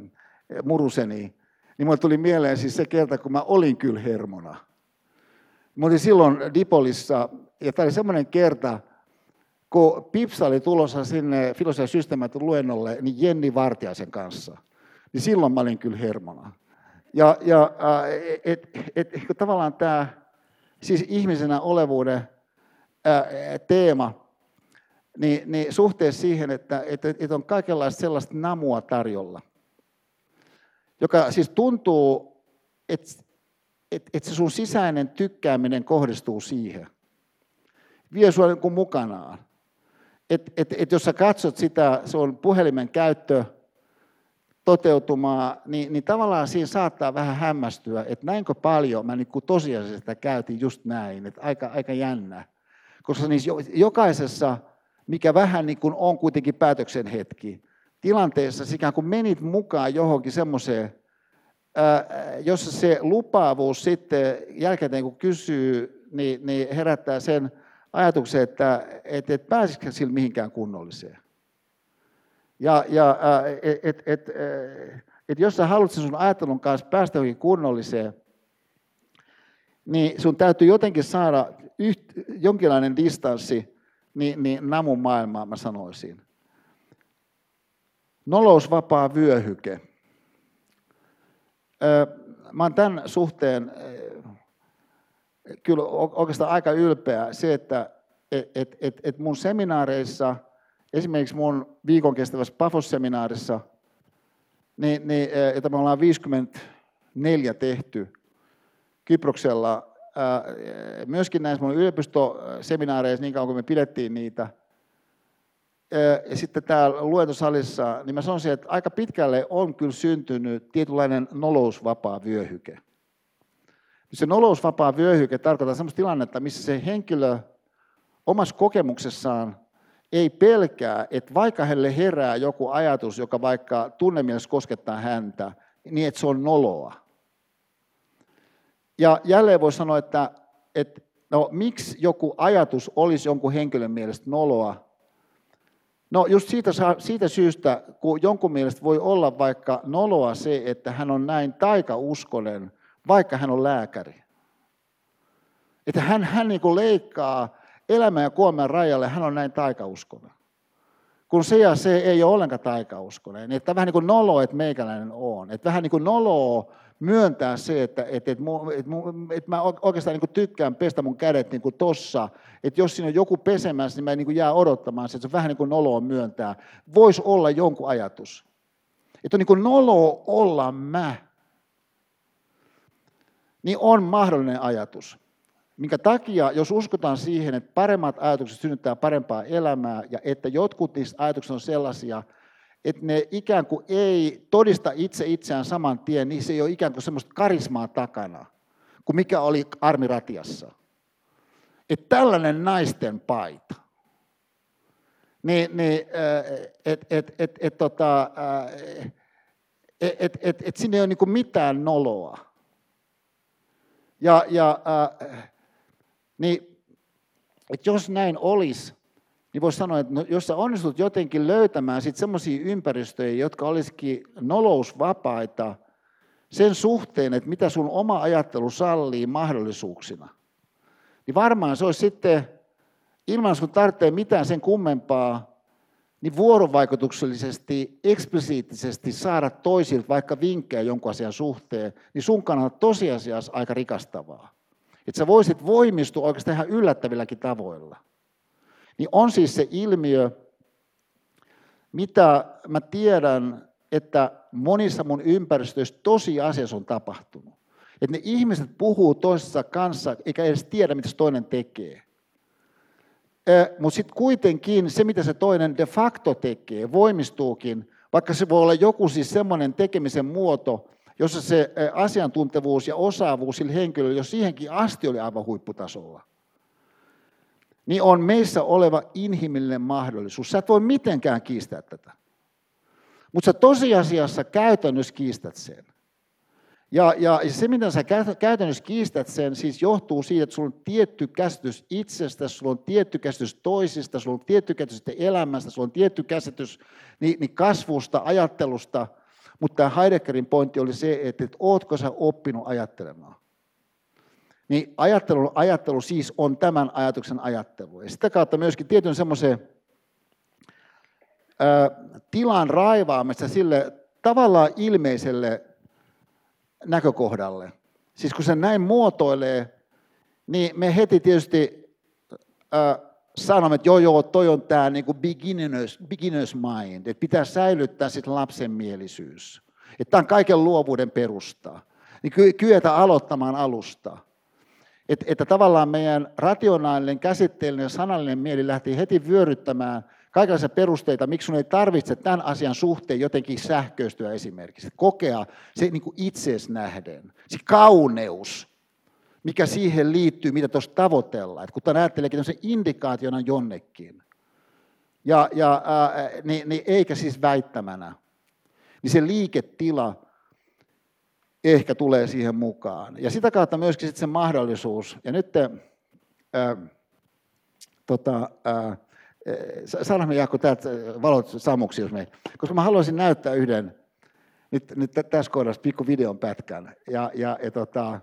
[SPEAKER 2] muruseni, niin mulle tuli mieleen siis se kerta, kun mä olin kyllä hermona. Mä olin silloin Dipolissa ja tämä oli semmoinen kerta, kun Pipsa oli tulossa sinne filosofian systeemaatin luennolle, niin Jenni Vartiaisen kanssa. Niin silloin mä olin kyllä hermona. Ja, ja et, et, et, tavallaan tämä siis ihmisenä olevuuden ää, teema, niin, niin suhteessa siihen, että, että, että on kaikenlaista sellaista namua tarjolla, joka siis tuntuu, että, että, että se sun sisäinen tykkääminen kohdistuu siihen – vie sinua niin mukanaan. Et, et, et jos sä katsot sitä sun puhelimen käyttö toteutumaa, niin, niin tavallaan siinä saattaa vähän hämmästyä, että näinkö paljon mä niin tosiasiassa sitä käytin just näin, että aika, aika jännä. Koska niissä jokaisessa, mikä vähän niin kuin on kuitenkin päätöksen hetki, tilanteessa ikään kuin menit mukaan johonkin semmoiseen, jossa se lupaavuus sitten jälkeen kun kysyy, niin, niin herättää sen ajatuksen, että et, et pääsisikö sillä mihinkään kunnolliseen. Ja, ja et, et, et, et jos sä haluat sun ajattelun kanssa päästä johonkin kunnolliseen, niin sun täytyy jotenkin saada yht, jonkinlainen distanssi niin, niin namun maailmaan, mä sanoisin. Nolousvapaa vyöhyke. Mä oon tämän suhteen kyllä oikeastaan aika ylpeä se, että et, et, et, et mun seminaareissa, esimerkiksi mun viikon kestävässä Pafos-seminaarissa, niin, niin, jota me ollaan 54 tehty Kyproksella, myöskin näissä mun yliopistoseminaareissa, niin kauan kuin me pidettiin niitä, ja sitten täällä luentosalissa, niin mä sanoisin, että aika pitkälle on kyllä syntynyt tietynlainen nolousvapaa vyöhyke. Se nolousvapaa vyöhyke tarkoittaa sellaista tilannetta, missä se henkilö omassa kokemuksessaan ei pelkää, että vaikka hänelle herää joku ajatus, joka vaikka tunnemielessä koskettaa häntä, niin että se on noloa. Ja jälleen voi sanoa, että, että no, miksi joku ajatus olisi jonkun henkilön mielestä noloa, No just siitä, siitä syystä, kun jonkun mielestä voi olla vaikka noloa se, että hän on näin taikauskonen, vaikka hän on lääkäri. Että hän, hän niin leikkaa elämän ja kuoleman rajalle, hän on näin taikauskonen. Kun se ja se ei ole ollenkaan taikauskonen. Että vähän niin kuin nolo, että meikäläinen on. Että vähän niin kuin noloa myöntää se, että, että, että, että, että mä oikeastaan niin tykkään pestä mun kädet niin kuin tossa, että jos siinä on joku pesemässä, niin mä niin jää odottamaan että se on vähän niin kuin noloa myöntää. Voisi olla jonkun ajatus. Että on niin kuin noloa olla mä. Niin on mahdollinen ajatus. Minkä takia, jos uskotaan siihen, että paremmat ajatukset synnyttää parempaa elämää ja että jotkut niistä ajatuksista on sellaisia, että ne ikään kuin ei todista itse itseään saman tien, niin se ei ole ikään kuin semmoista karismaa takana, kuin mikä oli armiratiassa. Että tällainen naisten paita, niin, niin että et, et, et, tota, et, et, et, et siinä ei ole niin mitään noloa. Ja, ja äh, niin, että jos näin olisi, niin voisi sanoa, että no, jos sä onnistut jotenkin löytämään sitten semmoisia ympäristöjä, jotka olisikin nolousvapaita sen suhteen, että mitä sun oma ajattelu sallii mahdollisuuksina, niin varmaan se olisi sitten, ilman sun tarvitsee mitään sen kummempaa, niin vuorovaikutuksellisesti, eksplisiittisesti saada toisilta vaikka vinkkejä jonkun asian suhteen, niin sun kannalta tosiasiassa aika rikastavaa. Että sä voisit voimistua oikeastaan ihan yllättävilläkin tavoilla niin on siis se ilmiö, mitä mä tiedän, että monissa mun ympäristöissä tosiasiassa on tapahtunut. Että ne ihmiset puhuu toisessa kanssa, eikä edes tiedä, mitä se toinen tekee. Mutta sitten kuitenkin se, mitä se toinen de facto tekee, voimistuukin, vaikka se voi olla joku siis semmoinen tekemisen muoto, jossa se asiantuntevuus ja osaavuus sillä henkilöllä jo siihenkin asti oli aivan huipputasolla niin on meissä oleva inhimillinen mahdollisuus. Sä et voi mitenkään kiistää tätä. Mutta sä tosiasiassa käytännössä kiistät sen. Ja, ja se, miten sä käytännössä kiistät sen, siis johtuu siitä, että sulla on tietty käsitys itsestä, sulla on tietty käsitys toisista, sulla on tietty käsitys elämästä, sulla on tietty käsitys niin, niin kasvusta, ajattelusta. Mutta tämä Heideggerin pointti oli se, että, että ootko sä oppinut ajattelemaan niin ajattelu, ajattelu siis on tämän ajatuksen ajattelu. Ja sitä kautta myöskin tietyn semmoisen tilan raivaamista sille tavallaan ilmeiselle näkökohdalle. Siis kun se näin muotoilee, niin me heti tietysti äh, sanomme, että joo joo, toi on tämä niin beginners, beginners mind, että pitää säilyttää sitten lapsenmielisyys. Että tämä on kaiken luovuuden perusta. Niin kyetä aloittamaan alusta. Että, että tavallaan meidän rationaalinen, käsitteellinen ja sanallinen mieli lähti heti vyöryttämään kaikenlaisia perusteita, miksi sun ei tarvitse tämän asian suhteen jotenkin sähköistyä esimerkiksi. Kokea se niin kuin itsees nähden, se kauneus, mikä siihen liittyy, mitä tuossa tavoitellaan. Että kun tämä ajatteleekin indikaationa jonnekin, ja, ja, ää, niin, niin eikä siis väittämänä, niin se liiketila ehkä tulee siihen mukaan. Ja sitä kautta myöskin sitten se mahdollisuus. Ja nyt ää, tota, ää, saadaan me Jaakko täältä valot sammuksi, jos me, koska mä haluaisin näyttää yhden, nyt, nyt tässä kohdassa pikku videon pätkän. Ja, ja, ja tota,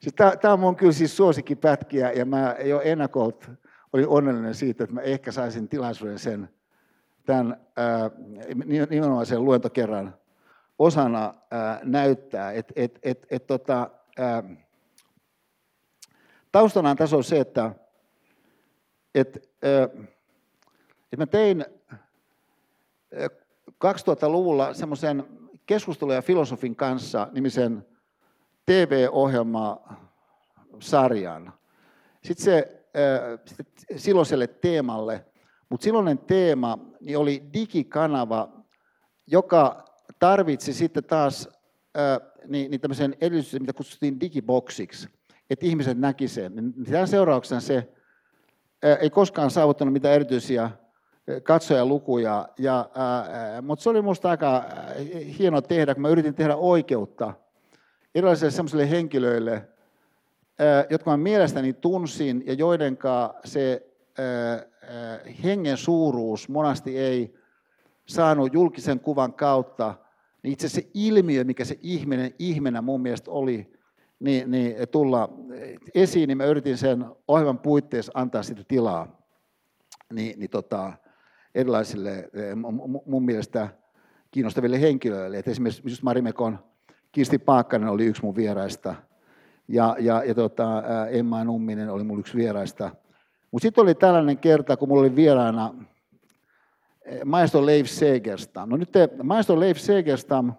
[SPEAKER 2] siis tämä on mun kyllä siis suosikkipätkiä, ja mä jo ennakolta olin onnellinen siitä, että mä ehkä saisin tilaisuuden sen, tämän ää, nimenomaan sen luentokerran osana ää, näyttää. Et, et, et, et, tota, ää, taustanaan tässä on se, että et, ää, et mä tein 2000-luvulla semmoisen keskustelun ja filosofin kanssa nimisen TV-ohjelma sarjan. Sitten se silloiselle teemalle, mutta silloinen teema niin oli digikanava, joka tarvitsi sitten taas niin, niin tämmöisen edellytyksen, mitä kutsuttiin digiboksiksi, että ihmiset näki sen. Tämän seurauksena se ei koskaan saavuttanut mitään erityisiä katsojalukuja, ja, ää, mutta se oli minusta aika hieno tehdä, kun mä yritin tehdä oikeutta erilaisille sellaisille henkilöille, jotka mä mielestäni tunsin ja joidenka se hengen suuruus monasti ei saanut julkisen kuvan kautta, niin itse se ilmiö, mikä se ihminen ihminen mun mielestä oli, niin, niin tulla esiin, niin mä yritin sen ohjelman puitteissa antaa sitä tilaa niin, niin tota, erilaisille mun mielestä kiinnostaville henkilöille. Et esimerkiksi just Marimekon Kirsti Paakkanen oli yksi mun vieraista, ja, ja, ja tota, Emma Numminen oli mun yksi vieraista. Mutta sitten oli tällainen kerta, kun mulla oli vieraana maestro Leif Segerstam. No nyt maestro Leif Segerstam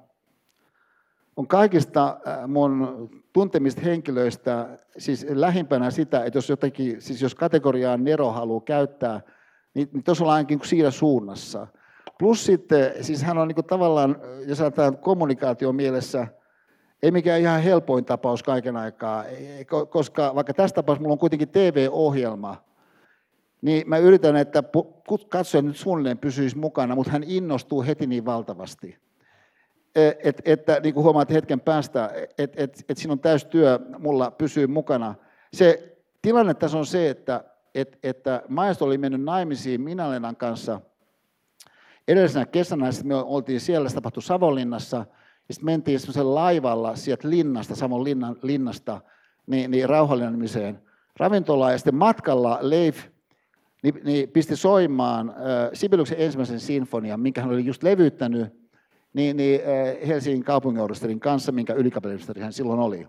[SPEAKER 2] on kaikista mun tuntemista henkilöistä siis lähimpänä sitä, että jos jotakin, siis jos kategoriaa Nero haluaa käyttää, niin, niin tuossa ollaan ainakin siinä suunnassa. Plus sitten, siis hän on niin tavallaan, jos ajatellaan kommunikaation mielessä, ei mikään ihan helpoin tapaus kaiken aikaa, koska vaikka tässä tapauksessa mulla on kuitenkin TV-ohjelma, niin mä yritän, että katsoja nyt suunnilleen pysyisi mukana, mutta hän innostuu heti niin valtavasti. E, et, että niin kuin huomaat hetken päästä, että et, et siinä on täystyö mulla pysyy mukana. Se tilanne tässä on se, että et, että Maestro oli mennyt naimisiin Minalenan kanssa edellisenä kesänä, sitten me oltiin siellä, se tapahtui Savonlinnassa, ja sitten mentiin semmoisella laivalla sieltä linnasta, Savon linnan, linnasta, niin, niin Rauhallinnan nimiseen ravintolaan, ja sitten matkalla Leif niin, niin pisti soimaan äh, Sibeliuksen ensimmäisen sinfonian, minkä hän oli just levyttänyt, niin, niin äh, Helsingin kaupunginorkesterin kanssa, minkä ylikapellimestari hän silloin oli.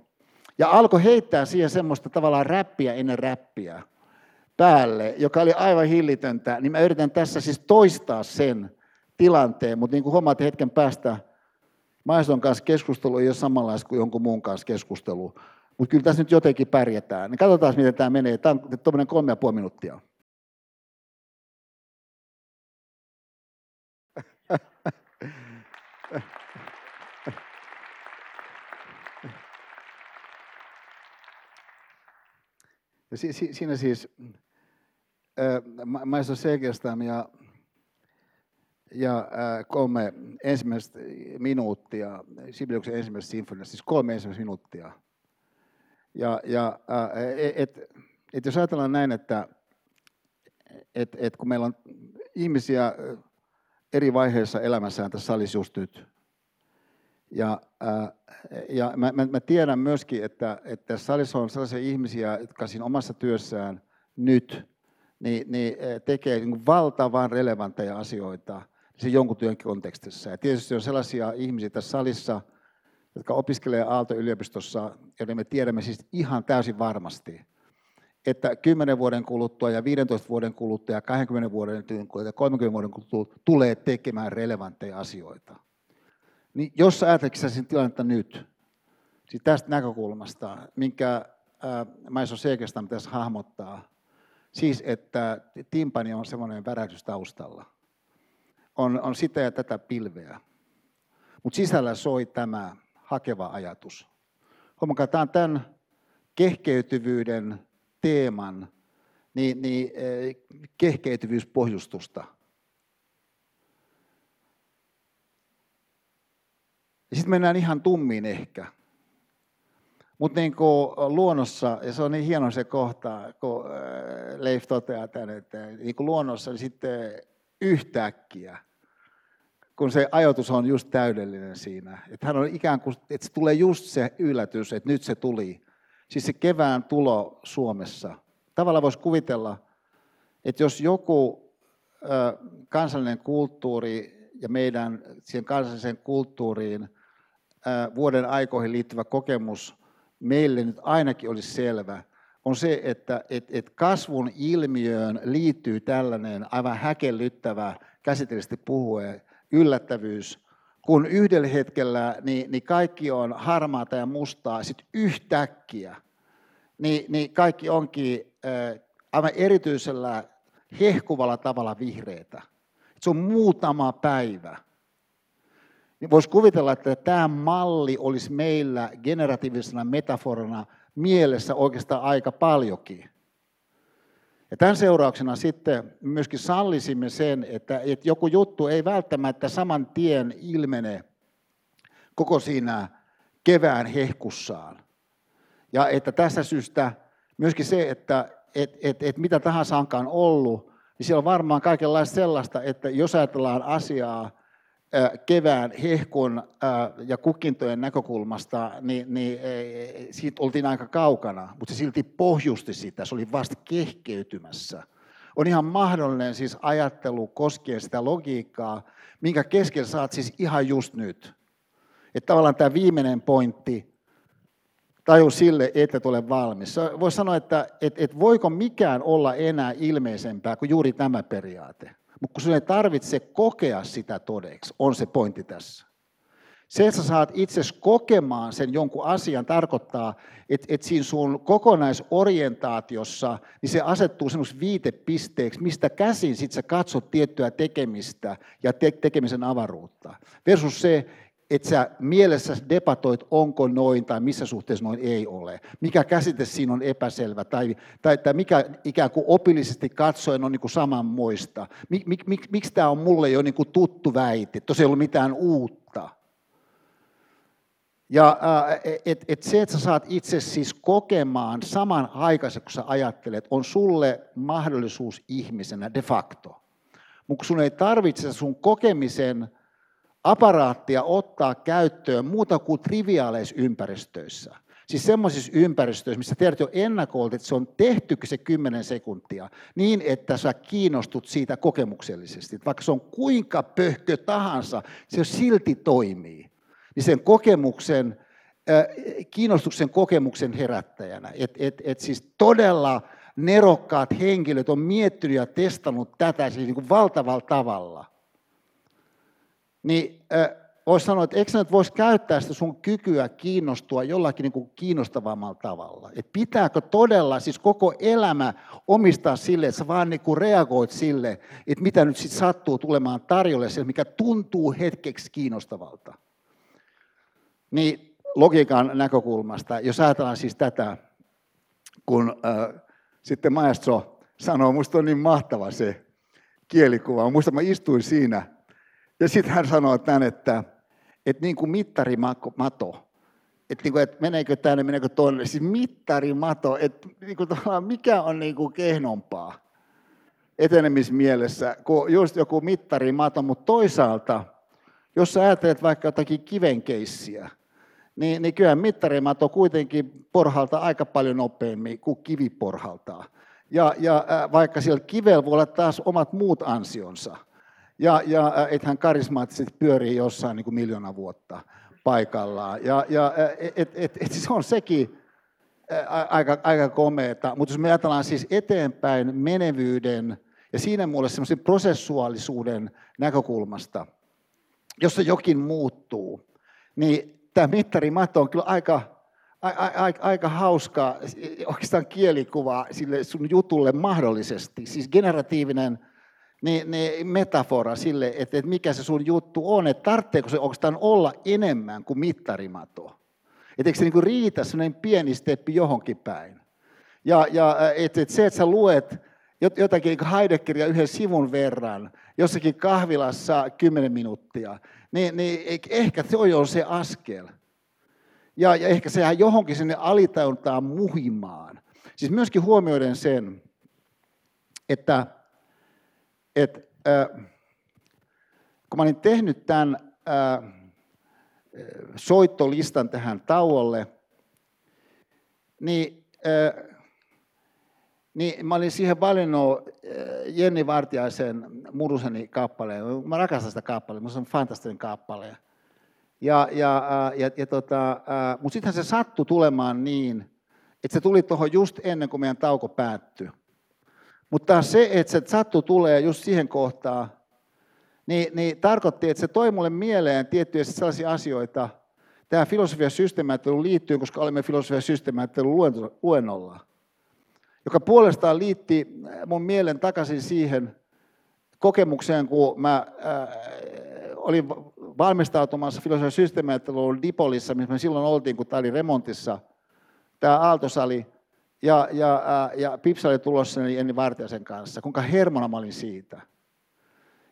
[SPEAKER 2] Ja alkoi heittää siihen semmoista tavallaan räppiä ennen räppiä päälle, joka oli aivan hillitöntä, niin mä yritän tässä siis toistaa sen tilanteen, mutta niin kuin huomaat hetken päästä, Maiston kanssa keskustelu ei ole samanlaista kuin jonkun muun kanssa keskustelu, mutta kyllä tässä nyt jotenkin pärjätään. Niin katsotaan, miten tämä menee. Tämä on tuommoinen kolme ja puoli minuuttia. Ja si, si, siinä siis äh, Maestro Segerstam ja, ja äh, kolme ensimmäistä minuuttia, Sibeliuksen ensimmäistä sinfoniasta, siis kolme ensimmäistä minuuttia. Ja, ja äh, et, et jos ajatellaan näin, että et, et kun meillä on ihmisiä eri vaiheissa elämässään tässä salissa just nyt, ja, ää, ja mä, mä, mä tiedän myöskin, että, että salissa on sellaisia ihmisiä, jotka siinä omassa työssään nyt niin, niin tekee niin valtavan relevantteja asioita sen jonkun työn kontekstissa. Ja tietysti on sellaisia ihmisiä tässä salissa, jotka opiskelee Aalto-yliopistossa, joiden me tiedämme siis ihan täysin varmasti, että 10 vuoden kuluttua ja 15 vuoden kuluttua ja 20 vuoden kuluttua ja 30 vuoden kuluttua tulee tekemään relevantteja asioita. Niin jos ajatellaan sen tilannetta nyt, siis tästä näkökulmasta, minkä Maiso Seekestam pitäisi hahmottaa, siis että timpani on semmoinen värähdys taustalla, on, on sitä ja tätä pilveä, mutta sisällä soi tämä hakeva ajatus. Huomakaa, tämä on tämän kehkeytyvyyden teeman niin, niin, kehkeytyvyyspohjustusta – Ja sitten mennään ihan tummiin ehkä. Mutta niin luonnossa, ja se on niin hieno se kohta, kun äh, Leif toteaa tämän, että niin kuin luonnossa niin sitten yhtäkkiä, kun se ajoitus on just täydellinen siinä, että hän on ikään kuin, että se tulee just se yllätys, että nyt se tuli. Siis se kevään tulo Suomessa. Tavallaan voisi kuvitella, että jos joku kansallinen kulttuuri ja meidän siihen kansalliseen kulttuuriin vuoden aikoihin liittyvä kokemus meille nyt ainakin olisi selvä, on se, että et, et kasvun ilmiöön liittyy tällainen aivan häkellyttävä, käsitellisesti puhuen, yllättävyys, kun yhdellä hetkellä niin, niin kaikki on harmaata ja mustaa, sitten yhtäkkiä niin, niin kaikki onkin aivan erityisellä hehkuvalla tavalla vihreitä. Se on muutama päivä. Niin voisi kuvitella, että tämä malli olisi meillä generatiivisena metaforana mielessä oikeastaan aika paljonkin. Ja tämän seurauksena sitten myöskin sallisimme sen, että, että joku juttu ei välttämättä saman tien ilmene koko siinä kevään hehkussaan. Ja että tässä syystä myöskin se, että et, et, et mitä tahansa onkaan ollut, niin siellä on varmaan kaikenlaista sellaista, että jos ajatellaan asiaa kevään hehkun ja kukintojen näkökulmasta, niin, niin siitä oltiin aika kaukana, mutta se silti pohjusti sitä, se oli vasta kehkeytymässä. On ihan mahdollinen siis ajattelu koskien sitä logiikkaa, minkä keskellä saat siis ihan just nyt. Että tavallaan tämä viimeinen pointti, taju sille, että et ole valmis. Voisi sanoa, että et, et voiko mikään olla enää ilmeisempää kuin juuri tämä periaate. Mutta kun sinun ei tarvitse kokea sitä todeksi, on se pointti tässä. Se, että sä saat itse kokemaan sen jonkun asian, tarkoittaa, että, että siinä sun kokonaisorientaatiossa, niin se asettuu semmoisen viitepisteeksi, mistä käsin sit sä katsot tiettyä tekemistä ja te- tekemisen avaruutta. Versus se, että sä mielessä debatoit, onko noin tai missä suhteessa noin ei ole. Mikä käsite siinä on epäselvä tai, tai, tai mikä ikään kuin opillisesti katsoen on niin kuin samanmoista. Mik, mik, mik, miksi tämä on mulle jo niin kuin tuttu väite, se ei ollut mitään uutta. Ja et, et se, että sä saat itse siis kokemaan saman aikaisen, kun sä ajattelet, on sulle mahdollisuus ihmisenä de facto. Mutta sun ei tarvitse sun kokemisen aparaattia ottaa käyttöön muuta kuin triviaaleissa ympäristöissä. Siis semmoisissa ympäristöissä, missä tiedät jo ennakolta, että se on tehty se 10 sekuntia, niin että sä kiinnostut siitä kokemuksellisesti. Vaikka se on kuinka pöhkö tahansa, se silti toimii. Niin sen kokemuksen, kiinnostuksen kokemuksen herättäjänä. Et, et, et siis todella nerokkaat henkilöt on miettinyt ja testannut tätä siis niin kuin valtavalla tavalla – niin voisi sanoa, että eikö nyt voisi käyttää sitä sun kykyä kiinnostua jollakin niin kuin kiinnostavammalla tavalla. Et pitääkö todella siis koko elämä omistaa sille, että sä vaan niin kuin reagoit sille, että mitä nyt sitten sattuu tulemaan tarjolle, se, mikä tuntuu hetkeksi kiinnostavalta. Niin logiikan näkökulmasta, jos ajatellaan siis tätä, kun äh, sitten maestro sanoo, musta on niin mahtava se kielikuva. Muista mä istuin siinä ja sitten hän sanoo tämän, että, että niin kuin mittarimato, että, niin kuin, että meneekö tänne, meneekö tuonne, siis mittarimato, että niin kuin, mikä on niin kuin kehnompaa etenemismielessä kuin just joku mittarimato, mutta toisaalta, jos sä ajattelet vaikka jotakin kivenkeissiä, niin, niin kyllä mittarimato kuitenkin porhalta aika paljon nopeammin kuin kivi porhaltaa. Ja, ja vaikka siellä kivellä voi olla taas omat muut ansionsa – ja, ja ethän karismaattisesti pyörii jossain niin kuin miljoona vuotta paikallaan. Ja, ja et, et, et, et se on sekin aika, aika komeeta. Mutta jos me ajatellaan siis eteenpäin menevyyden ja siinä muodossa semmoisen prosessuaalisuuden näkökulmasta, jossa jokin muuttuu, niin tämä mittarimato on kyllä aika, aika, aika hauska oikeastaan kielikuva sille sun jutulle mahdollisesti. Siis generatiivinen niin, niin metafora sille, että, että mikä se sun juttu on, että tarvitseeko se oikeastaan olla enemmän kuin mittarimato. Että eikö se niin riitä sellainen pieni steppi johonkin päin. Ja, ja että, että se, että sä luet jotakin niin Heideggeria yhden sivun verran, jossakin kahvilassa kymmenen minuuttia, niin, niin ehkä se on jo se askel. Ja, ja ehkä se johonkin sinne alitajuntaan muhimaan. Siis myöskin huomioiden sen, että että äh, kun mä olin tehnyt tämän äh, soittolistan tähän tauolle, niin, äh, niin mä olin siihen valinnut Jenni Vartiaisen Muruseni kappaleen. Mä rakastan sitä kappaleen, se on fantastinen kappale. Ja, ja, ja, ja tota, mutta sittenhän se sattui tulemaan niin, että se tuli tuohon just ennen kuin meidän tauko päättyi. Mutta se, että se sattu tulee just siihen kohtaan, niin, niin tarkoitti, että se toi mulle mieleen tiettyjä sellaisia asioita, tämä filosofia systeemiajattelu liittyy, koska olemme filosofia systeemiajattelun luennolla, joka puolestaan liitti mun mielen takaisin siihen kokemukseen, kun mä äh, olin valmistautumassa filosofia systeemiajatteluun Dipolissa, missä me silloin oltiin, kun tämä oli remontissa, tämä Aaltosali, ja, ja, ja Pipsa oli tulossa niin Enni Vartiasen kanssa, kuinka hermona mä olin siitä.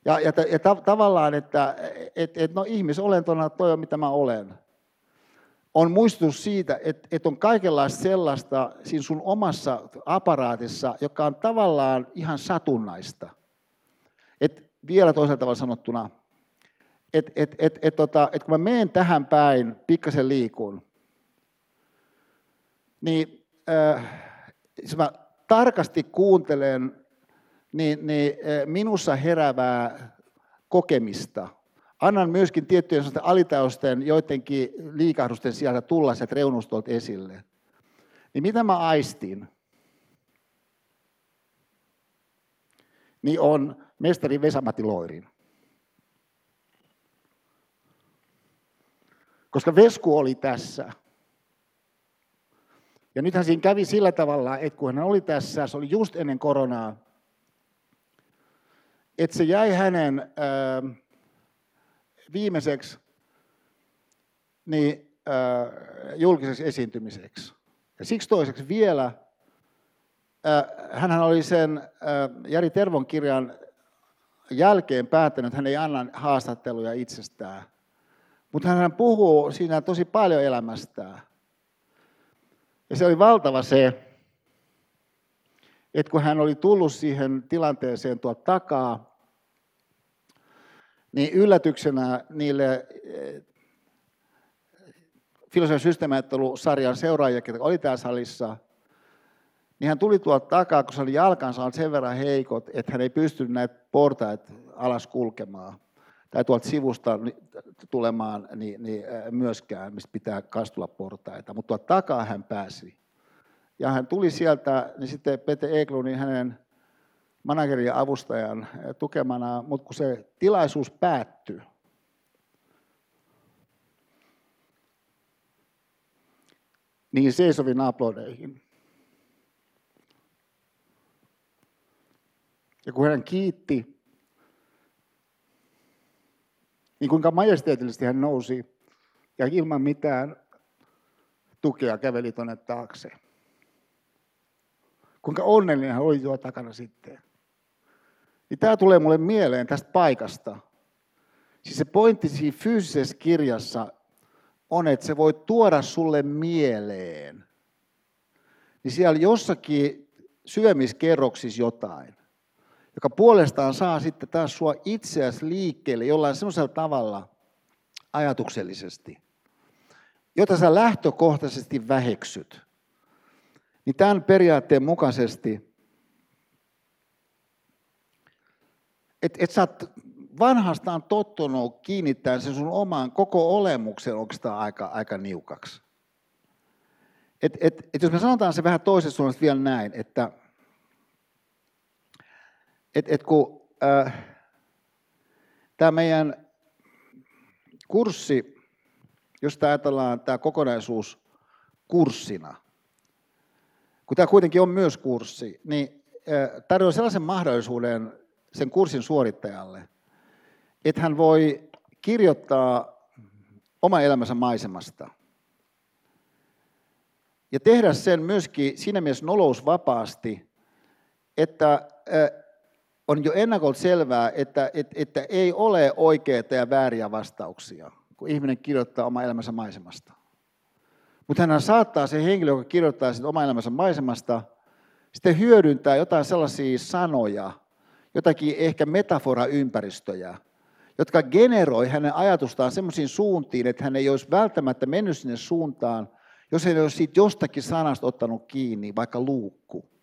[SPEAKER 2] Ja, ja, ja ta, tavallaan, että et, et, no ihmisolentona toi on mitä mä olen. On muistutus siitä, että et on kaikenlaista sellaista siinä sun omassa aparaatissa, joka on tavallaan ihan satunnaista. Et vielä toisella tavalla sanottuna, että et, et, et, tota, et kun mä menen tähän päin, pikkasen liikun, niin äh, jos mä tarkasti kuuntelen niin, niin minussa heräävää kokemista, annan myöskin tiettyjen alitausten joidenkin liikahdusten sieltä tulla sieltä reunustolta esille, niin mitä mä aistin? Niin on mestari Vesamati Loirin. Koska Vesku oli tässä. Ja nythän siinä kävi sillä tavalla, että kun hän oli tässä, se oli just ennen koronaa, että se jäi hänen äh, viimeiseksi niin, äh, julkiseksi esiintymiseksi. Ja siksi toiseksi vielä, äh, hän oli sen äh, Jari Tervon kirjan jälkeen päättänyt, että hän ei anna haastatteluja itsestään. Mutta hän puhuu siinä tosi paljon elämästään. Ja se oli valtava se, että kun hän oli tullut siihen tilanteeseen tuolta takaa, niin yllätyksenä niille eh, filosofian systeemiajattelusarjan seuraajia, jotka oli täällä salissa, niin hän tuli tuolta takaa, kun se oli jalkansa on sen verran heikot, että hän ei pystynyt näitä portaita alas kulkemaan tai tuolta sivusta tulemaan niin, niin myöskään, mistä pitää kastulla portaita, mutta tuolta takaa hän pääsi. Ja hän tuli sieltä, niin sitten Pete Eklund, niin hänen managerin ja avustajan tukemana, mutta kun se tilaisuus päättyi, niin seisovin aplodeihin. Ja kun hän kiitti niin kuinka majesteetillisesti hän nousi ja ilman mitään tukea käveli tuonne taakse. Kuinka onnellinen hän oli tuo takana sitten. Niin tämä tulee mulle mieleen tästä paikasta. Siis se pointti siinä fyysisessä kirjassa on, että se voi tuoda sulle mieleen. Niin siellä jossakin syömiskerroksissa jotain joka puolestaan saa sitten taas sua itseäsi liikkeelle jollain semmoisella tavalla ajatuksellisesti, jota sä lähtökohtaisesti väheksyt. Niin tämän periaatteen mukaisesti, että et sä oot vanhastaan tottunut kiinnittämään sen sun omaan koko olemuksen oikeastaan aika, aika niukaksi. Et, et, et jos me sanotaan se vähän toisesta suunnasta vielä näin, että että et kun äh, tämä meidän kurssi, jos ajatellaan tämä kokonaisuus kurssina, kun tämä kuitenkin on myös kurssi, niin äh, tarjoaa sellaisen mahdollisuuden sen kurssin suorittajalle, että hän voi kirjoittaa oma elämänsä maisemasta. Ja tehdä sen myöskin siinä mielessä nolousvapaasti, että äh, on jo ennakolta selvää, että, että, että ei ole oikeita ja vääriä vastauksia, kun ihminen kirjoittaa oma elämänsä maisemasta. Mutta hän saattaa se henkilö, joka kirjoittaa sitä oma elämänsä maisemasta, sitten hyödyntää jotain sellaisia sanoja, jotakin ehkä metafora-ympäristöjä, jotka generoi hänen ajatustaan semmoisiin suuntiin, että hän ei olisi välttämättä mennyt sinne suuntaan, jos hän ei olisi siitä jostakin sanasta ottanut kiinni, vaikka luukku.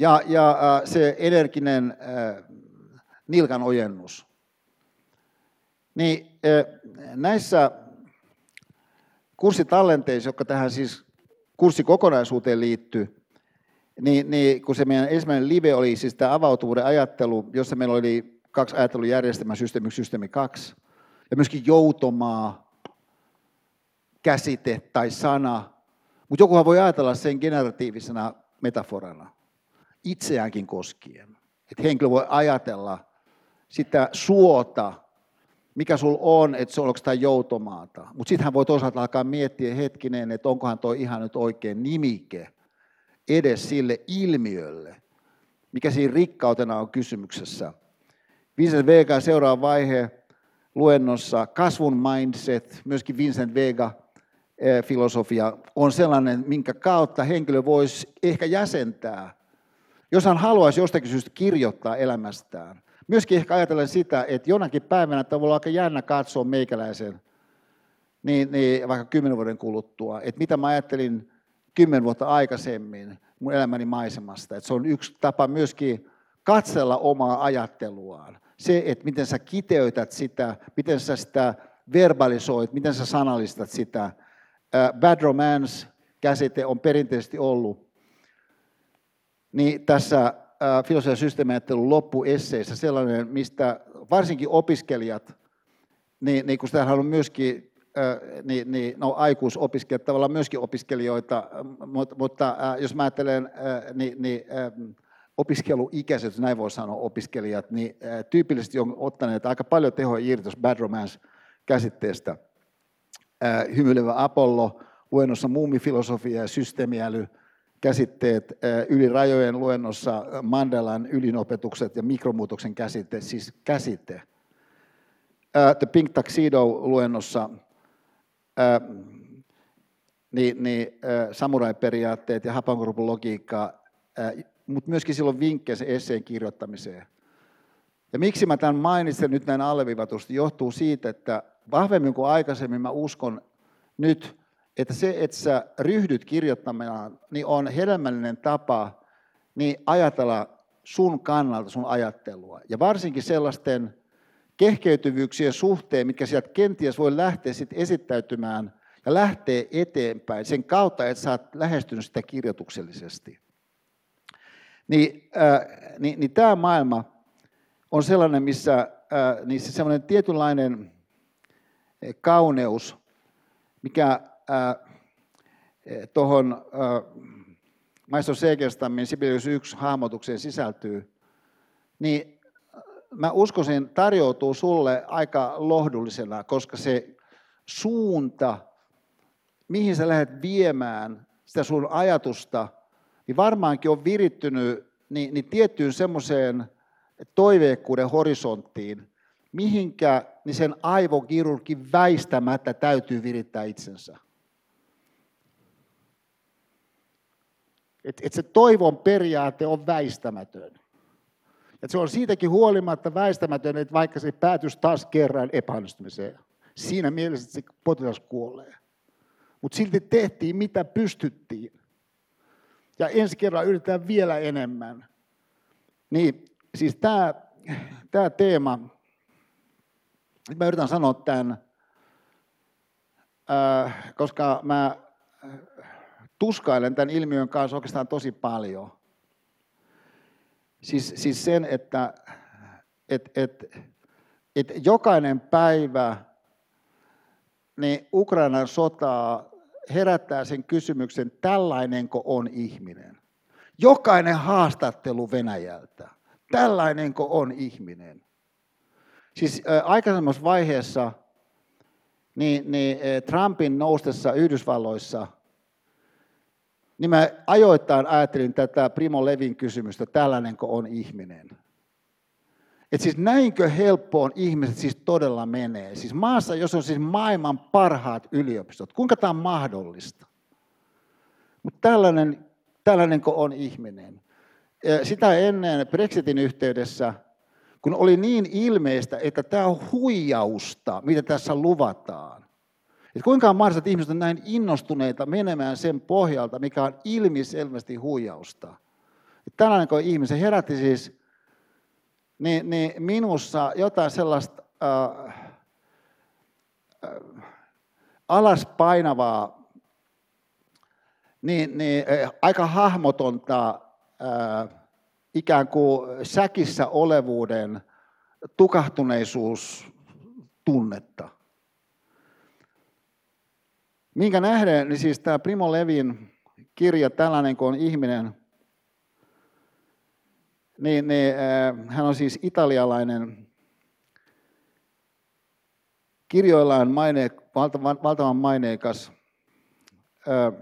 [SPEAKER 2] Ja, ja äh, se energinen äh, nilkan ojennus. Niin äh, näissä kurssitallenteissa, jotka tähän siis kurssikokonaisuuteen liittyy, niin, niin kun se meidän ensimmäinen live oli siis tämä avautuvuuden ajattelu, jossa meillä oli kaksi ajattelujärjestelmää, systeemi 1, systeemi 2, ja myöskin joutomaa, käsite tai sana, mutta jokuhan voi ajatella sen generatiivisena metaforana itseäänkin koskien. Että henkilö voi ajatella sitä suota, mikä sul on, että se on onko tämä joutomaata. Mutta sitten hän voi toisaalta alkaa miettiä hetkinen, että onkohan tuo ihan nyt oikein nimike edes sille ilmiölle, mikä siinä rikkautena on kysymyksessä. Vincent Vega seuraava vaihe luennossa, kasvun mindset, myöskin Vincent Vega eh, filosofia on sellainen, minkä kautta henkilö voisi ehkä jäsentää, jos hän haluaisi jostakin syystä kirjoittaa elämästään. Myöskin ehkä ajatellen sitä, että jonakin päivänä olla aika jännä katsoa meikäläisen, niin, niin vaikka kymmenen vuoden kuluttua, että mitä mä ajattelin kymmenen vuotta aikaisemmin mun elämäni maisemasta. Että se on yksi tapa myöskin katsella omaa ajatteluaan. Se, että miten sä kiteytät sitä, miten sä sitä verbalisoit, miten sä sanallistat sitä. Bad romance-käsite on perinteisesti ollut niin tässä filosofian systeemiajattelun loppuesseissä sellainen, mistä varsinkin opiskelijat, niin, niin kun sitä on myöskin niin, niin, no, aikuisopiskelijat, tavallaan myöskin opiskelijoita, mutta, mutta jos mä ajattelen niin, niin, opiskeluikäiset, näin voi sanoa opiskelijat, niin tyypillisesti on ottaneet aika paljon tehoa irti bad romance-käsitteestä. Hymyilevä Apollo, luennossa muumifilosofia ja systeemiäly, käsitteet yli rajojen luennossa Mandelan ylinopetukset ja mikromuutoksen käsite, siis käsite. The Pink Tuxedo-luennossa niin, niin, samurai-periaatteet ja hapankorupun logiikka, mutta myöskin silloin vinkkejä esseen kirjoittamiseen. Ja miksi mä tämän mainitsen nyt näin alleviivatusti, johtuu siitä, että vahvemmin kuin aikaisemmin mä uskon nyt, että se, että sä ryhdyt kirjoittamaan, niin on hedelmällinen tapa niin ajatella sun kannalta sun ajattelua. Ja varsinkin sellaisten kehkeytyvyyksien suhteen, mitkä sieltä kenties voi lähteä sitten esittäytymään ja lähteä eteenpäin sen kautta, että sä oot lähestynyt sitä kirjoituksellisesti. Niin, äh, niin, niin tämä maailma on sellainen, missä äh, niin se sellainen tietynlainen kauneus, mikä tuohon Maestro Segelstamin Sibelius 1 hahmotukseen sisältyy, niin mä uskoisin tarjoutuu sulle aika lohdullisena, koska se suunta, mihin sä lähdet viemään sitä sun ajatusta, niin varmaankin on virittynyt niin, niin tiettyyn semmoiseen toiveikkuuden horisonttiin, mihinkä niin sen aivokirurgin väistämättä täytyy virittää itsensä. Että et se toivon periaate on väistämätön. Et se on siitäkin huolimatta väistämätön, että vaikka se päätys taas kerran epäonnistumiseen. Siinä mielessä, että se potilas kuolee. Mutta silti tehtiin mitä pystyttiin. Ja ensi kerralla yritetään vielä enemmän. Niin, siis tämä teema, nyt mä yritän sanoa tämän, äh, koska mä tuskailen tämän ilmiön kanssa oikeastaan tosi paljon. Siis, siis sen, että et, et, et jokainen päivä niin Ukrainan sotaa herättää sen kysymyksen, tällainenko on ihminen. Jokainen haastattelu Venäjältä, tällainenko on ihminen. Siis aikaisemmassa vaiheessa niin, niin Trumpin noustessa Yhdysvalloissa – niin mä ajoittain ajattelin tätä Primo Levin kysymystä, tällainenko on ihminen. Että siis näinkö helppoon ihmiset siis todella menee? Siis maassa, jos on siis maailman parhaat yliopistot, kuinka tämä on mahdollista? Mutta tällainen, tällainenko on ihminen? Sitä ennen Brexitin yhteydessä, kun oli niin ilmeistä, että tämä on huijausta, mitä tässä luvataan, että kuinka on mahdollista, että ihmiset on näin innostuneita menemään sen pohjalta, mikä on ilmiselvästi huijausta. Että tällainen kuin ihmisen herätti siis niin, niin minussa jotain sellaista äh, äh, alaspainavaa, niin, niin, äh, aika hahmotonta äh, ikään kuin säkissä olevuuden tukahtuneisuus tunnetta. Minkä nähden, niin siis tämä Primo Levin kirja Tällainen kuin ihminen, niin, niin äh, hän on siis italialainen, kirjoillaan maine, valtavan, valtavan maineikas äh,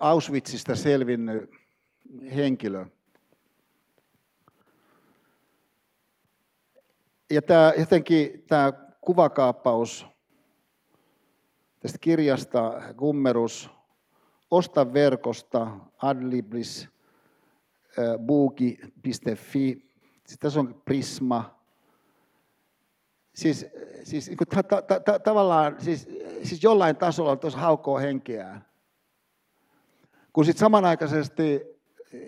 [SPEAKER 2] Auschwitzista selvinnyt henkilö. Ja tämä, jotenkin tämä kuvakaappaus tästä kirjasta Gummerus, Osta verkosta, adlibris, buuki.fi, sitten tässä on Prisma. Siis, siis niin ta, ta, ta, tavallaan, siis, siis jollain tasolla tuossa haukoo henkeään. Kun sitten samanaikaisesti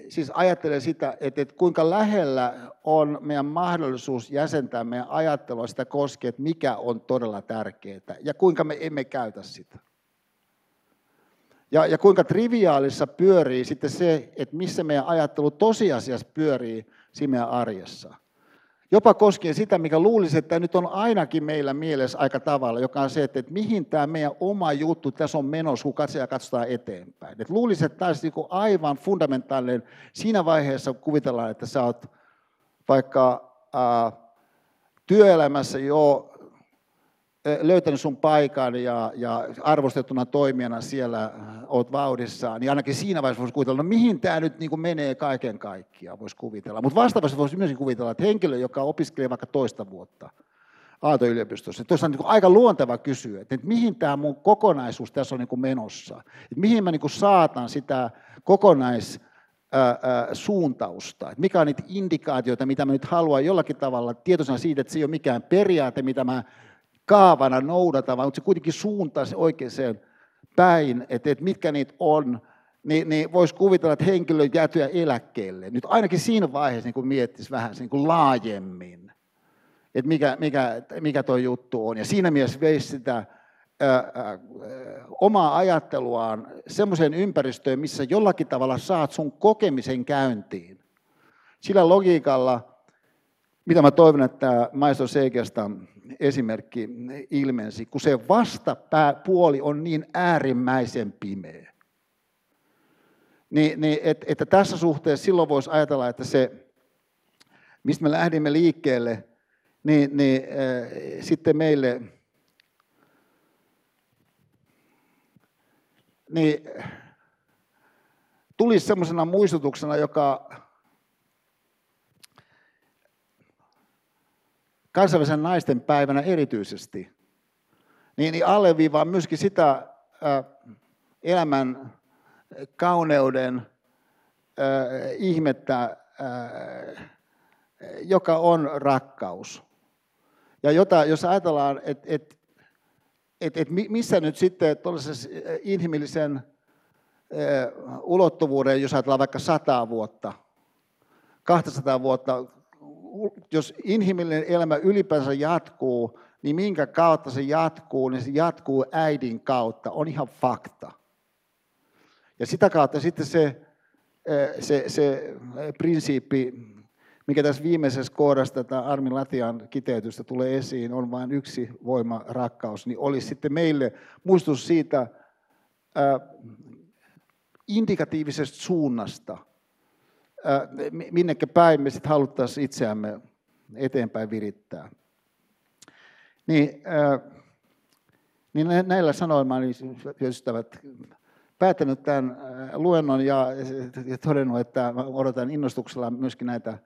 [SPEAKER 2] siis ajattelee sitä, että, että kuinka lähellä on meidän mahdollisuus jäsentää meidän ajattelua sitä koskee, että mikä on todella tärkeää ja kuinka me emme käytä sitä. Ja, ja kuinka triviaalissa pyörii sitten se, että missä meidän ajattelu tosiasiassa pyörii siinä meidän arjessa. Jopa koskien sitä, mikä luulisi, että nyt on ainakin meillä mielessä aika tavalla, joka on se, että, että mihin tämä meidän oma juttu tässä on menossa, kun katsoja katsotaan eteenpäin. Että luulisi, että tämä olisi niin aivan fundamentaalinen siinä vaiheessa, kun kuvitellaan, että sä oot vaikka ää, työelämässä jo löytänyt sun paikan ja, ja arvostettuna toimijana siellä oot vauhdissa, niin ainakin siinä vaiheessa voisi kuvitella, no mihin tämä nyt niin kuin menee kaiken kaikkiaan, voisi kuvitella. Mutta vastaavasti voisi myös kuvitella, että henkilö, joka opiskelee vaikka toista vuotta Aalto-yliopistossa, tuossa on niin aika luonteva kysyä, että, että mihin tämä mun kokonaisuus tässä on niin kuin menossa, että mihin mä niin kuin saatan sitä kokonais suuntausta, että mikä on niitä indikaatioita, mitä mä nyt haluan jollakin tavalla tietoisena siitä, että se ei ole mikään periaate, mitä mä kaavana noudata, vaan se kuitenkin suuntaa se oikeaan päin, että, että mitkä niitä on, niin, niin voisi kuvitella, että henkilö jäätyä eläkkeelle. Nyt ainakin siinä vaiheessa niin miettisi vähän niin kuin laajemmin, että mikä, mikä, mikä tuo juttu on. Ja siinä mielessä veisi sitä ää, ää, omaa ajatteluaan semmoiseen ympäristöön, missä jollakin tavalla saat sun kokemisen käyntiin. Sillä logiikalla, mitä mä toivon, että Maisto Seikeasta esimerkki ilmensi, kun se vastapuoli on niin äärimmäisen pimeä. Niin, niin et, että tässä suhteessa silloin voisi ajatella, että se, mistä me lähdimme liikkeelle, niin, niin äh, sitten meille niin, tulisi semmoisena muistutuksena, joka kansainvälisen naisten päivänä erityisesti, niin, niin alleviivaa myöskin sitä elämän kauneuden ihmettä, joka on rakkaus. Ja jota, jos ajatellaan, että et, et, et missä nyt sitten tuollaisessa inhimillisen ulottuvuuden, jos ajatellaan vaikka 100 vuotta, 200 vuotta, jos inhimillinen elämä ylipäänsä jatkuu, niin minkä kautta se jatkuu, niin se jatkuu äidin kautta, on ihan fakta. Ja sitä kautta sitten se, se, se prinsiippi, mikä tässä viimeisessä kohdassa tätä Armin Latian kiteytystä tulee esiin, on vain yksi voima, rakkaus, niin olisi sitten meille muistutus siitä äh, indikatiivisesta suunnasta – minnekä päin me sitten haluttaisiin itseämme eteenpäin virittää. Niin, niin näillä sanoilla olen ystävät päättänyt tämän luennon ja, todennut, että odotan innostuksella myöskin näitä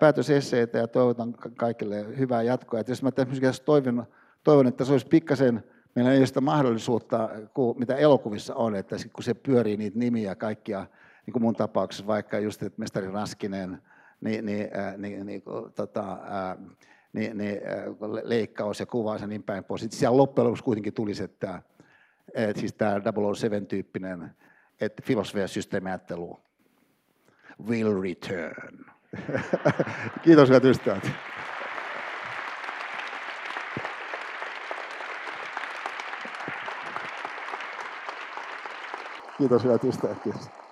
[SPEAKER 2] päätösesseitä ja toivotan kaikille hyvää jatkoa. Et jos mä toivon, toivon, että se olisi pikkasen, meillä ei ole sitä mahdollisuutta, mitä elokuvissa on, että kun se pyörii niitä nimiä kaikkia niin kuin mun tapauksessa vaikka just, että mestari Raskinen, niin, niin, äh, niin, niin, tota, äh, niin, niin äh, leikkaus ja kuvaus ja niin päin pois. Sitten siellä loppujen lopuksi kuitenkin tulisi, että, että siis tämä 007-tyyppinen, että filosofia systeemiajattelu will return. Kiitos hyvät ystävät. Kiitos hyvät ystävät. Kiitos.